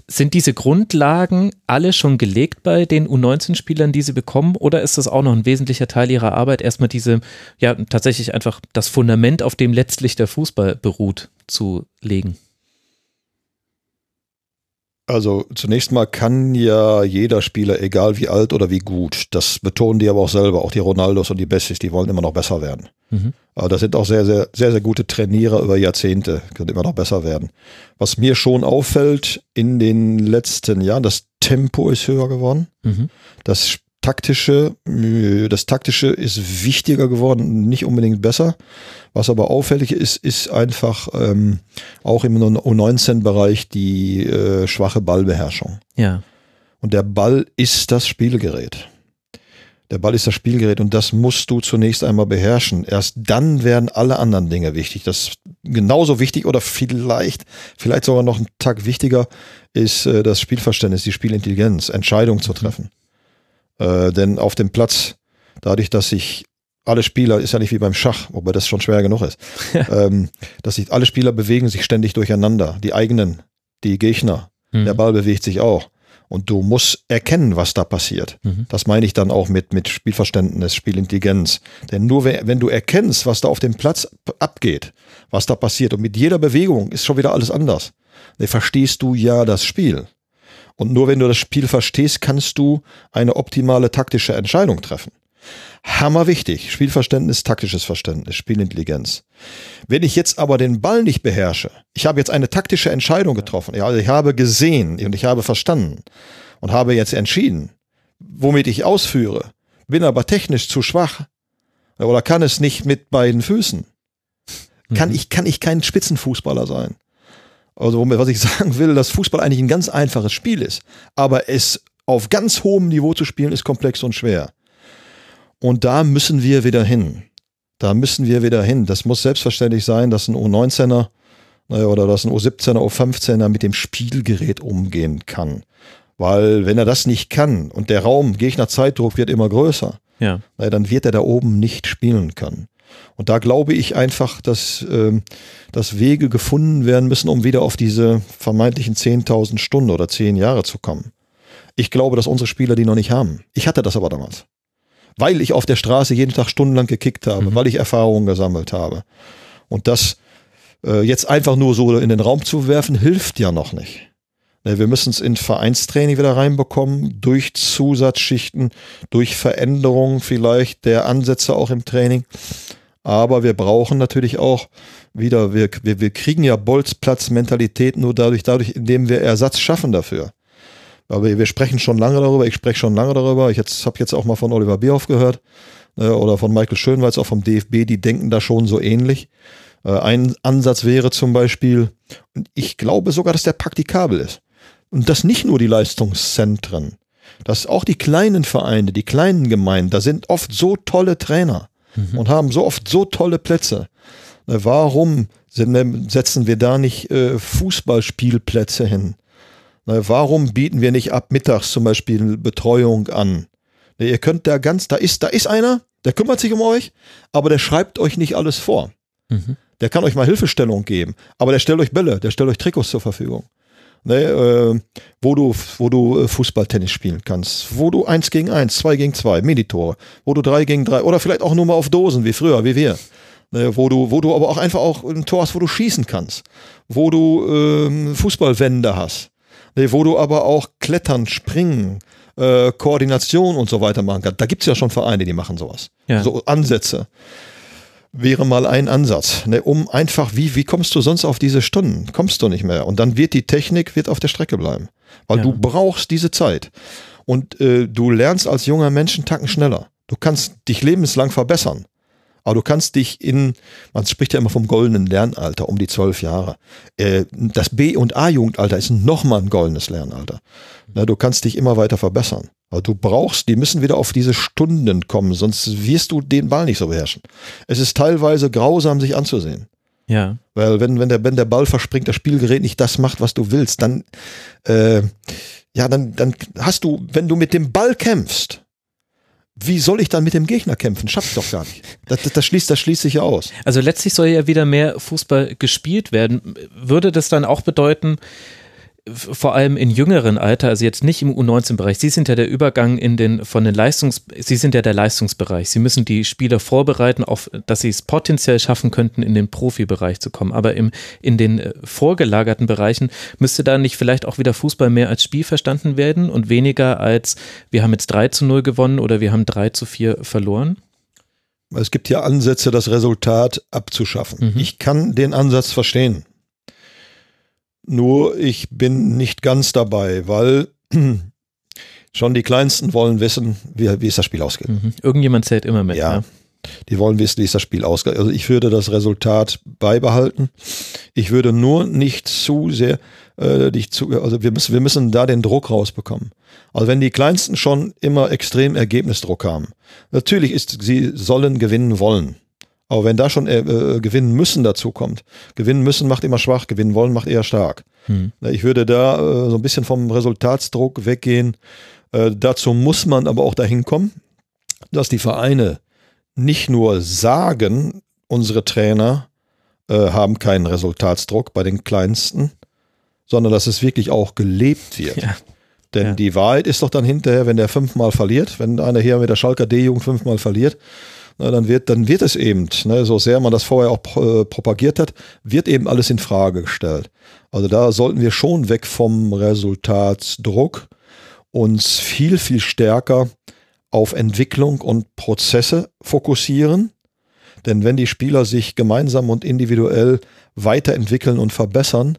Sind diese Grundlagen alle schon gelegt bei den U19-Spielern, die sie bekommen, oder ist das auch noch ein wesentlicher Teil ihrer Arbeit, erstmal diese, ja, tatsächlich einfach das Fundament, auf dem letztlich der Fußball beruht, zu legen? Also zunächst mal kann ja jeder Spieler, egal wie alt oder wie gut, das betonen die aber auch selber, auch die Ronaldos und die Bessis, die wollen immer noch besser werden. Mhm. Aber das sind auch sehr, sehr, sehr, sehr gute Trainierer über Jahrzehnte, können immer noch besser werden. Was mir schon auffällt in den letzten Jahren, das Tempo ist höher geworden. Mhm. Das taktische, äh, das taktische ist wichtiger geworden, nicht unbedingt besser. Was aber auffällig ist, ist einfach ähm, auch im U19-Bereich die äh, schwache Ballbeherrschung. Ja. Und der Ball ist das Spielgerät. Der Ball ist das Spielgerät und das musst du zunächst einmal beherrschen. Erst dann werden alle anderen Dinge wichtig. Das genauso wichtig oder vielleicht, vielleicht sogar noch einen Tag wichtiger ist äh, das Spielverständnis, die Spielintelligenz, Entscheidungen zu treffen. Äh, denn auf dem Platz, dadurch, dass sich alle Spieler, ist ja nicht wie beim Schach, wobei das schon schwer genug ist, ähm, dass sich alle Spieler bewegen sich ständig durcheinander. Die eigenen, die Gegner, mhm. der Ball bewegt sich auch. Und du musst erkennen, was da passiert. Mhm. Das meine ich dann auch mit, mit Spielverständnis, Spielintelligenz. Denn nur wenn du erkennst, was da auf dem Platz abgeht, was da passiert, und mit jeder Bewegung ist schon wieder alles anders, dann verstehst du ja das Spiel. Und nur wenn du das Spiel verstehst, kannst du eine optimale taktische Entscheidung treffen. Hammer wichtig. Spielverständnis, taktisches Verständnis, Spielintelligenz. Wenn ich jetzt aber den Ball nicht beherrsche, ich habe jetzt eine taktische Entscheidung getroffen, ja, also ich habe gesehen und ich habe verstanden und habe jetzt entschieden, womit ich ausführe, bin aber technisch zu schwach oder kann es nicht mit beiden Füßen, kann mhm. ich, kann ich kein Spitzenfußballer sein. Also was ich sagen will, dass Fußball eigentlich ein ganz einfaches Spiel ist, aber es auf ganz hohem Niveau zu spielen ist komplex und schwer. Und da müssen wir wieder hin. Da müssen wir wieder hin. Das muss selbstverständlich sein, dass ein U19er oder dass ein U17er, U15er mit dem Spielgerät umgehen kann. Weil wenn er das nicht kann und der Raum, Gegner-Zeitdruck wird immer größer, ja. dann wird er da oben nicht spielen können. Und da glaube ich einfach, dass, äh, dass Wege gefunden werden müssen, um wieder auf diese vermeintlichen 10.000 Stunden oder 10 Jahre zu kommen. Ich glaube, dass unsere Spieler die noch nicht haben. Ich hatte das aber damals. Weil ich auf der Straße jeden Tag stundenlang gekickt habe, mhm. weil ich Erfahrungen gesammelt habe. Und das äh, jetzt einfach nur so in den Raum zu werfen, hilft ja noch nicht. Ne, wir müssen es in Vereinstraining wieder reinbekommen, durch Zusatzschichten, durch Veränderungen vielleicht der Ansätze auch im Training. Aber wir brauchen natürlich auch wieder, wir, wir, wir kriegen ja Bolzplatz-Mentalität nur dadurch, dadurch, indem wir Ersatz schaffen dafür. Aber wir, sprechen schon lange darüber, ich spreche schon lange darüber. Ich jetzt habe jetzt auch mal von Oliver Bierhoff gehört äh, oder von Michael Schönweiz, auch vom DFB, die denken da schon so ähnlich. Äh, ein Ansatz wäre zum Beispiel, und ich glaube sogar, dass der praktikabel ist. Und das nicht nur die Leistungszentren, dass auch die kleinen Vereine, die kleinen Gemeinden, da sind oft so tolle Trainer mhm. und haben so oft so tolle Plätze. Warum setzen wir da nicht äh, Fußballspielplätze hin? Warum bieten wir nicht ab mittags zum Beispiel Betreuung an? Ihr könnt da ganz, da ist, da ist einer, der kümmert sich um euch, aber der schreibt euch nicht alles vor. Mhm. Der kann euch mal Hilfestellung geben, aber der stellt euch Bälle, der stellt euch Trikots zur Verfügung ne, äh, wo du, wo du äh, Fußballtennis spielen kannst, wo du eins gegen eins, zwei gegen zwei, Minitore, wo du drei gegen drei oder vielleicht auch nur mal auf Dosen wie früher, wie wir. Ne, wo du, wo du aber auch einfach auch ein Tor hast, wo du schießen kannst, wo du ähm, Fußballwände hast, ne, wo du aber auch Klettern, Springen, äh, Koordination und so weiter machen kannst. Da gibt's ja schon Vereine, die machen sowas. Ja. So Ansätze wäre mal ein Ansatz, ne, um einfach, wie, wie kommst du sonst auf diese Stunden? Kommst du nicht mehr. Und dann wird die Technik wird auf der Strecke bleiben. Weil ja. du brauchst diese Zeit. Und äh, du lernst als junger Mensch einen Tacken schneller. Du kannst dich lebenslang verbessern. Aber du kannst dich in, man spricht ja immer vom goldenen Lernalter, um die zwölf Jahre. Äh, das B- und A-Jugendalter ist nochmal ein goldenes Lernalter. Du kannst dich immer weiter verbessern. Aber du brauchst, die müssen wieder auf diese Stunden kommen, sonst wirst du den Ball nicht so beherrschen. Es ist teilweise grausam, sich anzusehen. Ja. Weil wenn, wenn, der, wenn der Ball verspringt, das Spielgerät nicht das macht, was du willst, dann, äh, ja, dann, dann hast du, wenn du mit dem Ball kämpfst, wie soll ich dann mit dem Gegner kämpfen? Schafft doch gar nicht. Das, das, das, schließt, das schließt sich ja aus. Also letztlich soll ja wieder mehr Fußball gespielt werden. Würde das dann auch bedeuten, vor allem in jüngeren Alter, also jetzt nicht im U19-Bereich. Sie sind ja der Übergang in den von den Leistungs, Sie sind ja der Leistungsbereich. Sie müssen die Spieler vorbereiten, auf, dass sie es potenziell schaffen könnten, in den Profibereich zu kommen. Aber im, in den äh, vorgelagerten Bereichen müsste da nicht vielleicht auch wieder Fußball mehr als Spiel verstanden werden und weniger als wir haben jetzt 3 zu 0 gewonnen oder wir haben 3 zu 4 verloren? Es gibt ja Ansätze, das Resultat abzuschaffen. Mhm. Ich kann den Ansatz verstehen. Nur ich bin nicht ganz dabei, weil schon die Kleinsten wollen wissen, wie, wie ist das Spiel ausgeht. Mhm. Irgendjemand zählt immer mit. Ja. Ne? Die wollen wissen, wie ist das Spiel ausgeht. Also ich würde das Resultat beibehalten. Ich würde nur nicht zu sehr, äh, nicht zu, also wir müssen, wir müssen da den Druck rausbekommen. Also wenn die Kleinsten schon immer extrem Ergebnisdruck haben, natürlich ist, sie sollen gewinnen wollen. Aber wenn da schon äh, äh, gewinnen müssen dazu kommt, gewinnen müssen macht immer schwach, gewinnen wollen macht eher stark. Hm. Ich würde da äh, so ein bisschen vom Resultatsdruck weggehen. Äh, dazu muss man aber auch dahin kommen, dass die Vereine nicht nur sagen, unsere Trainer äh, haben keinen Resultatsdruck bei den Kleinsten, sondern dass es wirklich auch gelebt wird. Ja. Denn ja. die Wahrheit ist doch dann hinterher, wenn der fünfmal verliert, wenn einer hier mit der Schalker D-Jugend fünfmal verliert, na, dann wird, dann wird es eben, ne, so sehr man das vorher auch äh, propagiert hat, wird eben alles in Frage gestellt. Also da sollten wir schon weg vom Resultatsdruck uns viel, viel stärker auf Entwicklung und Prozesse fokussieren. Denn wenn die Spieler sich gemeinsam und individuell weiterentwickeln und verbessern,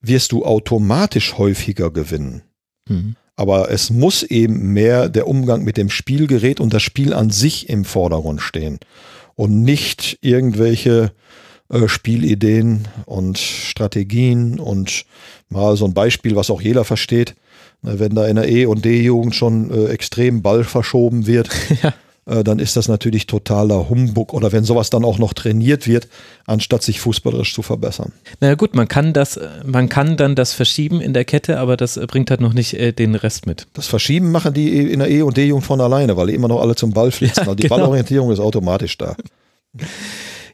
wirst du automatisch häufiger gewinnen. Mhm. Aber es muss eben mehr der Umgang mit dem Spielgerät und das Spiel an sich im Vordergrund stehen und nicht irgendwelche äh, Spielideen und Strategien und mal so ein Beispiel, was auch jeder versteht. Wenn da in der E- und D-Jugend schon äh, extrem Ball verschoben wird, ja. Äh, dann ist das natürlich totaler Humbug. Oder wenn sowas dann auch noch trainiert wird, anstatt sich fußballerisch zu verbessern. Na gut, man kann das, man kann dann das verschieben in der Kette, aber das bringt halt noch nicht äh, den Rest mit. Das Verschieben machen die in der E- und D-Jugend von alleine, weil die immer noch alle zum Ball flitzen. Ja, also die genau. Ballorientierung ist automatisch da.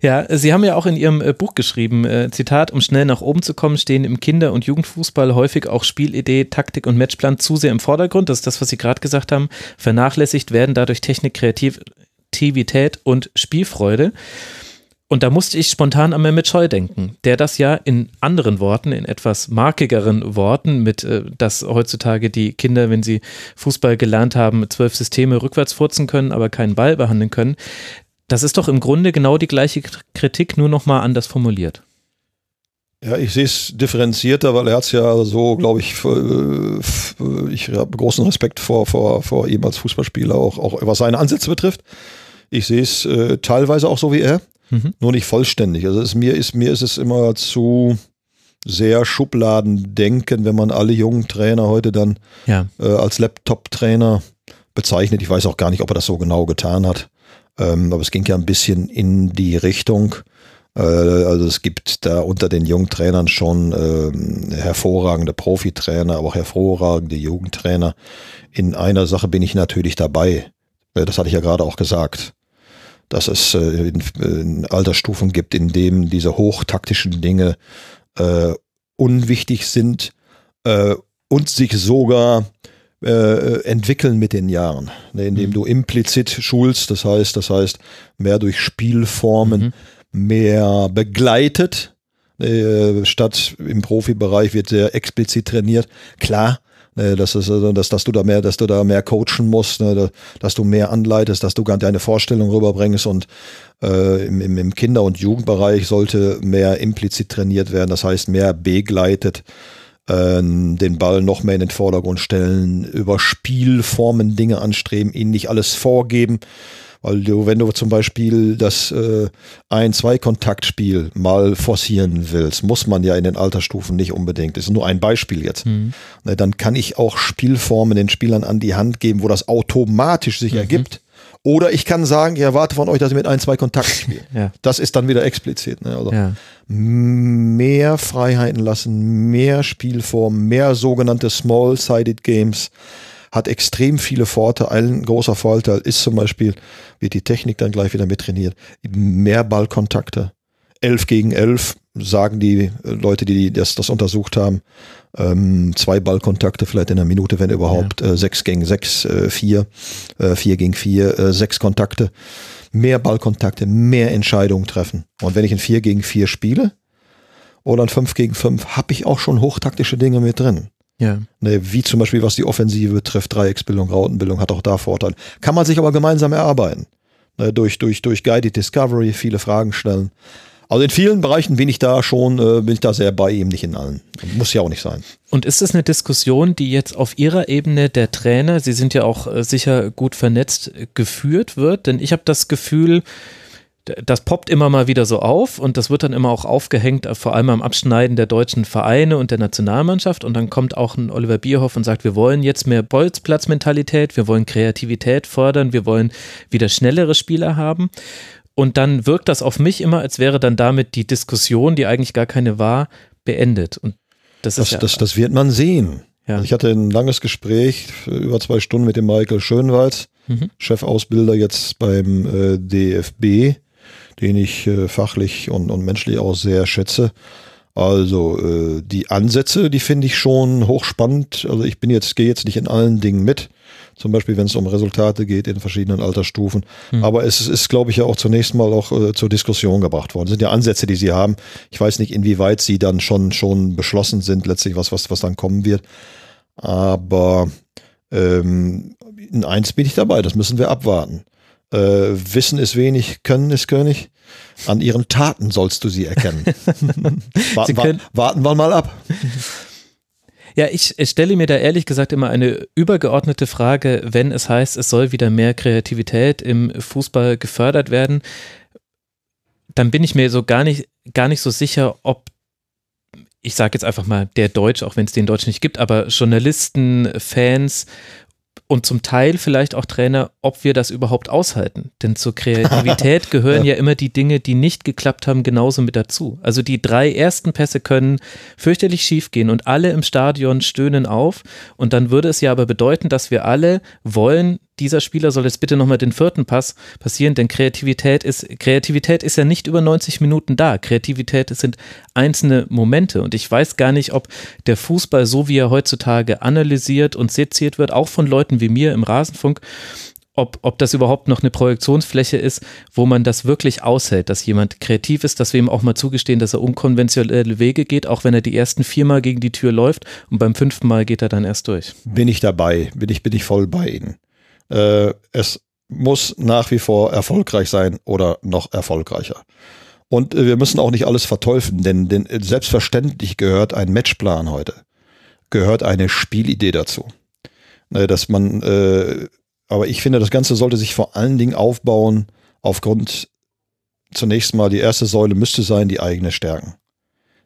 Ja, Sie haben ja auch in Ihrem äh, Buch geschrieben, äh, Zitat, um schnell nach oben zu kommen, stehen im Kinder- und Jugendfußball häufig auch Spielidee, Taktik und Matchplan zu sehr im Vordergrund. Das ist das, was Sie gerade gesagt haben. Vernachlässigt werden dadurch Technik, Kreativität und Spielfreude. Und da musste ich spontan an Mehmet Scheu denken, der das ja in anderen Worten, in etwas markigeren Worten, mit, äh, dass heutzutage die Kinder, wenn sie Fußball gelernt haben, zwölf Systeme rückwärts furzen können, aber keinen Ball behandeln können, das ist doch im Grunde genau die gleiche Kritik, nur nochmal anders formuliert. Ja, ich sehe es differenzierter, weil er hat es ja so, glaube ich, ich habe großen Respekt vor, vor, vor ihm als Fußballspieler, auch, auch was seine Ansätze betrifft. Ich sehe es äh, teilweise auch so wie er, mhm. nur nicht vollständig. Also es, mir, ist, mir ist es immer zu sehr Schubladendenken, wenn man alle jungen Trainer heute dann ja. äh, als Laptop-Trainer bezeichnet. Ich weiß auch gar nicht, ob er das so genau getan hat. Ähm, aber es ging ja ein bisschen in die Richtung. Äh, also es gibt da unter den jungen Trainern schon äh, hervorragende Profitrainer, aber auch hervorragende Jugendtrainer. In einer Sache bin ich natürlich dabei. Äh, das hatte ich ja gerade auch gesagt dass es äh, in, in Altersstufen gibt, in denen diese hochtaktischen Dinge äh, unwichtig sind äh, und sich sogar äh, entwickeln mit den Jahren, ne, indem mhm. du implizit schulst, das heißt, das heißt mehr durch Spielformen, mhm. mehr begleitet, äh, statt im Profibereich wird sehr explizit trainiert. Klar, ne, dass, also, dass, dass du da mehr, dass du da mehr coachen musst, ne, dass du mehr anleitest, dass du gar deine Vorstellung rüberbringst und äh, im, im Kinder- und Jugendbereich sollte mehr implizit trainiert werden, das heißt mehr begleitet äh, den Ball noch mehr in den Vordergrund stellen, über Spielformen Dinge anstreben, ihnen nicht alles vorgeben. Weil du, wenn du zum Beispiel das äh, Ein-Zwei-Kontaktspiel mal forcieren willst, muss man ja in den Altersstufen nicht unbedingt. Das ist nur ein Beispiel jetzt. Mhm. Na, dann kann ich auch Spielformen den Spielern an die Hand geben, wo das automatisch sich mhm. ergibt. Oder ich kann sagen, ich erwarte von euch, dass ihr mit ein, zwei Kontakten spielt. ja. Das ist dann wieder explizit. Ne? Also ja. mehr Freiheiten lassen, mehr Spielformen, mehr sogenannte Small-Sided Games hat extrem viele Vorteile. Ein großer Vorteil ist zum Beispiel, wird die Technik dann gleich wieder mit trainiert, mehr Ballkontakte. Elf gegen elf, sagen die Leute, die das, das untersucht haben. Ähm, zwei Ballkontakte vielleicht in einer Minute, wenn überhaupt. Ja. Äh, sechs gegen sechs, äh, vier, äh, vier gegen vier, äh, sechs Kontakte. Mehr Ballkontakte, mehr Entscheidungen treffen. Und wenn ich ein vier gegen vier spiele oder ein fünf gegen fünf, habe ich auch schon hochtaktische Dinge mit drin. Ja. Ne, wie zum Beispiel, was die Offensive betrifft, Dreiecksbildung, Rautenbildung, hat auch da Vorteile. Kann man sich aber gemeinsam erarbeiten. Ne, durch, durch, durch Guided Discovery, viele Fragen stellen. Also in vielen Bereichen bin ich da schon, äh, bin ich da sehr bei ihm, nicht in allen. Muss ja auch nicht sein. Und ist das eine Diskussion, die jetzt auf Ihrer Ebene der Trainer, Sie sind ja auch äh, sicher gut vernetzt, geführt wird? Denn ich habe das Gefühl, das poppt immer mal wieder so auf und das wird dann immer auch aufgehängt, äh, vor allem am Abschneiden der deutschen Vereine und der Nationalmannschaft. Und dann kommt auch ein Oliver Bierhoff und sagt, wir wollen jetzt mehr Bolzplatzmentalität, wir wollen Kreativität fördern, wir wollen wieder schnellere Spieler haben. Und dann wirkt das auf mich immer, als wäre dann damit die Diskussion, die eigentlich gar keine war, beendet. Und das, das, ja, das, das wird man sehen. Ja. Also ich hatte ein langes Gespräch, über zwei Stunden mit dem Michael Schönwald, mhm. Chefausbilder jetzt beim äh, DFB den ich äh, fachlich und, und menschlich auch sehr schätze. Also äh, die Ansätze, die finde ich schon hochspannend. Also ich bin jetzt, gehe jetzt nicht in allen Dingen mit. Zum Beispiel, wenn es um Resultate geht in verschiedenen Altersstufen. Hm. Aber es ist, glaube ich, ja auch zunächst mal auch äh, zur Diskussion gebracht worden. Das sind ja Ansätze, die Sie haben. Ich weiß nicht, inwieweit sie dann schon, schon beschlossen sind, letztlich was, was, was dann kommen wird. Aber ähm, in eins bin ich dabei, das müssen wir abwarten. Äh, Wissen ist wenig, Können ist König. An ihren Taten sollst du sie erkennen. warten, wa warten wir mal ab. Ja, ich, stelle mir da ehrlich gesagt immer eine übergeordnete Frage, wenn es heißt, es soll wieder mehr Kreativität im Fußball gefördert werden, dann bin ich mir so gar nicht, gar nicht so sicher, ob ich sage jetzt einfach mal der Deutsch, auch wenn es den Deutsch nicht gibt, aber Journalisten, Fans und zum Teil vielleicht auch Trainer, ob wir das überhaupt aushalten. Denn zur Kreativität gehören ja. ja. immer die Dinge, die nicht geklappt haben, genauso mit dazu. Also die drei ersten Pässe können fürchterlich schief gehen und alle im Stadion stöhnen auf. Und dann würde es ja aber bedeuten, dass wir alle wollen, dieser Spieler soll jetzt bitte nochmal den vierten Pass passieren, denn Kreativität ist, Kreativität ist ja nicht über 90 Minuten da. Kreativität sind einzelne Momente und ich weiß gar nicht, ob der Fußball, so wie er heutzutage analysiert und seziert wird, auch von Leuten wie mir im Rasenfunk, ob, ob das überhaupt noch eine Projektionsfläche ist, wo man das wirklich aushält, dass jemand kreativ ist, dass wir ihm auch mal zugestehen, dass er unkonventionelle Wege geht, auch wenn er die ersten viermal gegen die Tür läuft und beim fünften Mal geht er dann erst durch. Bin ich dabei, bin ich, bin ich voll bei Ihnen. Äh, es muss nach wie vor erfolgreich sein oder noch erfolgreicher. Und äh, wir müssen auch nicht alles verteufeln, denn, denn selbstverständlich gehört ein Matchplan heute, gehört eine Spielidee dazu. Äh, dass man, äh, aber ich finde, das Ganze sollte sich vor allen Dingen aufbauen aufgrund zunächst mal die erste Säule müsste sein, die eigene Stärken.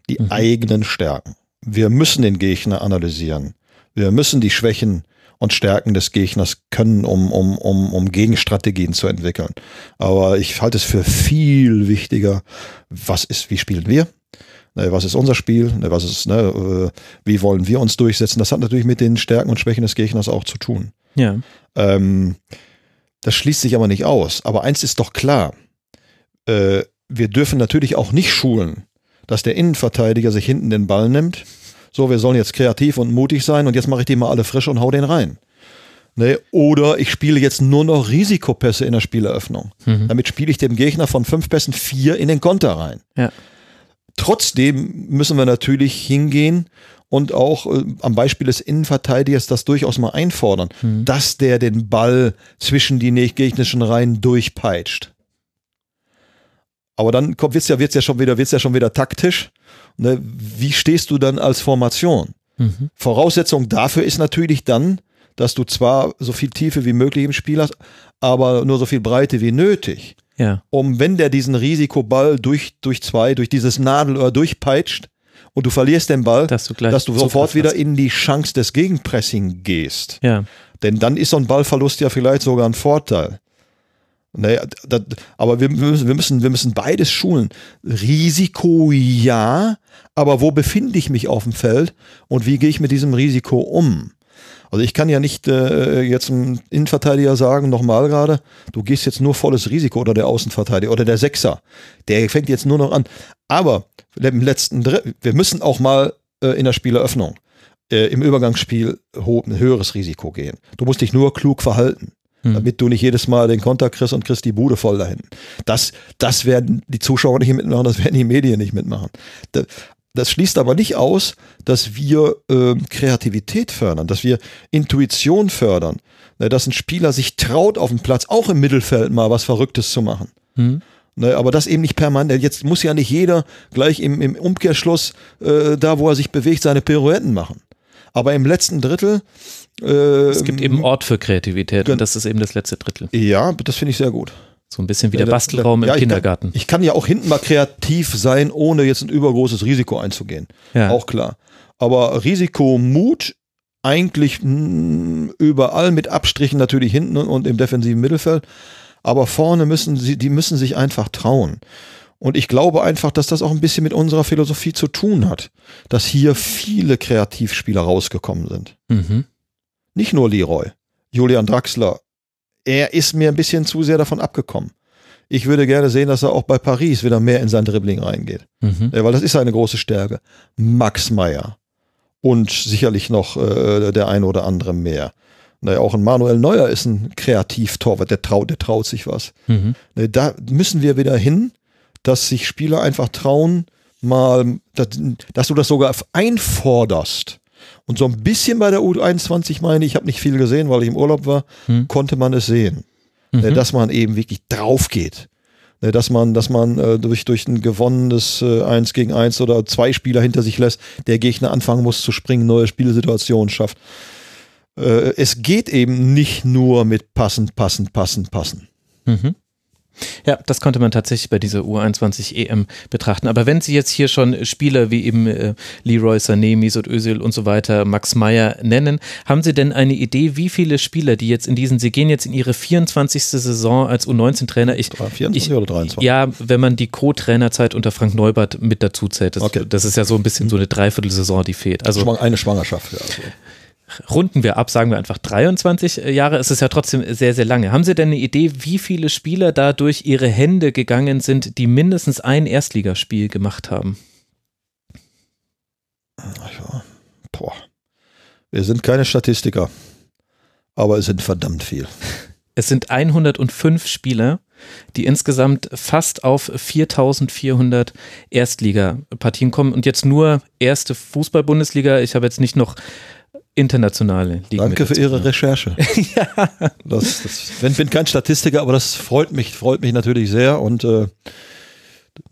Die mhm. eigenen Stärken. Wir müssen den Gegner analysieren. Wir müssen die Schwächen und Stärken des Gegners können, um, um, um, um Gegenstrategien zu entwickeln. Aber ich halte es für viel wichtiger, was ist, wie spielen wir? Ne, was ist unser Spiel? Ne, was ist, ne, äh, wie wollen wir uns durchsetzen? Das hat natürlich mit den Stärken und Schwächen des Gegners auch zu tun. Ja. Ähm, das schließt sich aber nicht aus. Aber eins ist doch klar. Äh, wir dürfen natürlich auch nicht schulen, dass der Innenverteidiger sich hinten den Ball nimmt so, wir sollen jetzt kreativ und mutig sein und jetzt mache ich die mal alle frisch und hau den rein. Ne? Oder ich spiele jetzt nur noch Risikopässe in der Spieleröffnung. Mhm. Damit spiele ich dem Gegner von fünf Pässen vier in den Konter rein. Ja. Trotzdem müssen wir natürlich hingehen und auch äh, am Beispiel des Innenverteidigers das durchaus mal einfordern, mhm. dass der den Ball zwischen die gegnerischen Reihen durchpeitscht. Aber dann kommt, wird's ja, wird's ja schon wieder, wird's ja schon wieder taktisch. Ne? Wie stehst du dann als Formation? Mhm. Voraussetzung dafür ist natürlich dann, dass du zwar so viel Tiefe wie möglich im Spiel hast, aber nur so viel Breite wie nötig. Ja. Um, wenn der diesen Risikoball durch, durch zwei, durch dieses Nadelöhr durchpeitscht und du verlierst den Ball, dass du, dass du sofort wieder in die Chance des Gegenpressing gehst. Ja. Denn dann ist so ein Ballverlust ja vielleicht sogar ein Vorteil. Naja, das, aber wir müssen, wir, müssen, wir müssen beides schulen. Risiko ja, aber wo befinde ich mich auf dem Feld und wie gehe ich mit diesem Risiko um? Also ich kann ja nicht äh, jetzt einem Innenverteidiger sagen, nochmal gerade, du gehst jetzt nur volles Risiko oder der Außenverteidiger oder der Sechser. Der fängt jetzt nur noch an. Aber im letzten Drittel, wir müssen auch mal äh, in der Spieleröffnung äh, im Übergangsspiel ein höheres Risiko gehen. Du musst dich nur klug verhalten hm. damit du nicht jedes Mal den Konter kriegst und kriegst die Bude voll dahin. Das, das werden die Zuschauer nicht mitmachen, das werden die Medien nicht mitmachen. Das schließt aber nicht aus, dass wir äh, Kreativität fördern, dass wir Intuition fördern, ne, dass ein Spieler sich traut, auf dem Platz auch im Mittelfeld mal was Verrücktes zu machen. Mhm. Ne, aber das eben nicht permanent. Jetzt muss ja nicht jeder gleich im, im Umkehrschluss, äh, da wo er sich bewegt, seine Pirouetten machen. Aber im letzten Drittel. Äh, es gibt eben Ort für Kreativität und das ist eben das letzte Drittel. Ja, das finde ich sehr gut. So ein bisschen wie der Bastelraum ja, im Kindergarten. Ich kann, ich kann, ja auch hinten mal kreativ sein, ohne jetzt ein übergroßes Risiko einzugehen. Ja. Auch klar. Aber Risikomut eigentlich mh, hm, überall mit Abstrichen natürlich hinten und im defensiven Mittelfeld. Aber vorne müssen sie, die müssen sich einfach trauen. Und ich glaube einfach, dass das auch ein bisschen mit unserer Philosophie zu tun hat, dass hier viele Kreativspieler rausgekommen sind. Mhm. Nicht nur Leroy, Julian Draxler, er ist mir ein bisschen zu sehr davon abgekommen. Ich würde gerne sehen, dass er auch bei Paris wieder mehr in sein Dribbling reingeht. Mhm. Ja, weil das ist seine große Stärke. Max Meyer. Und sicherlich noch äh, der eine oder andere mehr. Naja, auch ein Manuel Neuer ist ein Kreativtorwart, der traut, der traut sich was. Mhm. Da müssen wir wieder hin, dass sich Spieler einfach trauen, mal, dass, dass du das sogar einforderst. Und so ein bisschen bei der U21 meine ich, ich habe nicht viel gesehen, weil ich im Urlaub war, hm. konnte man es sehen. Ne, mhm. Dass man eben wirklich drauf geht. Ne, dass man, dass man äh, durch, durch ein gewonnenes äh, 1 gegen 1 oder zwei Spieler hinter sich lässt, der Gegner anfangen muss zu springen, neue Spielsituationen schafft. Äh, es geht eben nicht nur mit passen, passen, passen, passen. Mhm. Ja, das konnte man tatsächlich bei dieser U21 EM betrachten. Aber wenn Sie jetzt hier schon Spieler wie eben äh, Leroy Sané, Mesut Özil und so weiter, Max Meyer nennen, haben Sie denn eine Idee, wie viele Spieler, die jetzt in diesen, Sie gehen jetzt in Ihre 24. Saison als U19-Trainer, ich, 24 ich, oder 23? Ja, wenn man die Co-Trainerzeit unter Frank Neubert mit dazu zählt, das, okay. das ist ja so ein bisschen so eine Dreiviertelsaison, die fehlt. Also eine Schwangerschaft. Ja, also runden wir ab, sagen wir einfach 23 Jahre, es ist ja trotzdem sehr, sehr lange. Haben Sie denn eine Idee, wie viele Spieler da durch Ihre Hände gegangen sind, die mindestens ein Erstligaspiel gemacht haben? Ja, boah. Wir sind keine Statistiker, aber es sind verdammt viel. Es sind 105 Spieler, die insgesamt fast auf 4400 Erstligapartien kommen und jetzt nur erste Fußball-Bundesliga. Ich habe jetzt nicht noch internationale Ligen. Danke für Ihre Recherche. ja. Das, das, bin, bin kein Statistiker, aber das freut mich, freut mich natürlich sehr und äh,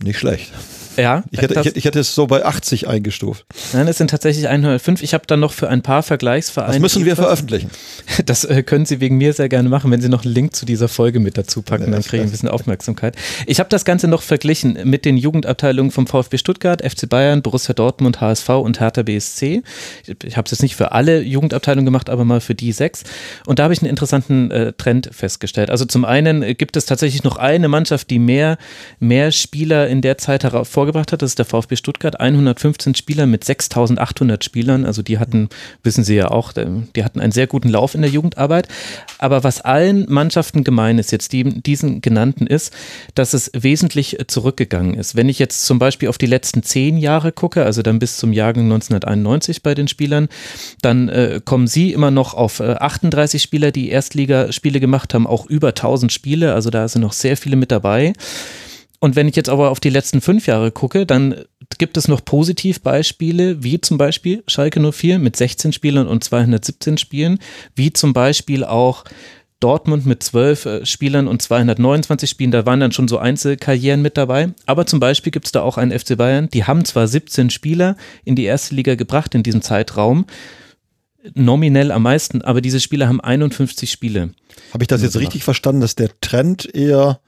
nicht schlecht. Ja, ich hätte, ich, ich, hätte es so bei 80 eingestuft. Nein, es sind tatsächlich 105. Ich habe dann noch für ein paar Vergleichsvereine. Das müssen wir veröffentlichen. Das äh, können Sie wegen mir sehr gerne machen, wenn Sie noch einen Link zu dieser Folge mit dazu packen, ja, dann kriege ich ein bisschen Aufmerksamkeit. Ich habe das Ganze noch verglichen mit den Jugendabteilungen vom VfB Stuttgart, FC Bayern, Borussia Dortmund, HSV und Hertha BSC. Ich habe es jetzt nicht für alle Jugendabteilungen gemacht, aber mal für die sechs. Und da habe ich einen interessanten äh, Trend festgestellt. Also zum einen gibt es tatsächlich noch eine Mannschaft, die mehr, mehr Spieler in der Zeit hervorgebracht vorgebracht hat. Das ist der VfB Stuttgart. 115 Spieler mit 6800 Spielern. Also die hatten, wissen Sie ja auch, die hatten einen sehr guten Lauf in der Jugendarbeit. Aber was allen Mannschaften gemein ist, jetzt die, diesen genannten, ist, dass es wesentlich zurückgegangen ist. Wenn ich jetzt zum Beispiel auf die letzten zehn Jahre gucke, also dann bis zum Jahrgang 1991 bei den Spielern, dann äh, kommen Sie immer noch auf äh, 38 Spieler, die Erstligaspiele gemacht haben, auch über 1000 Spiele. Also da sind noch sehr viele mit dabei. Und wenn ich jetzt aber auf die letzten fünf Jahre gucke, dann gibt es noch Positivbeispiele, wie zum Beispiel Schalke 04 mit 16 Spielern und 217 Spielen, wie zum Beispiel auch Dortmund mit zwölf äh, Spielern und 229 Spielen, da waren dann schon so Einzelkarrieren mit dabei. Aber zum Beispiel gibt es da auch einen FC Bayern, die haben zwar 17 Spieler in die erste Liga gebracht in diesem Zeitraum, nominell am meisten, aber diese Spieler haben 51 Spiele. Habe ich das jetzt richtig verstanden, dass der Trend eher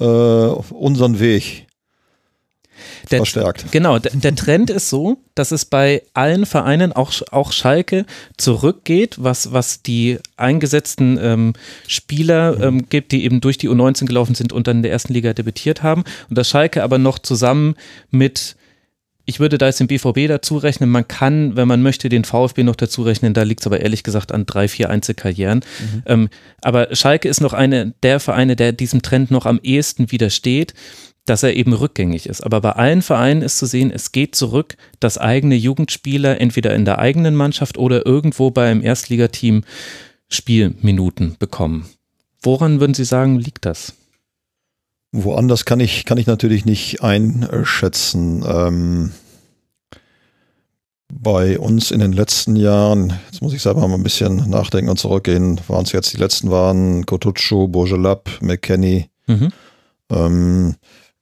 äh, unseren Weg der, verstärkt. Genau, der, der, Trend ist so, dass es bei allen Vereinen, auch, auch Schalke, zurückgeht, was, was die eingesetzten ähm, Spieler ähm, gibt, die eben durch die U19 gelaufen sind und dann in der ersten Liga debütiert haben. Und dass Schalke aber noch zusammen mit ich würde da jetzt den BVB dazu rechnen. Man kann, wenn man möchte, den VfB noch dazu rechnen. Da liegt es aber ehrlich gesagt an drei, vier Einzelkarrieren. Mhm. Ähm, aber Schalke ist noch eine der Vereine, der diesem Trend noch am ehesten widersteht dass er eben rückgängig ist. Aber bei allen Vereinen ist zu sehen, es geht zurück, dass eigene Jugendspieler entweder in der eigenen Mannschaft oder irgendwo beim Erstligateam Spielminuten bekommen. Woran würden Sie sagen, liegt das? Woanders kann ich, kann ich natürlich nicht einschätzen. Ähm, bei uns in den letzten Jahren, jetzt muss ich selber mal ein bisschen nachdenken und zurückgehen, waren es jetzt die letzten waren Kotucu, Bojelab, McKenny. Mhm. Ähm,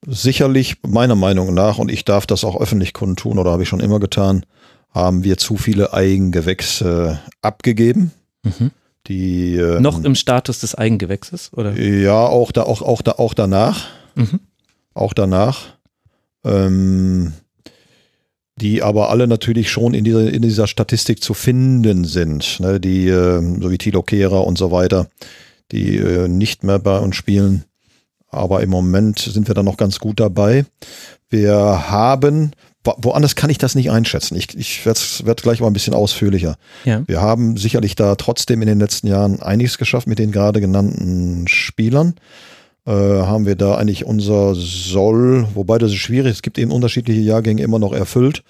sicherlich meiner Meinung nach, und ich darf das auch öffentlich kundtun oder habe ich schon immer getan, haben wir zu viele Eigengewächse abgegeben. Mhm. Die, äh, Noch im Status des Eigengewächses, oder? Ja, auch da, auch, auch da, auch danach. Mhm. Auch danach. Ähm, die aber alle natürlich schon in dieser, in dieser Statistik zu finden sind. Ne? Die, äh, so wie Tilo Kehrer und so weiter, die äh, nicht mehr bei uns spielen. Aber im Moment sind wir da noch ganz gut dabei. Wir haben, woanders kann ich das nicht einschätzen. Ich, ich werde werd gleich mal ein bisschen ausführlicher. Ja. Wir haben sicherlich da trotzdem in den letzten Jahren einiges geschafft mit den gerade genannten Spielern. Äh, haben wir da eigentlich unser Soll, wobei das ist schwierig, es gibt eben unterschiedliche Jahrgänge immer noch erfüllt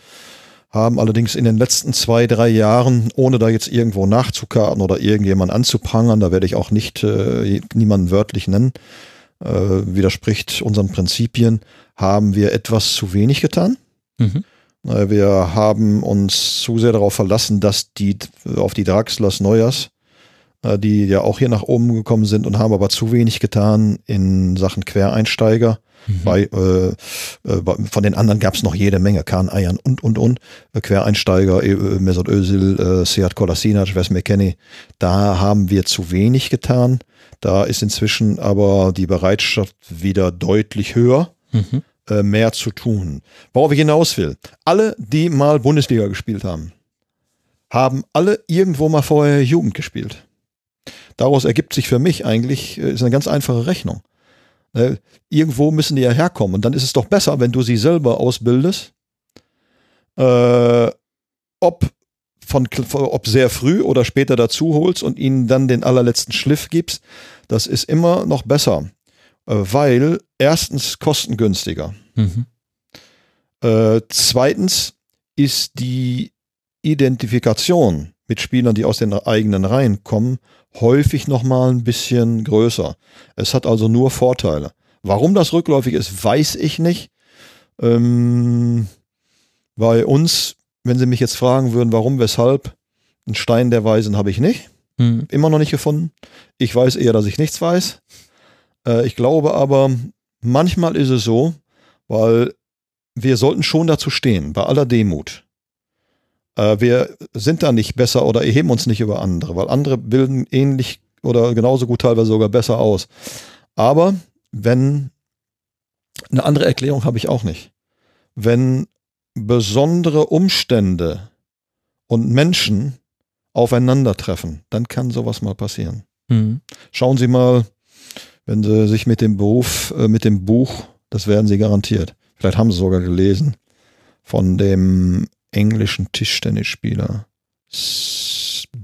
haben allerdings in den letzten zwei, drei Jahren, ohne da jetzt irgendwo nachzukarten oder irgendjemand anzuprangern, da werde ich auch nicht äh, niemanden wörtlich nennen, äh, widerspricht unseren Prinzipien, haben wir etwas zu wenig getan. Mhm. Äh, wir haben uns zu sehr darauf verlassen, dass die auf die Draxlers Neujahrs, äh, die ja auch hier nach oben gekommen sind und haben aber zu wenig getan in Sachen Quereinsteiger. Mhm. Bei, äh, äh, von den anderen gab es noch jede Menge, Kahn, Eiern und, und, und. Quereinsteiger, Mesut Özil, äh, Seat Kolasinac, Wes McKenney. Da haben wir zu wenig getan. Da ist inzwischen aber die Bereitschaft wieder deutlich höher, mhm. Äh, mehr zu tun. Worauf ich hinaus will, alle, die mal Bundesliga gespielt haben, haben alle irgendwo mal vorher Jugend gespielt. Daraus ergibt sich für mich eigentlich, äh, ist eine ganz einfache Rechnung. Äh, irgendwo müssen die ja herkommen. Und dann ist es doch besser, wenn du sie selber ausbildest. Äh, ob von, ob sehr früh oder später dazu holst und ihnen dann den allerletzten Schliff gibst, das ist immer noch besser, weil erstens kostengünstiger. Mhm. Äh, zweitens ist die Identifikation mit Spielern, die aus den eigenen Reihen kommen, häufig noch mal ein bisschen größer. Es hat also nur Vorteile. Warum das rückläufig ist, weiß ich nicht. Ähm, bei uns wenn Sie mich jetzt fragen würden, warum, weshalb, einen Stein der Weisen habe ich nicht. Hm. Immer noch nicht gefunden. Ich weiß eher, dass ich nichts weiß. Äh, ich glaube aber, manchmal ist es so, weil wir sollten schon dazu stehen, bei aller Demut. Äh, wir sind da nicht besser oder erheben uns nicht über andere, weil andere bilden ähnlich oder genauso gut teilweise sogar besser aus. Aber wenn, eine andere Erklärung habe ich auch nicht. Wenn besondere Umstände und Menschen aufeinandertreffen, dann kann sowas mal passieren. Mhm. Schauen Sie mal, wenn Sie sich mit dem Beruf, äh, mit dem Buch, das werden Sie garantiert, vielleicht haben Sie sogar gelesen, von dem englischen Tischtennisspieler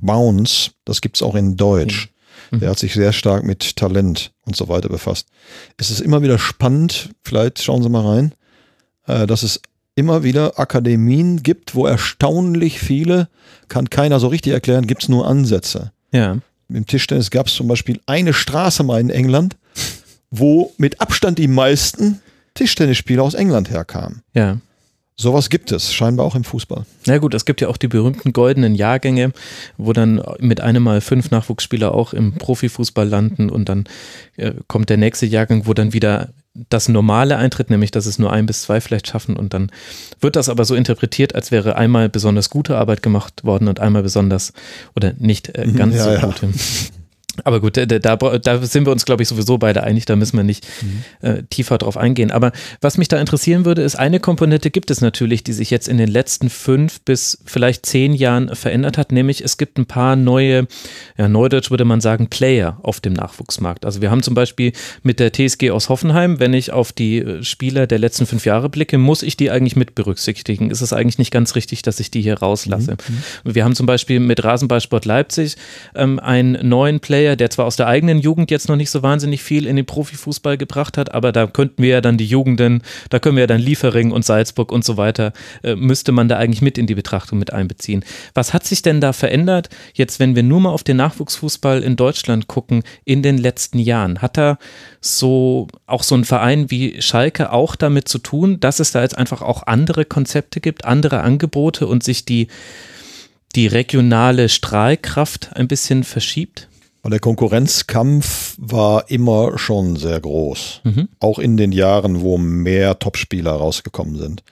Bounce, das gibt es auch in Deutsch. Mhm. Der hat sich sehr stark mit Talent und so weiter befasst. Es ist immer wieder spannend, vielleicht schauen Sie mal rein, äh, dass es immer wieder Akademien gibt, wo erstaunlich viele, kann keiner so richtig erklären, gibt es nur Ansätze. Ja. Im Tischtennis gab es zum Beispiel eine Straße mal in England, wo mit Abstand die meisten Tischtennisspieler aus England herkamen. Ja. Sowas gibt es scheinbar auch im Fußball. Na gut, es gibt ja auch die berühmten goldenen Jahrgänge, wo dann mit einem Mal fünf Nachwuchsspieler auch im Profifußball landen und dann äh, kommt der nächste Jahrgang, wo dann wieder das Normale eintritt, nämlich dass es nur ein bis zwei vielleicht schaffen und dann wird das aber so interpretiert, als wäre einmal besonders gute Arbeit gemacht worden und einmal besonders oder nicht äh, ganz Ja, so ja. gute. Aber gut, da, da, da sind wir uns, glaube ich, sowieso beide einig, da müssen wir nicht äh, tiefer drauf eingehen. Aber was mich da interessieren würde, ist, eine Komponente gibt es natürlich, die sich jetzt in den letzten fünf bis vielleicht zehn Jahren verändert hat, nämlich es gibt ein paar neue, ja, neudeutsch würde man sagen, Player auf dem Nachwuchsmarkt. Also wir haben zum Beispiel mit der TSG aus Hoffenheim, wenn ich auf die äh, Spieler der letzten fünf Jahre blicke, muss ich die eigentlich mit berücksichtigen. Ist es eigentlich nicht ganz richtig, dass ich die hier rauslasse? Wir haben zum Beispiel mit Rasenballsport Leipzig ähm, einen neuen Player, der zwar aus der eigenen Jugend jetzt noch nicht so wahnsinnig viel in den Profifußball gebracht hat, aber da könnten wir ja dann die Jugenden, da können wir ja dann Liefering und Salzburg und so weiter, äh, müsste man da eigentlich mit in die Betrachtung mit einbeziehen. Was hat sich denn da verändert, jetzt wenn wir nur mal auf den Nachwuchsfußball in Deutschland gucken, in den letzten Jahren? Hat da so auch so ein Verein wie Schalke auch damit zu tun, dass es da jetzt einfach auch andere Konzepte gibt, andere Angebote und sich die die regionale Strahlkraft ein bisschen verschiebt? Und der Konkurrenzkampf war immer schon sehr groß. Auch in den Jahren, wo mehr Topspieler rausgekommen sind.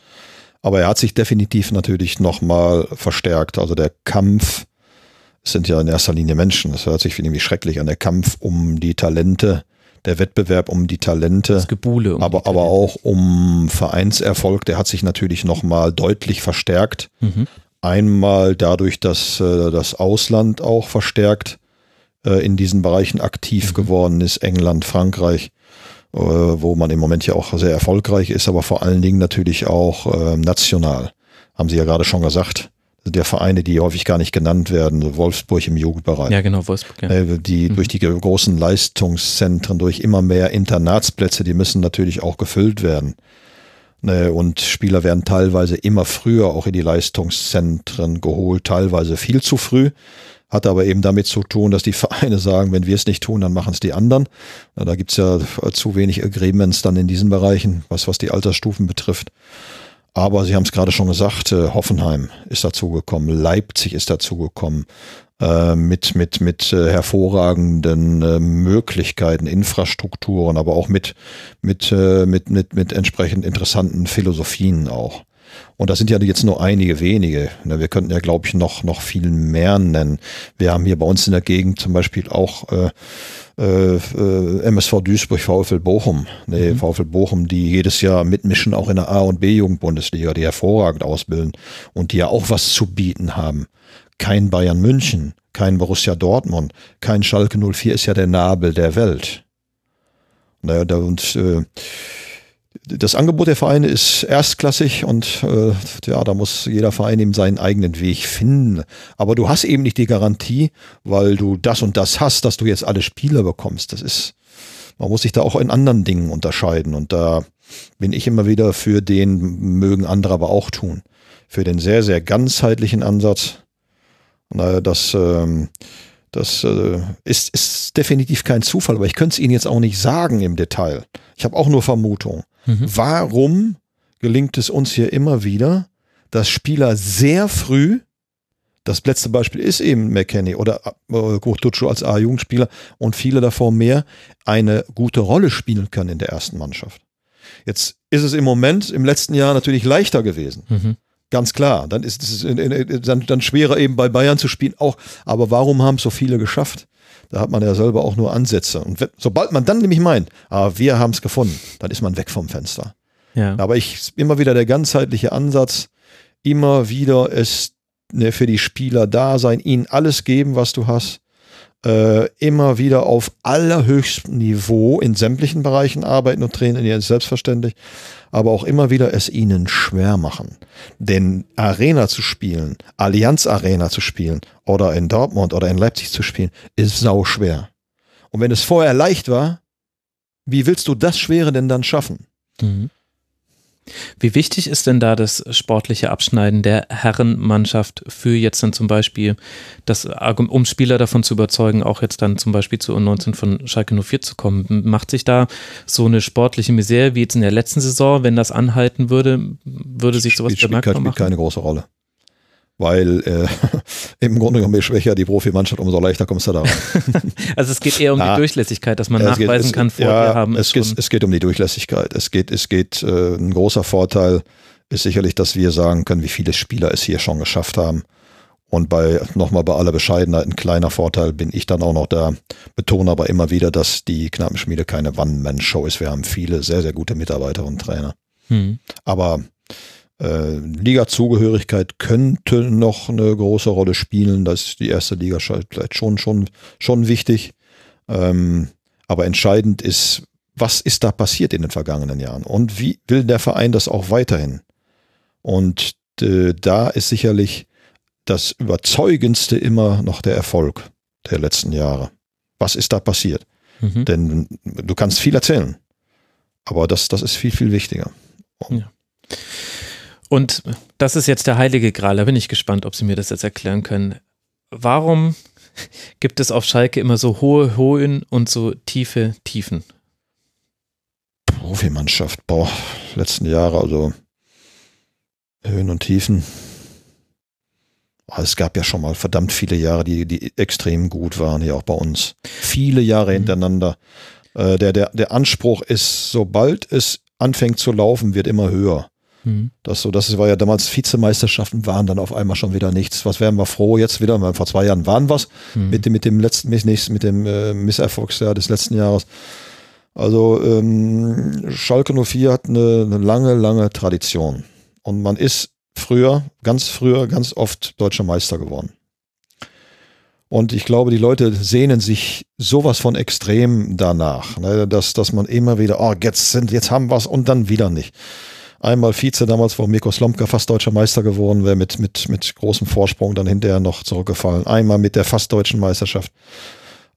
Aber er hat sich definitiv natürlich nochmal verstärkt. Also der Kampf, es sind ja in erster Linie Menschen, das hört sich irgendwie schrecklich an, der Kampf um die Talente, der Wettbewerb um die Talente. Das Gebuhle. um aber, aber auch um Vereinserfolg, der hat sich natürlich nochmal deutlich verstärkt. Mhm. Einmal dadurch, dass äh, das Ausland auch verstärkt äh, in diesen Bereichen aktiv geworden ist, England, Frankreich, äh, wo man im Moment ja auch sehr erfolgreich ist, aber vor allen Dingen natürlich auch äh, national. Haben Sie ja gerade schon gesagt. Ja Vereine, die häufig gar nicht genannt werden, Wolfsburg im Jugendbereich. Ja, genau, Wolfsburg. Ja. Äh, Die durch die großen Leistungszentren, durch immer mehr Internatsplätze, die müssen natürlich auch gefüllt werden. Ne, Und Spieler werden teilweise immer früher auch in die Leistungszentren geholt, teilweise viel zu früh. Hat aber eben damit zu tun, dass die Vereine sagen, wenn wir es nicht tun, dann machen es die anderen. Da gibt's ja zu wenig Agreements dann in diesen Bereichen, was, was die Altersstufen betrifft. Aber Sie haben es gerade schon gesagt, äh, Hoffenheim ist dazugekommen, Leipzig ist dazugekommen, äh, mit, mit, mit äh, hervorragenden äh, Möglichkeiten, Infrastrukturen, aber auch mit, mit, äh, mit, mit, mit entsprechend interessanten Philosophien auch. Und das sind ja jetzt nur einige wenige. Wir könnten ja, glaube ich, noch, noch viel mehr nennen. Wir haben hier bei uns in der Gegend zum Beispiel auch äh, äh, MSV Duisburg, VfL Bochum. Nee, VfL Bochum, die jedes Jahr mitmischen, auch in der A- und B-Jugendbundesliga, die hervorragend ausbilden und die ja auch was zu bieten haben. Kein Bayern München, kein Borussia Dortmund, kein Schalke 04 ist ja der Nabel der Welt. Naja, da, und äh, das Angebot der Vereine ist erstklassig und äh, ja, da muss jeder Verein eben seinen eigenen Weg finden. Aber du hast eben nicht die Garantie, weil du das und das hast, dass du jetzt alle Spieler bekommst. Das ist, man muss sich da auch in anderen Dingen unterscheiden. Und da bin ich immer wieder für den, mögen andere aber auch tun, für den sehr, sehr ganzheitlichen Ansatz. Na, das, ähm, das äh, ist, ist definitiv kein Zufall, aber ich könnte es Ihnen jetzt auch nicht sagen im Detail. Ich habe auch nur Vermutung. Warum gelingt es uns hier immer wieder, dass Spieler sehr früh, das letzte Beispiel ist eben McKenny oder äh, Kurtucu als A-Jugendspieler und viele davor mehr, eine gute Rolle spielen können in der ersten Mannschaft. Jetzt ist es im Moment, im letzten Jahr natürlich leichter gewesen. Mhm. Ganz klar. Dann ist es in- in- dann, dann schwerer eben bei Bayern zu spielen auch. Aber warum haben es so viele geschafft? Da hat man ja selber auch nur Ansätze. Und sobald man dann nämlich meint, ah, wir haben es gefunden, dann ist man weg vom Fenster. Ja. Aber ich immer wieder der ganzheitliche Ansatz, immer wieder es ne, für die Spieler da sein, ihnen alles geben, was du hast. Äh, immer wieder auf allerhöchstem Niveau in sämtlichen Bereichen arbeiten und trainieren, ist selbstverständlich, aber auch immer wieder es ihnen schwer machen. Denn Arena zu spielen, Allianz Arena zu spielen oder in Dortmund oder in Leipzig zu spielen, ist sau schwer. Und wenn es vorher leicht war, wie willst du das Schwere denn dann schaffen? Mhm. Wie wichtig ist denn da das sportliche Abschneiden der Herrenmannschaft für jetzt dann zum Beispiel, das, um Spieler davon zu überzeugen, auch jetzt dann zum Beispiel zu U19 von Schalke 04 zu kommen? Macht sich da so eine sportliche Misere wie jetzt in der letzten Saison, wenn das anhalten würde, würde sich sowas bemerkbar machen? Spielt keine große Rolle weil äh, im Grunde genommen, je schwächer die Profimannschaft, umso leichter kommst du da rein. also es geht eher um Na, die Durchlässigkeit, dass man nachweisen geht, kann, vorher ja, haben es geht, es geht um die Durchlässigkeit. Es geht, es geht, äh, ein großer Vorteil ist sicherlich, dass wir sagen können, wie viele Spieler es hier schon geschafft haben. Und bei, nochmal bei aller Bescheidenheit, ein kleiner Vorteil bin ich dann auch noch da, betone aber immer wieder, dass die Knappenschmiede keine One-Man-Show ist. Wir haben viele sehr, sehr gute Mitarbeiter und Trainer. Hm. Aber äh, Liga-Zugehörigkeit könnte noch eine große Rolle spielen. Das ist die erste Liga vielleicht schon, schon, schon wichtig. Ähm, aber entscheidend ist, was ist da passiert in den vergangenen Jahren und wie will der Verein das auch weiterhin? Und äh, da ist sicherlich das Überzeugendste immer noch der Erfolg der letzten Jahre. Was ist da passiert? Mhm. Denn du kannst viel erzählen, aber das, das ist viel, viel wichtiger. Ja. Und das ist jetzt der heilige Gral. Da bin ich gespannt, ob Sie mir das jetzt erklären können. Warum gibt es auf Schalke immer so hohe Höhen und so tiefe Tiefen? Profimannschaft, boah, letzten Jahre, also Höhen und Tiefen. Es gab ja schon mal verdammt viele Jahre, die, die extrem gut waren, hier auch bei uns. Viele Jahre mhm. hintereinander. Äh, der, der, der Anspruch ist, sobald es anfängt zu laufen, wird immer höher. Mhm. Das so, das war ja damals Vizemeisterschaften waren dann auf einmal schon wieder nichts. Was wären wir froh jetzt wieder? Vor zwei Jahren waren was mhm. mit dem mit dem letzten mit dem äh, Misserfolgsjahr des letzten Jahres. Also ähm, Schalke 04 hat eine, eine lange, lange Tradition und man ist früher, ganz früher, ganz oft deutscher Meister geworden. Und ich glaube, die Leute sehnen sich sowas von extrem danach, ne, dass, dass man immer wieder, oh, jetzt sind, jetzt haben wir es und dann wieder nicht. Einmal Vize, damals war Mirko Slomka fast deutscher Meister geworden, wäre mit, mit, mit großem Vorsprung dann hinterher noch zurückgefallen. Einmal mit der fast deutschen Meisterschaft.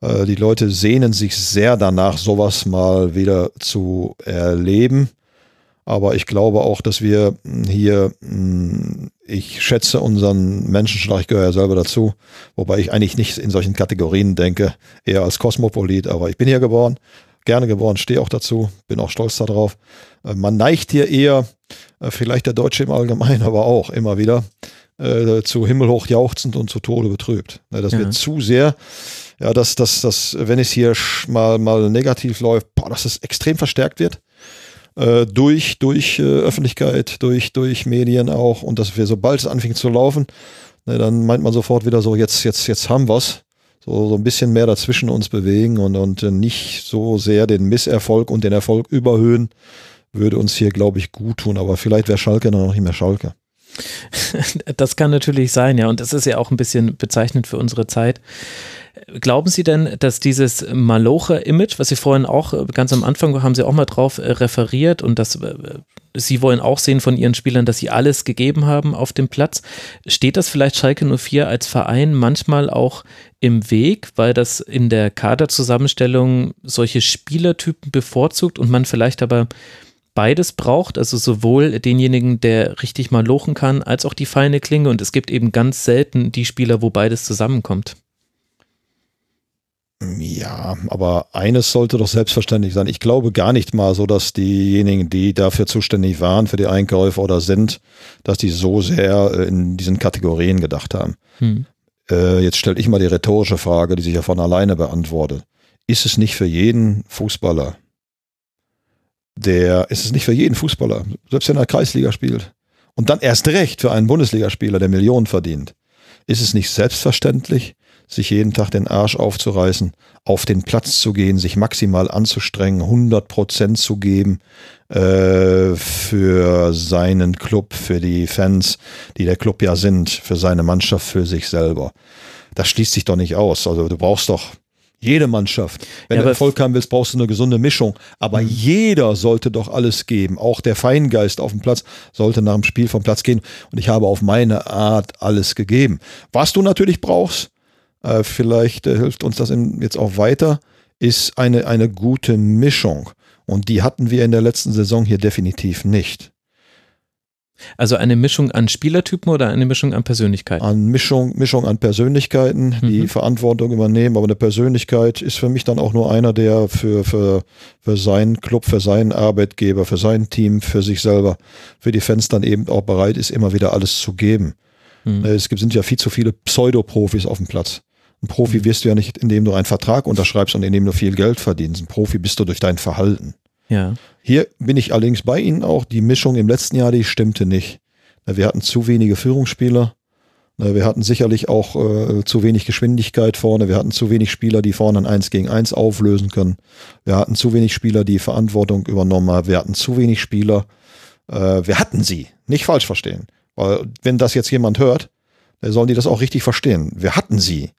Äh, die Leute sehnen sich sehr danach, sowas mal wieder zu erleben. Aber ich glaube auch, dass wir hier, hm, ich schätze unseren Menschenschlag, ich gehöre ja selber dazu, wobei ich eigentlich nicht in solchen Kategorien denke, eher als Kosmopolit, aber ich bin hier geboren, gerne geboren, stehe auch dazu, bin auch stolz darauf. Äh, man neigt hier eher, äh, vielleicht der Deutsche im Allgemeinen, aber auch immer wieder, äh, zu himmelhoch jauchzend und zu Tode betrübt. Das ja. wird zu sehr, ja, dass, dass, dass, wenn es hier mal, mal negativ läuft, boah, dass es extrem verstärkt wird. durch, durch Öffentlichkeit, durch, durch Medien auch und dass wir, sobald es anfängt zu laufen, ne, dann meint man sofort wieder so, jetzt, jetzt, jetzt haben wir's so, so ein bisschen mehr dazwischen uns bewegen und, und nicht so sehr den Misserfolg und den Erfolg überhöhen, würde uns hier, glaube ich, gut tun. Aber vielleicht wäre Schalke dann noch nicht mehr Schalke. Das kann natürlich sein, ja. Und das ist ja auch ein bisschen bezeichnend für unsere Zeit. Glauben Sie denn, dass dieses Malocher-Image, was Sie vorhin auch äh, ganz am Anfang haben Sie auch mal drauf äh, referiert und das äh, Sie wollen auch sehen von Ihren Spielern, dass sie alles gegeben haben auf dem Platz. Steht das vielleicht Schalke 04 als Verein manchmal auch im Weg, weil das in der Kaderzusammenstellung solche Spielertypen bevorzugt und man vielleicht aber beides braucht, also sowohl denjenigen, der richtig mal lochen kann, als auch die feine Klinge und es gibt eben ganz selten die Spieler, wo beides zusammenkommt. Ja, aber eines sollte doch selbstverständlich sein. Ich glaube gar nicht mal so, dass diejenigen, die dafür zuständig waren, für die Einkäufe oder sind, dass die so sehr äh, in diesen Kategorien gedacht haben. Hm. Äh, jetzt stelle ich mal die rhetorische Frage, die sich ja von alleine beantwortet. Ist es nicht für jeden Fußballer, der, ist es nicht für jeden Fußballer, selbst wenn er Kreisliga spielt, und dann erst recht für einen Bundesligaspieler, der Millionen verdient, ist es nicht selbstverständlich, sich jeden Tag den Arsch aufzureißen, auf den Platz zu gehen, sich maximal anzustrengen, 100 Prozent zu geben äh, für seinen Club, für die Fans, die der Club ja sind, für seine Mannschaft, für sich selber. Das schließt sich doch nicht aus. Also du brauchst doch jede Mannschaft. Wenn ja, du Erfolg haben willst, brauchst du eine gesunde Mischung. Aber mhm. jeder sollte doch alles geben. Auch der Feingeist auf dem Platz sollte nach dem Spiel vom Platz gehen. Und ich habe auf meine Art alles gegeben. Was du natürlich brauchst, äh, vielleicht äh, hilft uns das jetzt auch weiter, ist eine, eine gute Mischung. Und die hatten wir in der letzten Saison hier definitiv nicht. Also eine Mischung an Spielertypen oder eine Mischung an Persönlichkeiten? An Mischung, Mischung an Persönlichkeiten, die Mhm. Verantwortung übernehmen. Aber eine Persönlichkeit ist für mich dann auch nur einer, der für, für, für seinen Club, für seinen Arbeitgeber, für sein Team, für sich selber, für die Fans dann eben auch bereit ist, immer wieder alles zu geben. Mhm. Es gibt, sind ja viel zu viele Pseudoprofis auf dem Platz. Ein Profi Mhm. wirst du ja nicht, indem du einen Vertrag unterschreibst und indem du viel Geld verdienst. Ein Profi bist du durch dein Verhalten. Ja. Hier bin ich allerdings bei Ihnen auch. Die Mischung im letzten Jahr, die stimmte nicht. Wir hatten zu wenige Führungsspieler. Wir hatten sicherlich auch äh, zu wenig Geschwindigkeit vorne. Wir hatten zu wenig Spieler, die vorne ein 1 gegen 1 auflösen können. Wir hatten zu wenig Spieler, die Verantwortung übernommen haben. Wir hatten zu wenig Spieler. Äh, wir hatten sie. Nicht falsch verstehen. Weil wenn das jetzt jemand hört, dann sollen die das auch richtig verstehen. Wir hatten sie.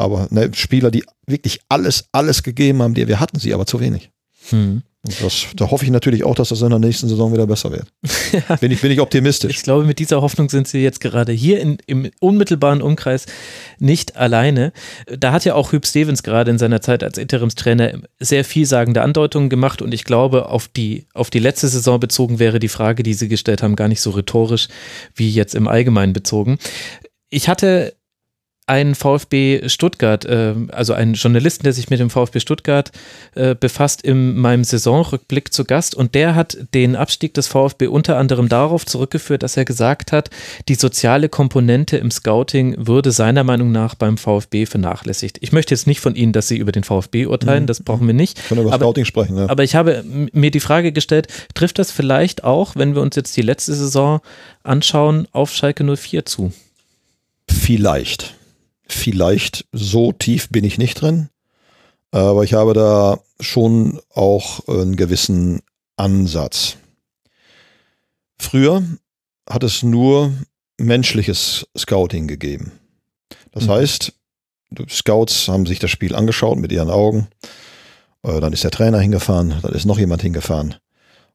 Aber ne, Spieler, die wirklich alles, alles gegeben haben, die, wir hatten sie, aber zu wenig. Hm. Das, da hoffe ich natürlich auch, dass das in der nächsten Saison wieder besser wird. Bin ich, bin ich optimistisch. Ich glaube, mit dieser Hoffnung sind Sie jetzt gerade hier in, im unmittelbaren Umkreis nicht alleine. Da hat ja auch Hüb Stevens gerade in seiner Zeit als Interimstrainer sehr vielsagende Andeutungen gemacht und ich glaube, auf die, auf die letzte Saison bezogen wäre die Frage, die Sie gestellt haben, gar nicht so rhetorisch wie jetzt im Allgemeinen bezogen. Ich hatte einen VfB Stuttgart, äh, also einen Journalisten, der sich mit dem VfB Stuttgart äh, befasst, in meinem Saisonrückblick zu Gast und der hat den Abstieg des VfB unter anderem darauf zurückgeführt, dass er gesagt hat, die soziale Komponente im Scouting würde seiner Meinung nach beim VfB vernachlässigt. Ich möchte jetzt nicht von Ihnen, dass Sie über den VfB urteilen, das brauchen wir nicht. Können über Aber- Scouting sprechen. Ja. Aber ich habe mir die Frage gestellt, trifft das vielleicht auch, wenn wir uns jetzt die letzte Saison anschauen, auf Schalke 04 zu? Vielleicht. Vielleicht. So tief bin ich nicht drin. Aber ich habe da schon auch einen gewissen Ansatz. Früher hat es nur menschliches Scouting gegeben. Das Mhm. heißt, die Scouts haben sich das Spiel angeschaut mit ihren Augen. Äh, Dann ist der Trainer hingefahren, dann ist noch jemand hingefahren.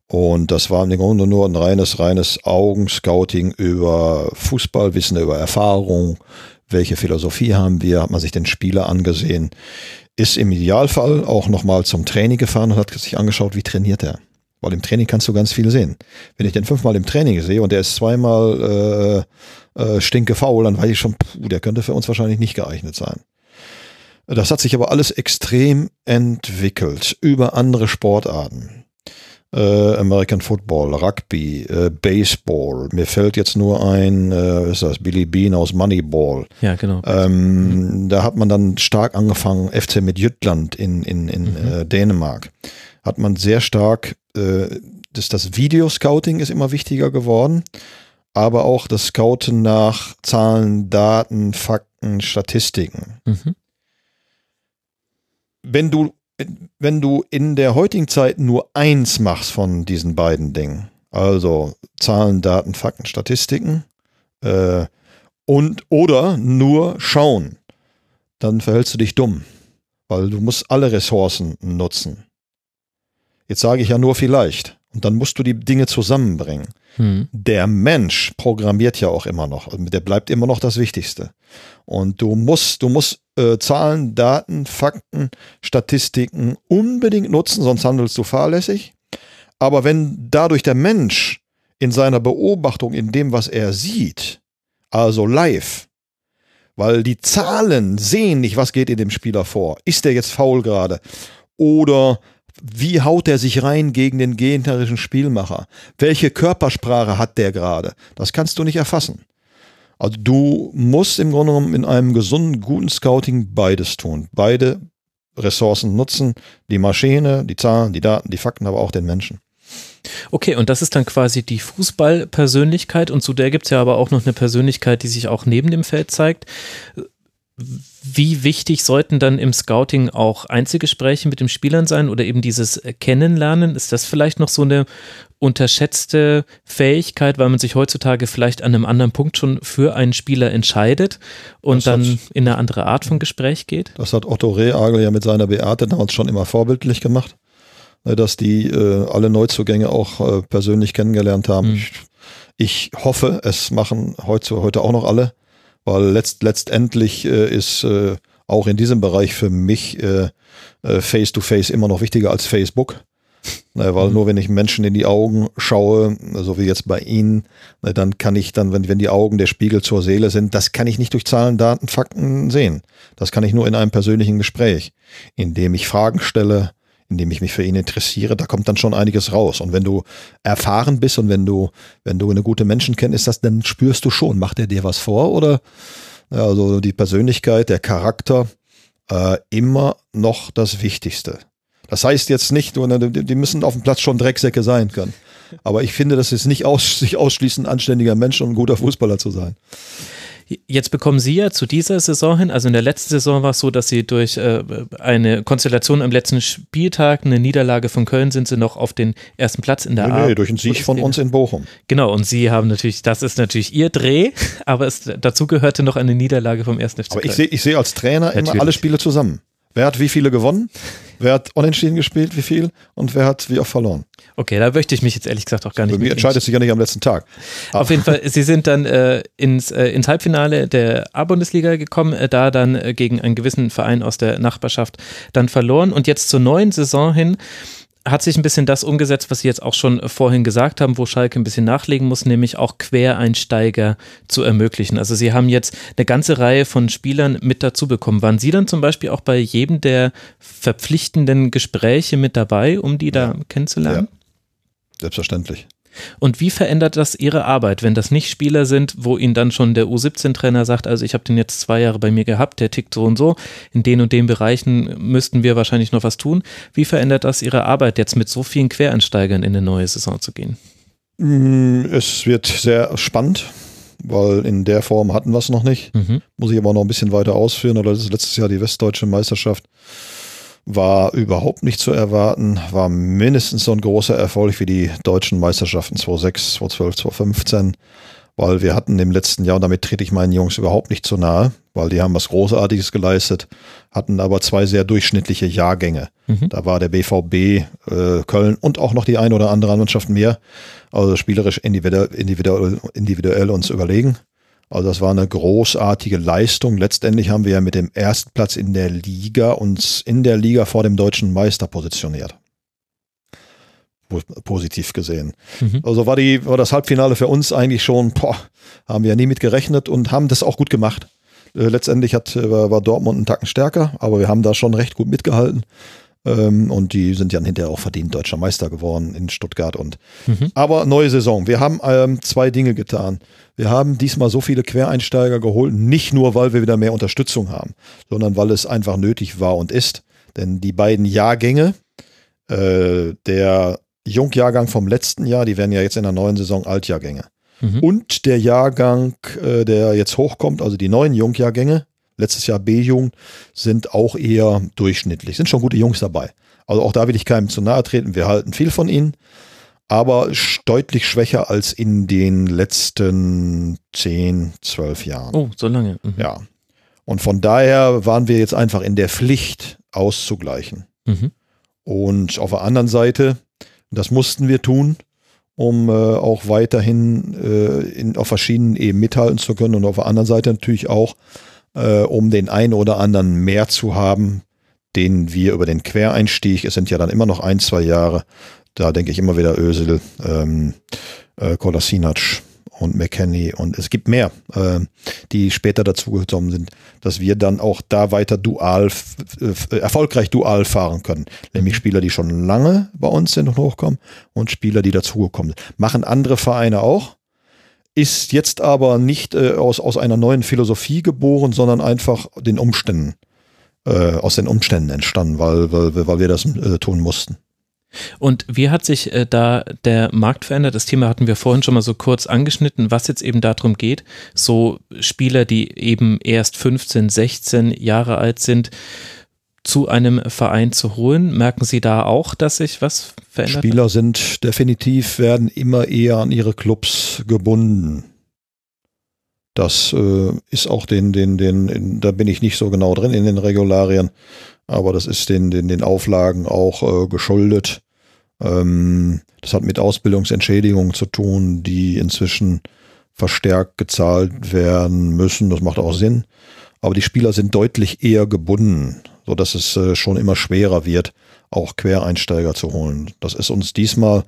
Und das war im Grunde nur ein reines, reines Augenscouting über Fußballwissen, über Erfahrung, welche Philosophie haben wir, hat man sich den Spieler angesehen, ist im Idealfall auch nochmal zum Training gefahren und hat sich angeschaut, wie trainiert er. Weil im Training kannst du ganz viel sehen. Wenn ich den fünfmal im Training sehe und der ist zweimal äh, äh, stinke faul, dann weiß ich schon, puh, der könnte für uns wahrscheinlich nicht geeignet sein. Das hat sich aber alles extrem entwickelt über andere Sportarten äh, American Football, Rugby, äh, Baseball. Mir fällt jetzt nur ein, äh, was ist das, Billy Bean aus Moneyball. Ja, genau. Ähm, Da hat man dann stark angefangen, FC mit Jütland in, in, in äh, Dänemark. Hat man sehr stark, äh, das, das Videoscouting ist immer wichtiger geworden, aber auch das Scouten nach Zahlen, Daten, Fakten, Statistiken Mhm. wenn du, wenn du in der heutigen Zeit nur eins machst von diesen beiden Dingen, also Zahlen, Daten, Fakten, Statistiken, äh, und oder nur schauen, dann verhältst du dich dumm, weil du musst alle Ressourcen nutzen. Jetzt sage ich ja nur vielleicht. Und dann musst du die Dinge zusammenbringen. Hm. Der Mensch programmiert ja auch immer noch. Der bleibt immer noch das Wichtigste. Und du musst, du musst äh, Zahlen, Daten, Fakten, Statistiken unbedingt nutzen, sonst handelst du fahrlässig. Aber wenn dadurch der Mensch in seiner Beobachtung, in dem, was er sieht, also live, weil die Zahlen sehen nicht, was geht in dem Spieler vor. Ist der jetzt faul gerade? Oder wie haut er sich rein gegen den gegnerischen Spielmacher? Welche Körpersprache hat der gerade? Das kannst du nicht erfassen. Also du musst im Grunde genommen in einem gesunden, guten Scouting beides tun. Beide Ressourcen nutzen, die Maschine, die Zahlen, die Daten, die Fakten, aber auch den Menschen. Okay, und das ist dann quasi die Fußballpersönlichkeit und zu der gibt es ja aber auch noch eine Persönlichkeit, die sich auch neben dem Feld zeigt. Wie wichtig sollten dann im Scouting auch Einzelgespräche mit den Spielern sein oder eben dieses Kennenlernen? Ist das vielleicht noch so eine unterschätzte Fähigkeit, weil man sich heutzutage vielleicht an einem anderen Punkt schon für einen Spieler entscheidet und Das hat- dann in eine andere Art von Gespräch geht? Das hat Otto Rehagel ja mit seiner Beate damals schon immer vorbildlich gemacht, ne, dass die äh, alle Neuzugänge auch äh, persönlich kennengelernt haben. Mhm. Ich, ich hoffe, es machen heute, heute auch noch alle, weil letzt, letztendlich äh, ist äh, auch in diesem Bereich für mich äh, äh, Face-to-Face immer noch wichtiger als Facebook. Weil nur wenn ich Menschen in die Augen schaue, so wie jetzt bei Ihnen, ne, dann kann ich dann, wenn, wenn die Augen der Spiegel zur Seele sind, das kann ich nicht durch Zahlen, Daten, Fakten sehen. Das kann ich nur in einem persönlichen Gespräch, indem ich Fragen stelle, indem ich mich für ihn interessiere, da kommt dann schon einiges raus. Und wenn du erfahren bist und wenn du, wenn du eine gute Menschenkenntnis hast, dann spürst du schon, macht er dir was vor oder also die Persönlichkeit, der Charakter, äh, immer noch das Wichtigste. Das heißt jetzt nicht, nur, die müssen auf dem Platz schon Drecksäcke sein können. Aber ich finde, das ist nicht aus, sich ausschließend ein anständiger Mensch und ein guter Fußballer zu sein. Jetzt bekommen Sie ja zu dieser Saison hin, also in der letzten Saison war es so, dass Sie durch äh, eine Konstellation am letzten Spieltag, eine Niederlage von Köln, sind Sie noch auf den ersten Platz in der nee, A. Nee, durch einen Sieg von uns in Bochum. Genau, und Sie haben natürlich, das ist natürlich Ihr Dreh, aber es, dazu gehörte noch eine Niederlage vom ersten FC Aber ich sehe ich seh als Trainer natürlich. immer alle Spiele zusammen. Wer hat wie viele gewonnen? Wer hat unentschieden gespielt, wie viel? Und wer hat wie oft verloren? Okay, da möchte ich mich jetzt ehrlich gesagt auch gar nicht. Mich entscheidet sich ja nicht am letzten Tag. Auf jeden Fall, Sie sind dann äh, ins, äh, ins Halbfinale der A-Bundesliga gekommen, äh, da dann äh, gegen einen gewissen Verein aus der Nachbarschaft dann verloren und jetzt zur neuen Saison hin hat sich ein bisschen das umgesetzt, was Sie jetzt auch schon vorhin gesagt haben, wo Schalke ein bisschen nachlegen muss, nämlich auch Quereinsteiger zu ermöglichen. Also Sie haben jetzt eine ganze Reihe von Spielern mit dazu bekommen. Waren Sie dann zum Beispiel auch bei jedem der verpflichtenden Gespräche mit dabei, um die da kennenzulernen? Ja, selbstverständlich. Und wie verändert das Ihre Arbeit, wenn das nicht Spieler sind, wo Ihnen dann schon der U17-Trainer sagt, also ich habe den jetzt zwei Jahre bei mir gehabt, der tickt so und so, in den und den Bereichen müssten wir wahrscheinlich noch was tun. Wie verändert das Ihre Arbeit, jetzt mit so vielen Quereinsteigern in eine neue Saison zu gehen? Mm, es wird sehr spannend, weil in der Form hatten wir es noch nicht. Mhm. Muss ich aber noch ein bisschen weiter ausführen, oder das ist letztes Jahr die Westdeutsche Meisterschaft war überhaupt nicht zu erwarten, war mindestens so ein großer Erfolg wie die deutschen Meisterschaften 2006, 2012, 2015, weil wir hatten im letzten Jahr, und damit trete ich meinen Jungs überhaupt nicht zu nahe, weil die haben was Großartiges geleistet, hatten aber zwei sehr durchschnittliche Jahrgänge. Mhm. Da war der BVB äh, Köln und auch noch die eine oder andere Mannschaft mehr, also spielerisch individuell, individuell, individuell uns überlegen. Also das war eine großartige Leistung. Letztendlich haben wir ja mit dem ersten Platz in der Liga uns in der Liga vor dem deutschen Meister positioniert. Positiv gesehen. Mhm. Also war, die, war das Halbfinale für uns eigentlich schon, boah, haben wir ja nie mit gerechnet und haben das auch gut gemacht. Äh, letztendlich hat, äh, war Dortmund einen Tacken stärker, aber wir haben da schon recht gut mitgehalten. Ähm, und die sind ja hinterher auch verdient deutscher Meister geworden in Stuttgart. Und mhm. aber neue Saison. Wir haben ähm, zwei Dinge getan. Wir haben diesmal so viele Quereinsteiger geholt, nicht nur, weil wir wieder mehr Unterstützung haben, sondern weil es einfach nötig war und ist. Denn die beiden Jahrgänge, äh, der Jungjahrgang vom letzten Jahr, die werden ja jetzt in der neuen Saison Altjahrgänge. Mhm. Und der Jahrgang, äh, der jetzt hochkommt, also die neuen Jungjahrgänge, letztes Jahr B-Jugend, sind auch eher durchschnittlich. Sind schon gute Jungs dabei. Also auch da will ich keinem zu nahe treten. Wir halten viel von ihnen, aber deutlich schwächer als in den letzten 10, 12 Jahren. Oh, so lange. Mhm. Ja. Und von daher waren wir jetzt einfach in der Pflicht, auszugleichen. Mhm. Und auf der anderen Seite, das mussten wir tun, um äh, auch weiterhin äh, in, auf verschiedenen Ebenen mithalten zu können und auf der anderen Seite natürlich auch äh, um den einen oder anderen mehr zu haben, den wir über den Quereinstieg, es sind ja dann immer noch ein, zwei Jahre, da denke ich immer wieder Ösel, ähm, äh, Kolasinac und McKenny und es gibt mehr, äh, die später dazugekommen sind, dass wir dann auch da weiter dual, äh, erfolgreich dual fahren können. Nämlich mhm. Spieler, die schon lange bei uns sind und hochkommen und Spieler, die dazugekommen sind. Machen andere Vereine auch ist jetzt aber nicht äh, aus, aus einer neuen Philosophie geboren, sondern einfach den Umständen, äh, aus den Umständen entstanden, weil, weil, weil wir das äh, tun mussten. Und wie hat sich äh, da der Markt verändert? Das Thema hatten wir vorhin schon mal so kurz angeschnitten, was jetzt eben darum geht, so Spieler, die eben erst 15, 16 Jahre alt sind, zu einem Verein zu holen. Merken Sie da auch, dass sich was verändert? Spieler sind definitiv, werden immer eher an ihre Clubs gebunden. Das äh, ist auch den, den, den, in, da bin ich nicht so genau drin in den Regularien, aber das ist den, den, den Auflagen auch äh, geschuldet. Ähm, das hat mit Ausbildungsentschädigungen zu tun, die inzwischen verstärkt gezahlt werden müssen. Das macht auch Sinn. Aber die Spieler sind deutlich eher gebunden so dass es äh, schon immer schwerer wird, auch Quereinsteiger zu holen. Das ist uns diesmal,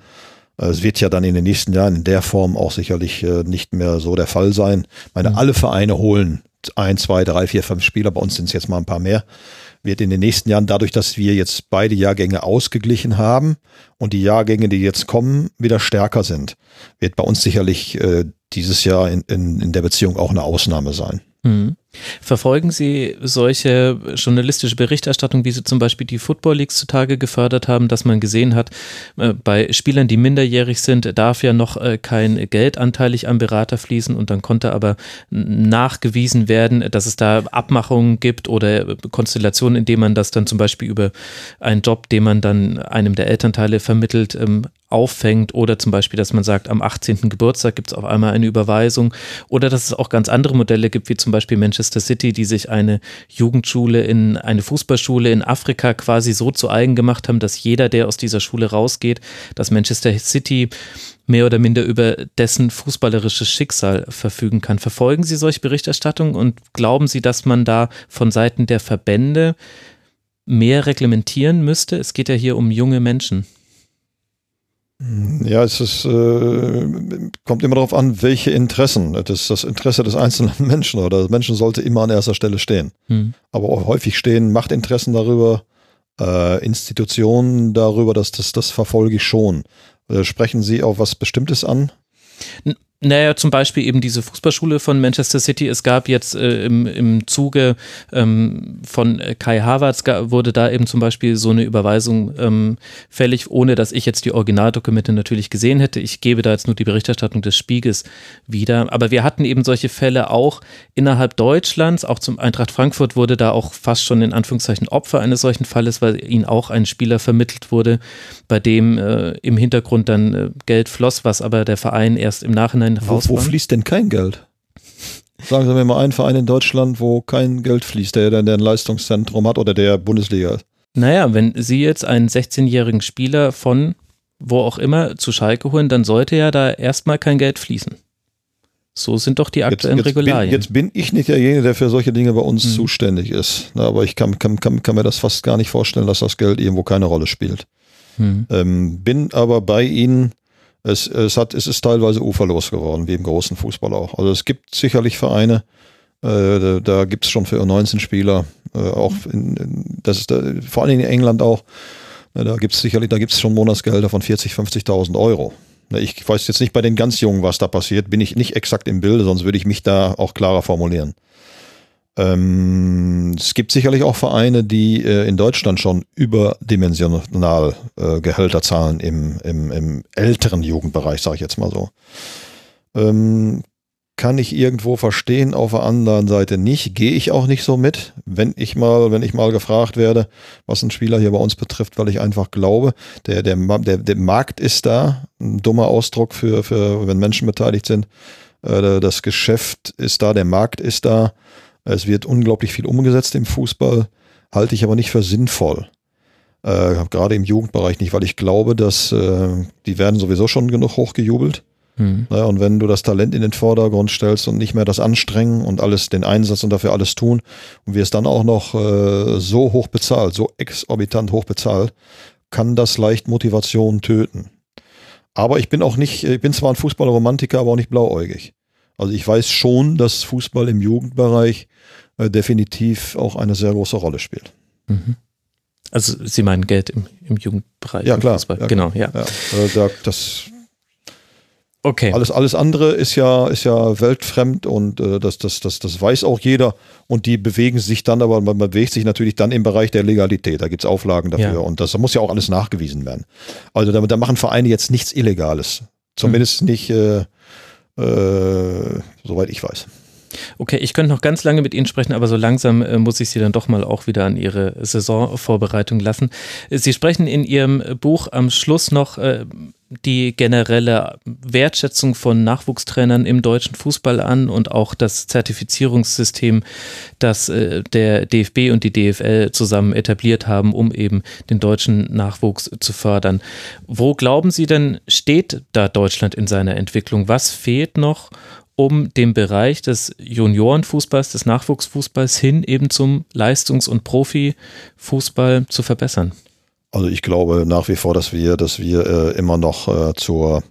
äh, es wird ja dann in den nächsten Jahren in der Form auch sicherlich äh, nicht mehr so der Fall sein. Ich meine, mhm. alle Vereine holen ein, zwei, drei, vier, fünf Spieler, bei uns sind es jetzt mal ein paar mehr wird in den nächsten Jahren dadurch, dass wir jetzt beide Jahrgänge ausgeglichen haben und die Jahrgänge, die jetzt kommen, wieder stärker sind, wird bei uns sicherlich äh, dieses Jahr in, in, in der Beziehung auch eine Ausnahme sein. Mhm. Verfolgen Sie solche journalistische Berichterstattung, wie Sie zum Beispiel die Football Leagues zutage gefördert haben, dass man gesehen hat, äh, bei Spielern, die minderjährig sind, darf ja noch äh, kein Geld anteilig am Berater fließen und dann konnte aber nachgewiesen werden, dass es da Abmachungen gibt oder Konstellationen, in denen man das dann zum Beispiel über einen Job, den man dann einem der Elternteile vermittelt, ähm, auffängt oder zum Beispiel, dass man sagt, am 18. Geburtstag gibt es auf einmal eine Überweisung oder dass es auch ganz andere Modelle gibt, wie zum Beispiel Manchester City, die sich eine Jugendschule in eine Fußballschule in Afrika quasi so zu eigen gemacht haben, dass jeder, der aus dieser Schule rausgeht, dass Manchester City mehr oder minder über dessen fußballerisches Schicksal verfügen kann. Verfolgen Sie solche Berichterstattungen und glauben Sie, dass man da von Seiten der Verbände mehr reglementieren müsste? Es geht ja hier um junge Menschen. Ja, es ist, äh, kommt immer darauf an, welche Interessen. Das, das Interesse des einzelnen Menschen oder des Menschen sollte immer an erster Stelle stehen. Hm. Aber auch häufig stehen Machtinteressen darüber, äh, Institutionen darüber, dass das, das verfolge ich schon. Äh, sprechen Sie auf was Bestimmtes an? Naja, zum Beispiel eben diese Fußballschule von Manchester City. Es gab jetzt äh, im, im Zuge ähm, von Kai Havertz wurde da eben zum Beispiel so eine Überweisung ähm, fällig, ohne dass ich jetzt die Originaldokumente natürlich gesehen hätte. Ich gebe da jetzt nur die Berichterstattung des Spiegels wieder. Aber wir hatten eben solche Fälle auch innerhalb Deutschlands. Auch zum Eintracht Frankfurt wurde da auch fast schon in Anführungszeichen Opfer eines solchen Falles, weil ihnen auch ein Spieler vermittelt wurde, bei dem äh, im Hintergrund dann äh, Geld floss, was aber der Verein erst im Nachhinein Nachhinein wo, wo fließt denn kein Geld? Sagen Sie mir mal einen Verein in Deutschland, wo kein Geld fließt, der dann ein Leistungszentrum hat oder der Bundesliga ist. Naja, wenn Sie jetzt einen 16-jährigen Spieler von wo auch immer zu Schalke holen, dann sollte ja da erstmal kein Geld fließen. So sind doch die aktuellen jetzt, jetzt Regularien. Bin, jetzt bin ich nicht derjenige, der für solche Dinge bei uns mhm. zuständig ist. Na, aber ich kann, kann, kann, kann, mir das fast gar nicht vorstellen, dass das Geld irgendwo keine Rolle spielt. Mhm. Ähm, bin aber bei Ihnen, es, es, hat, es ist teilweise uferlos geworden, wie im großen Fußball auch. Also es gibt sicherlich Vereine, äh, da, da gibt es schon für 19 Spieler, äh, auch in, in, das ist da, vor allem in England auch, äh, da gibt es sicherlich, da gibt es schon Monatsgelder von 40, 50.000 Euro. Ich weiß jetzt nicht bei den ganz Jungen, was da passiert, bin ich nicht exakt im Bilde, sonst würde ich mich da auch klarer formulieren. Ähm, es gibt sicherlich auch Vereine, die äh, in Deutschland schon überdimensional äh, Gehälter zahlen im, im, im älteren Jugendbereich, sage ich jetzt mal so. Ähm, kann ich irgendwo verstehen, auf der anderen Seite nicht, gehe ich auch nicht so mit, wenn ich mal, wenn ich mal gefragt werde, was ein Spieler hier bei uns betrifft, weil ich einfach glaube, der, der, der, der Markt ist da, ein dummer Ausdruck für, für wenn Menschen beteiligt sind, äh, das Geschäft ist da, der Markt ist da, es wird unglaublich viel umgesetzt im Fußball, halte ich aber nicht für sinnvoll. Äh, gerade im Jugendbereich nicht, weil ich glaube, dass äh, die werden sowieso schon genug hochgejubelt. Mhm. Ja, und wenn du das Talent in den Vordergrund stellst und nicht mehr das Anstrengen und alles den Einsatz und dafür alles tun und wir es dann auch noch äh, so hoch bezahlt, so exorbitant hoch bezahlt, kann das leicht Motivation töten. Aber ich bin auch nicht, ich bin zwar ein Fußballromantiker, aber auch nicht blauäugig. Also ich weiß schon, dass Fußball im Jugendbereich äh, definitiv auch eine sehr große Rolle spielt. Mhm. Also Sie meinen Geld im, im Jugendbereich? Ja, klar. Ja, genau, ja. ja. Äh, da, das Okay. Alles, alles andere ist ja, ist ja weltfremd und äh, das, das, das, das weiß auch jeder. Und die bewegen sich dann, aber man, bewegt sich natürlich dann im Bereich der Legalität. Da gibt es Auflagen dafür ja. und das muss ja auch alles nachgewiesen werden. Also da, da machen Vereine jetzt nichts Illegales. Zumindest mhm. nicht, äh, äh, soweit ich weiß. Okay, ich könnte noch ganz lange mit Ihnen sprechen, aber so langsam äh, muss ich Sie dann doch mal auch wieder an Ihre Saisonvorbereitung lassen. Sie sprechen in Ihrem Buch am Schluss noch äh, die generelle Wertschätzung von Nachwuchstrainern im deutschen Fußball an und auch das Zertifizierungssystem, das äh, der DFB und die DFL zusammen etabliert haben, um eben den deutschen Nachwuchs zu fördern. Wo glauben Sie denn, steht da Deutschland in seiner Entwicklung? Was fehlt noch, um den Bereich des Juniorenfußballs, des Nachwuchsfußballs hin eben zum Leistungs- und Profifußball zu verbessern? Also ich glaube nach wie vor, dass wir, dass wir äh, immer noch äh, zur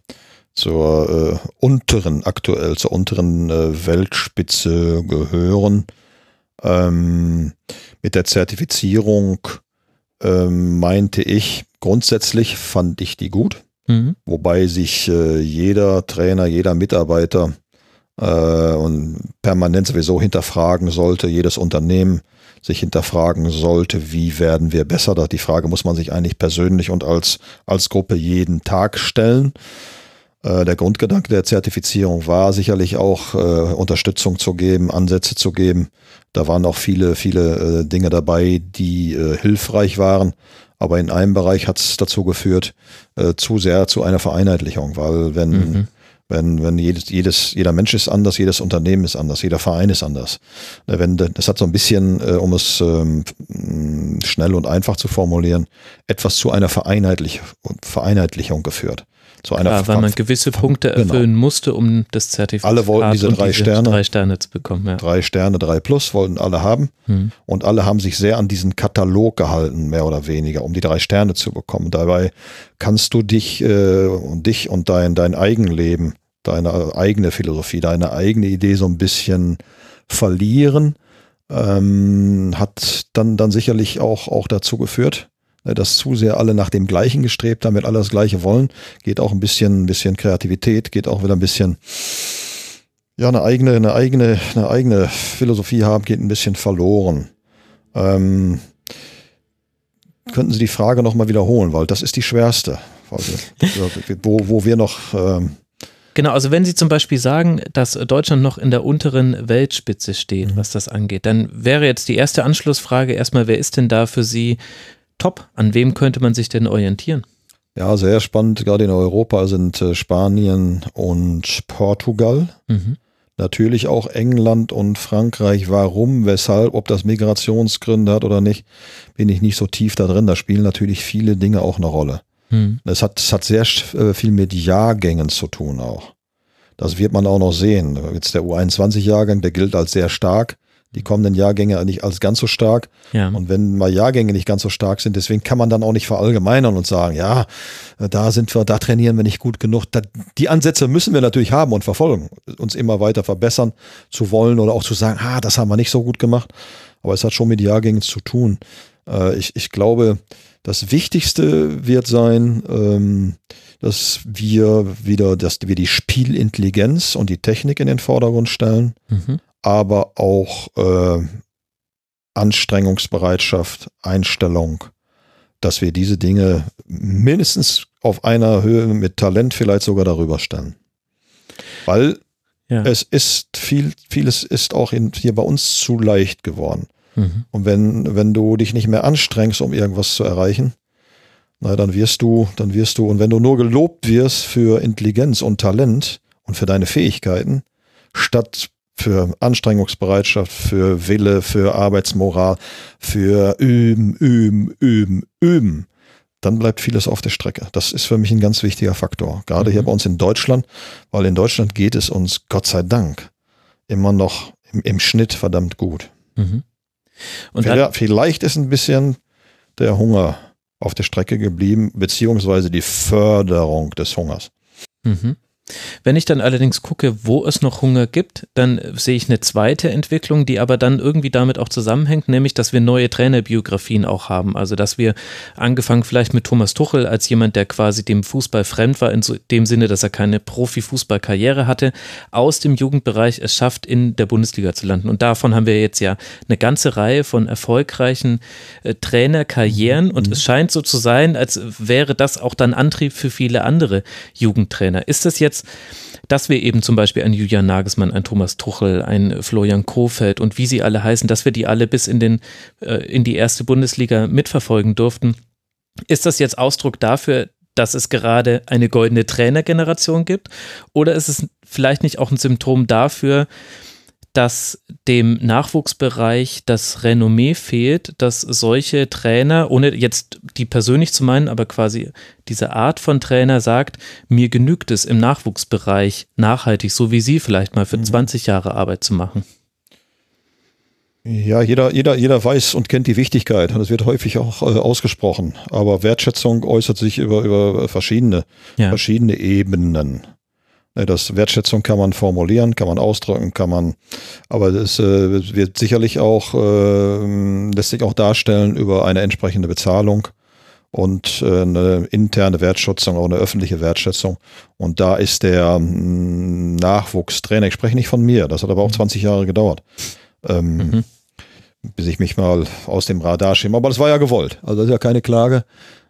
zur äh, unteren, aktuell zur unteren äh, Weltspitze gehören. Ähm, mit der Zertifizierung ähm, meinte ich, grundsätzlich fand ich die gut, mhm. wobei sich äh, jeder Trainer, jeder Mitarbeiter äh, und permanent sowieso hinterfragen sollte, jedes Unternehmen sich hinterfragen sollte, wie werden wir besser. Die Frage muss man sich eigentlich persönlich und als, als Gruppe jeden Tag stellen. Äh, der Grundgedanke der Zertifizierung war sicherlich auch äh, Unterstützung zu geben, Ansätze zu geben. Da waren auch viele, viele äh, Dinge dabei, die äh, hilfreich waren. Aber in einem Bereich hat es dazu geführt, äh, zu sehr zu einer Vereinheitlichung, weil wenn mhm. Wenn, wenn jedes, jedes, jeder Mensch ist anders, jedes Unternehmen ist anders, jeder Verein ist anders. Wenn, das hat so ein bisschen, äh, um es ähm, schnell und einfach zu formulieren, etwas zu einer Vereinheitlich Vereinheitlichung geführt zu einer Klar, weil man gewisse Punkte genau. erfüllen genau. musste, um das Zertifikat alle wollten diese drei diese Sterne, drei Sterne zu bekommen. Ja. Drei Sterne, drei Plus wollten alle haben hm. und alle haben sich sehr an diesen Katalog gehalten, mehr oder weniger, um die drei Sterne zu bekommen. Dabei kannst du dich äh, und dich und dein dein Eigenleben, deine eigene Philosophie, deine eigene Idee so ein bisschen verlieren. Ähm, hat dann dann sicherlich auch auch dazu geführt, dass zu sehr alle nach dem Gleichen gestrebt haben, alle das Gleiche wollen, geht auch ein bisschen, ein bisschen Kreativität, geht auch wieder ein bisschen, ja, eine eigene, eine eigene, eine eigene Philosophie haben, geht ein bisschen verloren. Ähm, könnten Sie die Frage nochmal wiederholen, weil das ist die schwerste, wo, wo wir noch, ähm, Genau, also wenn Sie zum Beispiel sagen, dass Deutschland noch in der unteren Weltspitze steht, mhm. was das angeht, dann wäre jetzt die erste Anschlussfrage erstmal, wer ist denn da für Sie top. An wem könnte man sich denn orientieren? Ja, sehr spannend. Gerade in Europa sind äh, Spanien und Portugal. Mhm. Natürlich auch England und Frankreich. Warum, weshalb, ob das Migrationsgründe hat oder nicht, bin ich nicht so tief da drin. Da spielen natürlich viele Dinge auch eine Rolle. Mhm. Es hat, es hat sehr äh, viel mit Jahrgängen zu tun auch. Das wird man auch noch sehen. Jetzt der U21-Jahrgang, der gilt als sehr stark die kommenden Jahrgänge nicht als ganz so stark. Ja. Und wenn mal Jahrgänge nicht ganz so stark sind, deswegen kann man dann auch nicht verallgemeinern und sagen, ja, da sind wir, da trainieren wir nicht gut genug. die Ansätze müssen wir natürlich haben und verfolgen, uns immer weiter verbessern zu wollen oder auch zu sagen, ah, das haben wir nicht so gut gemacht. Aber es hat schon mit Jahrgängen zu tun. Äh, ich, ich glaube, das Wichtigste wird sein, ähm, dass wir wieder, dass wir die Spielintelligenz und die Technik in den Vordergrund stellen. Mhm aber auch äh, Anstrengungsbereitschaft, Einstellung, dass wir diese Dinge mindestens auf einer Höhe mit Talent vielleicht sogar darüber stellen. Weil ja. es ist viel, vieles ist auch in, hier bei uns zu leicht geworden. Mhm. Und wenn, wenn du dich nicht mehr anstrengst, um irgendwas zu erreichen, na, dann wirst du, dann wirst du, und wenn du nur gelobt wirst für Intelligenz und Talent und für deine Fähigkeiten, statt für Anstrengungsbereitschaft, für Wille, für Arbeitsmoral, für üben, üben, üben, üben, dann bleibt vieles auf der Strecke. Das ist für mich ein ganz wichtiger Faktor. Gerade mhm. hier bei uns in Deutschland, weil in Deutschland geht es uns Gott sei Dank immer noch im, im Schnitt verdammt gut. Mhm. Und vielleicht, vielleicht ist ein bisschen der Hunger auf der Strecke geblieben, beziehungsweise die Förderung des Hungers. Mhm. Wenn ich dann allerdings gucke, wo es noch Hunger gibt, dann sehe ich eine zweite Entwicklung, die aber dann irgendwie damit auch zusammenhängt, nämlich, dass wir neue Trainerbiografien auch haben. Also, dass wir angefangen vielleicht mit Thomas Tuchel als jemand, der quasi dem Fußball fremd war, in dem Sinne, dass er keine Profifußballkarriere hatte, aus dem Jugendbereich es schafft, in der Bundesliga zu landen. Und davon haben wir jetzt ja eine ganze Reihe von erfolgreichen äh, Trainerkarrieren. Und mhm. es scheint so zu sein, als wäre das auch dann Antrieb für viele andere Jugendtrainer. Ist das jetzt jetzt, dass wir eben zum Beispiel einen Julian Nagelsmann, einen Thomas Tuchel, einen Florian Kofeld und wie sie alle heißen, dass wir die alle bis in, den, äh, in die erste Bundesliga mitverfolgen durften. Ist das jetzt Ausdruck dafür, dass es gerade eine goldene Trainergeneration gibt? Oder ist es vielleicht nicht auch ein Symptom dafür, dass dem Nachwuchsbereich das Renommee fehlt, dass solche Trainer, ohne jetzt die persönlich zu meinen, aber quasi diese Art von Trainer sagt, mir genügt es im Nachwuchsbereich nachhaltig, so wie Sie vielleicht mal für mhm. 20 Jahre Arbeit zu machen. Ja, jeder, jeder, jeder weiß und kennt die Wichtigkeit und es wird häufig auch äh, ausgesprochen. Aber Wertschätzung äußert sich über, über verschiedene, ja. verschiedene Ebenen. Das Wertschätzung kann man formulieren, kann man ausdrücken, kann man, aber es äh, wird sicherlich auch, äh, lässt sich auch darstellen über eine entsprechende Bezahlung und äh, eine interne Wertschätzung, auch eine öffentliche Wertschätzung. Und da ist der mm, Nachwuchstrainer, ich spreche nicht von mir, das hat aber auch 20 Jahre gedauert. Ähm, mhm bis ich mich mal aus dem Radar schäme. Aber das war ja gewollt. Also das ist ja keine Klage,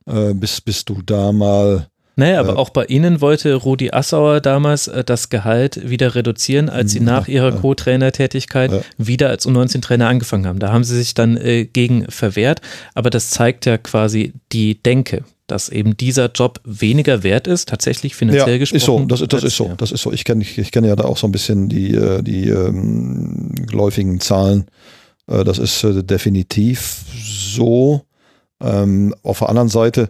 äh, bis, bis du da mal. Naja, aber äh, auch bei Ihnen wollte Rudi Assauer damals äh, das Gehalt wieder reduzieren, als Sie nach Ihrer ja, Co-Trainer-Tätigkeit ja. wieder als U19-Trainer angefangen haben. Da haben Sie sich dann äh, gegen verwehrt, aber das zeigt ja quasi die Denke, dass eben dieser Job weniger wert ist, tatsächlich finanziell ja, gesprochen. Ist so, das, das ist so, das ist so. Ich kenne ich, ich kenn ja da auch so ein bisschen die, äh, die ähm, läufigen Zahlen äh, das ist äh, definitiv so. Ähm, auf der anderen Seite,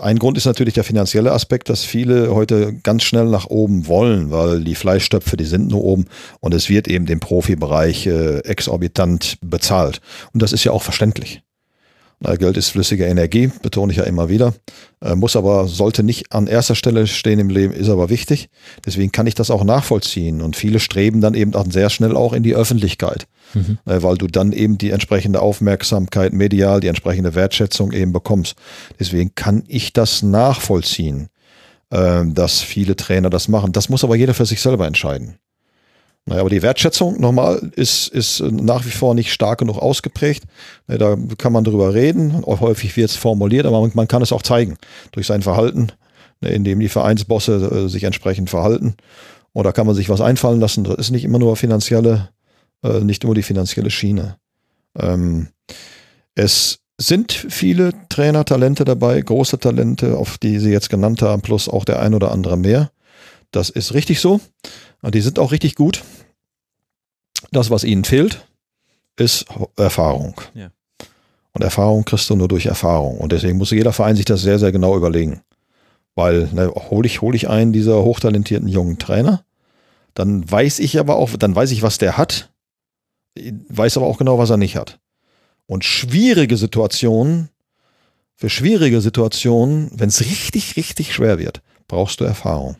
ein Grund ist natürlich der finanzielle Aspekt, dass viele heute ganz schnell nach oben wollen, weil die Fleischstöpfe, die sind nur oben und es wird eben dem Profibereich äh, exorbitant bezahlt. Und das ist ja auch verständlich. Geld ist flüssige Energie, betone ich ja immer wieder. Äh, muss aber, sollte nicht an erster Stelle stehen im Leben, ist aber wichtig. Deswegen kann ich das auch nachvollziehen. Und viele streben dann eben auch sehr schnell auch in die Öffentlichkeit, mhm. Äh, weil du dann eben die entsprechende Aufmerksamkeit medial, die entsprechende Wertschätzung eben bekommst. Deswegen kann ich das nachvollziehen, äh, dass viele Trainer das machen. Das muss aber jeder für sich selber entscheiden. Naja, aber die Wertschätzung nochmal ist, ist nach wie vor nicht stark genug ausgeprägt. Da kann man drüber reden, häufig wird es formuliert, aber man kann es auch zeigen durch sein Verhalten, indem die Vereinsbosse äh, sich entsprechend verhalten. Oder kann man sich was einfallen lassen. Das ist nicht immer nur finanzielle, äh, nicht nur die finanzielle Schiene. Ähm, es sind viele Trainertalente dabei, große Talente, auf die Sie jetzt genannt haben, plus auch der ein oder andere mehr. Das ist richtig so. Und die sind auch richtig gut. Das, was ihnen fehlt, ist Erfahrung. Ja. Und Erfahrung kriegst du nur durch Erfahrung. Und deswegen muss jeder Verein sich das sehr, sehr genau überlegen. Weil, ne, hole ich, hol ich einen dieser hochtalentierten jungen Trainer, dann weiß ich aber auch, dann weiß ich, was der hat, weiß aber auch genau, was er nicht hat. Und schwierige Situationen, für schwierige Situationen, wenn es richtig, richtig schwer wird, brauchst du Erfahrung.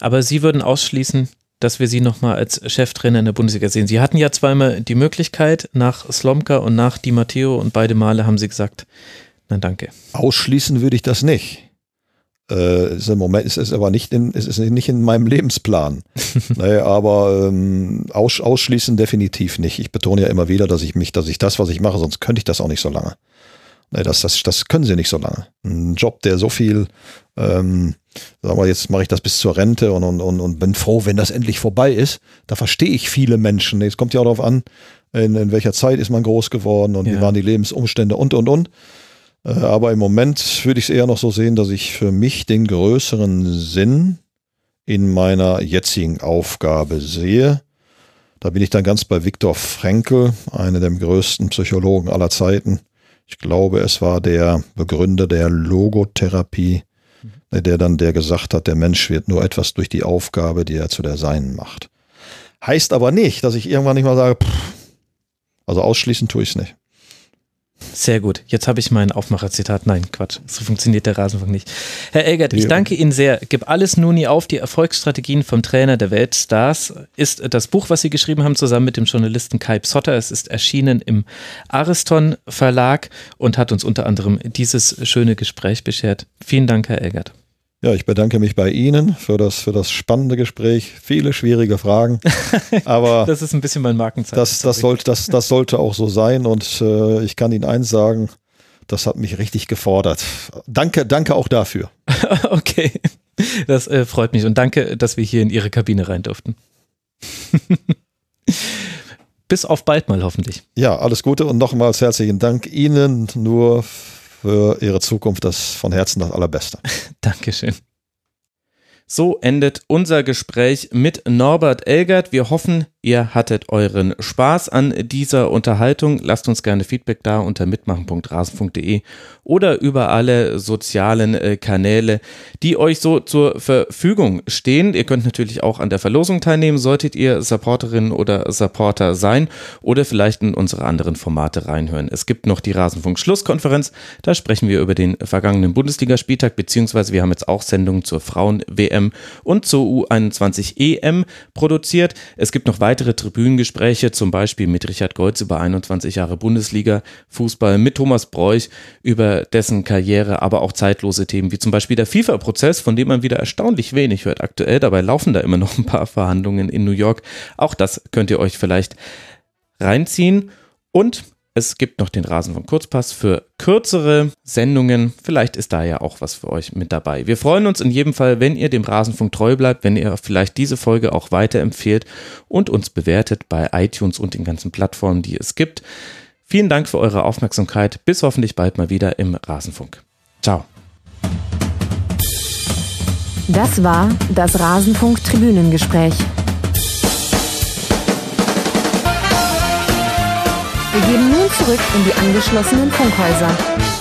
Aber Sie würden ausschließen, dass wir Sie nochmal als Cheftrainer in der Bundesliga sehen. Sie hatten ja zweimal die Möglichkeit nach Slomka und nach Di Matteo und beide Male haben Sie gesagt, nein, danke. Ausschließen würde ich das nicht. Äh, ist Im Moment ist es aber nicht in, ist es nicht in meinem Lebensplan. naja, aber ähm, aus, ausschließen definitiv nicht. Ich betone ja immer wieder, dass ich mich, dass ich das, was ich mache, sonst könnte ich das auch nicht so lange. Nee, das, das, das können sie nicht so lange. Ein Job, der so viel, ähm, sagen wir, jetzt mache ich das bis zur Rente und, und, und, und bin froh, wenn das endlich vorbei ist. Da verstehe ich viele Menschen. Es kommt ja auch darauf an, in, in welcher Zeit ist man groß geworden und ja. wie waren die Lebensumstände und, und, und. Äh, aber im Moment würde ich es eher noch so sehen, dass ich für mich den größeren Sinn in meiner jetzigen Aufgabe sehe. Da bin ich dann ganz bei Viktor Frankl, einer der größten Psychologen aller Zeiten ich glaube, es war der Begründer der Logotherapie, mhm. der dann der gesagt hat, der Mensch wird nur etwas durch die Aufgabe, die er zu der Seinen macht. Heißt aber nicht, dass ich irgendwann nicht mal sage, pff, also ausschließen tue ich es nicht. Sehr gut. Jetzt habe ich mein Aufmacherzitat. Nein, Quatsch. So funktioniert der Rasenfunk nicht. Herr Elgert, ich danke Ihnen sehr. Gib alles nun nie auf. Die Erfolgsstrategien vom Trainer der Weltstars ist das Buch, was Sie geschrieben haben, zusammen mit dem Journalisten Kai Psotter. Es ist erschienen im Ariston Verlag und hat uns unter anderem dieses schöne Gespräch beschert. Vielen Dank, Herr Elgert. Ja, ich bedanke mich bei Ihnen für das, für das spannende Gespräch. Viele schwierige Fragen. Aber das ist ein bisschen mein Markenzeichen. Das, das, sollte, das, das sollte auch so sein. Und äh, ich kann Ihnen eins sagen, das hat mich richtig gefordert. Danke, danke auch dafür. okay. Das äh, freut mich und danke, dass wir hier in Ihre Kabine rein durften. Bis auf bald mal hoffentlich. Ja, alles Gute und nochmals herzlichen Dank Ihnen. Nur für Ihre Zukunft das von Herzen das Allerbeste. Dankeschön. So endet unser Gespräch mit Norbert Elgert. Wir hoffen, ihr hattet euren Spaß an dieser Unterhaltung. Lasst uns gerne Feedback da unter mitmachen.rasen.de oder über alle sozialen äh, Kanäle, die euch so zur Verfügung stehen. Ihr könnt natürlich auch an der Verlosung teilnehmen, solltet ihr Supporterin oder Supporter sein oder vielleicht in unsere anderen Formate reinhören. Es gibt noch die Rasenfunk-Schlusskonferenz. Da sprechen wir über den vergangenen Bundesligaspieltag, beziehungsweise wir haben jetzt auch Sendungen zur Frauen-WM und zur U21-EM produziert. Es gibt noch weitere Tribünengespräche, zum Beispiel mit Richard Goltz über 21 Jahre Bundesliga-Fußball, mit Thomas Bräuch über dessen Karriere, aber auch zeitlose Themen wie zum Beispiel der FIFA-Prozess, von dem man wieder erstaunlich wenig hört aktuell. Dabei laufen da immer noch ein paar Verhandlungen in New York. Auch das könnt ihr euch vielleicht reinziehen. Und es gibt noch den Rasen von Kurzpass für kürzere Sendungen. Vielleicht ist da ja auch was für euch mit dabei. Wir freuen uns in jedem Fall, wenn ihr dem Rasenfunk treu bleibt, wenn ihr vielleicht diese Folge auch weiterempfehlt und uns bewertet bei iTunes und den ganzen Plattformen, die es gibt. Vielen Dank für eure Aufmerksamkeit. Bis hoffentlich bald mal wieder im Rasenfunk. Ciao. Das war das Rasenfunk Tribünengespräch. Wir gehen nun zurück in die angeschlossenen Funkhäuser.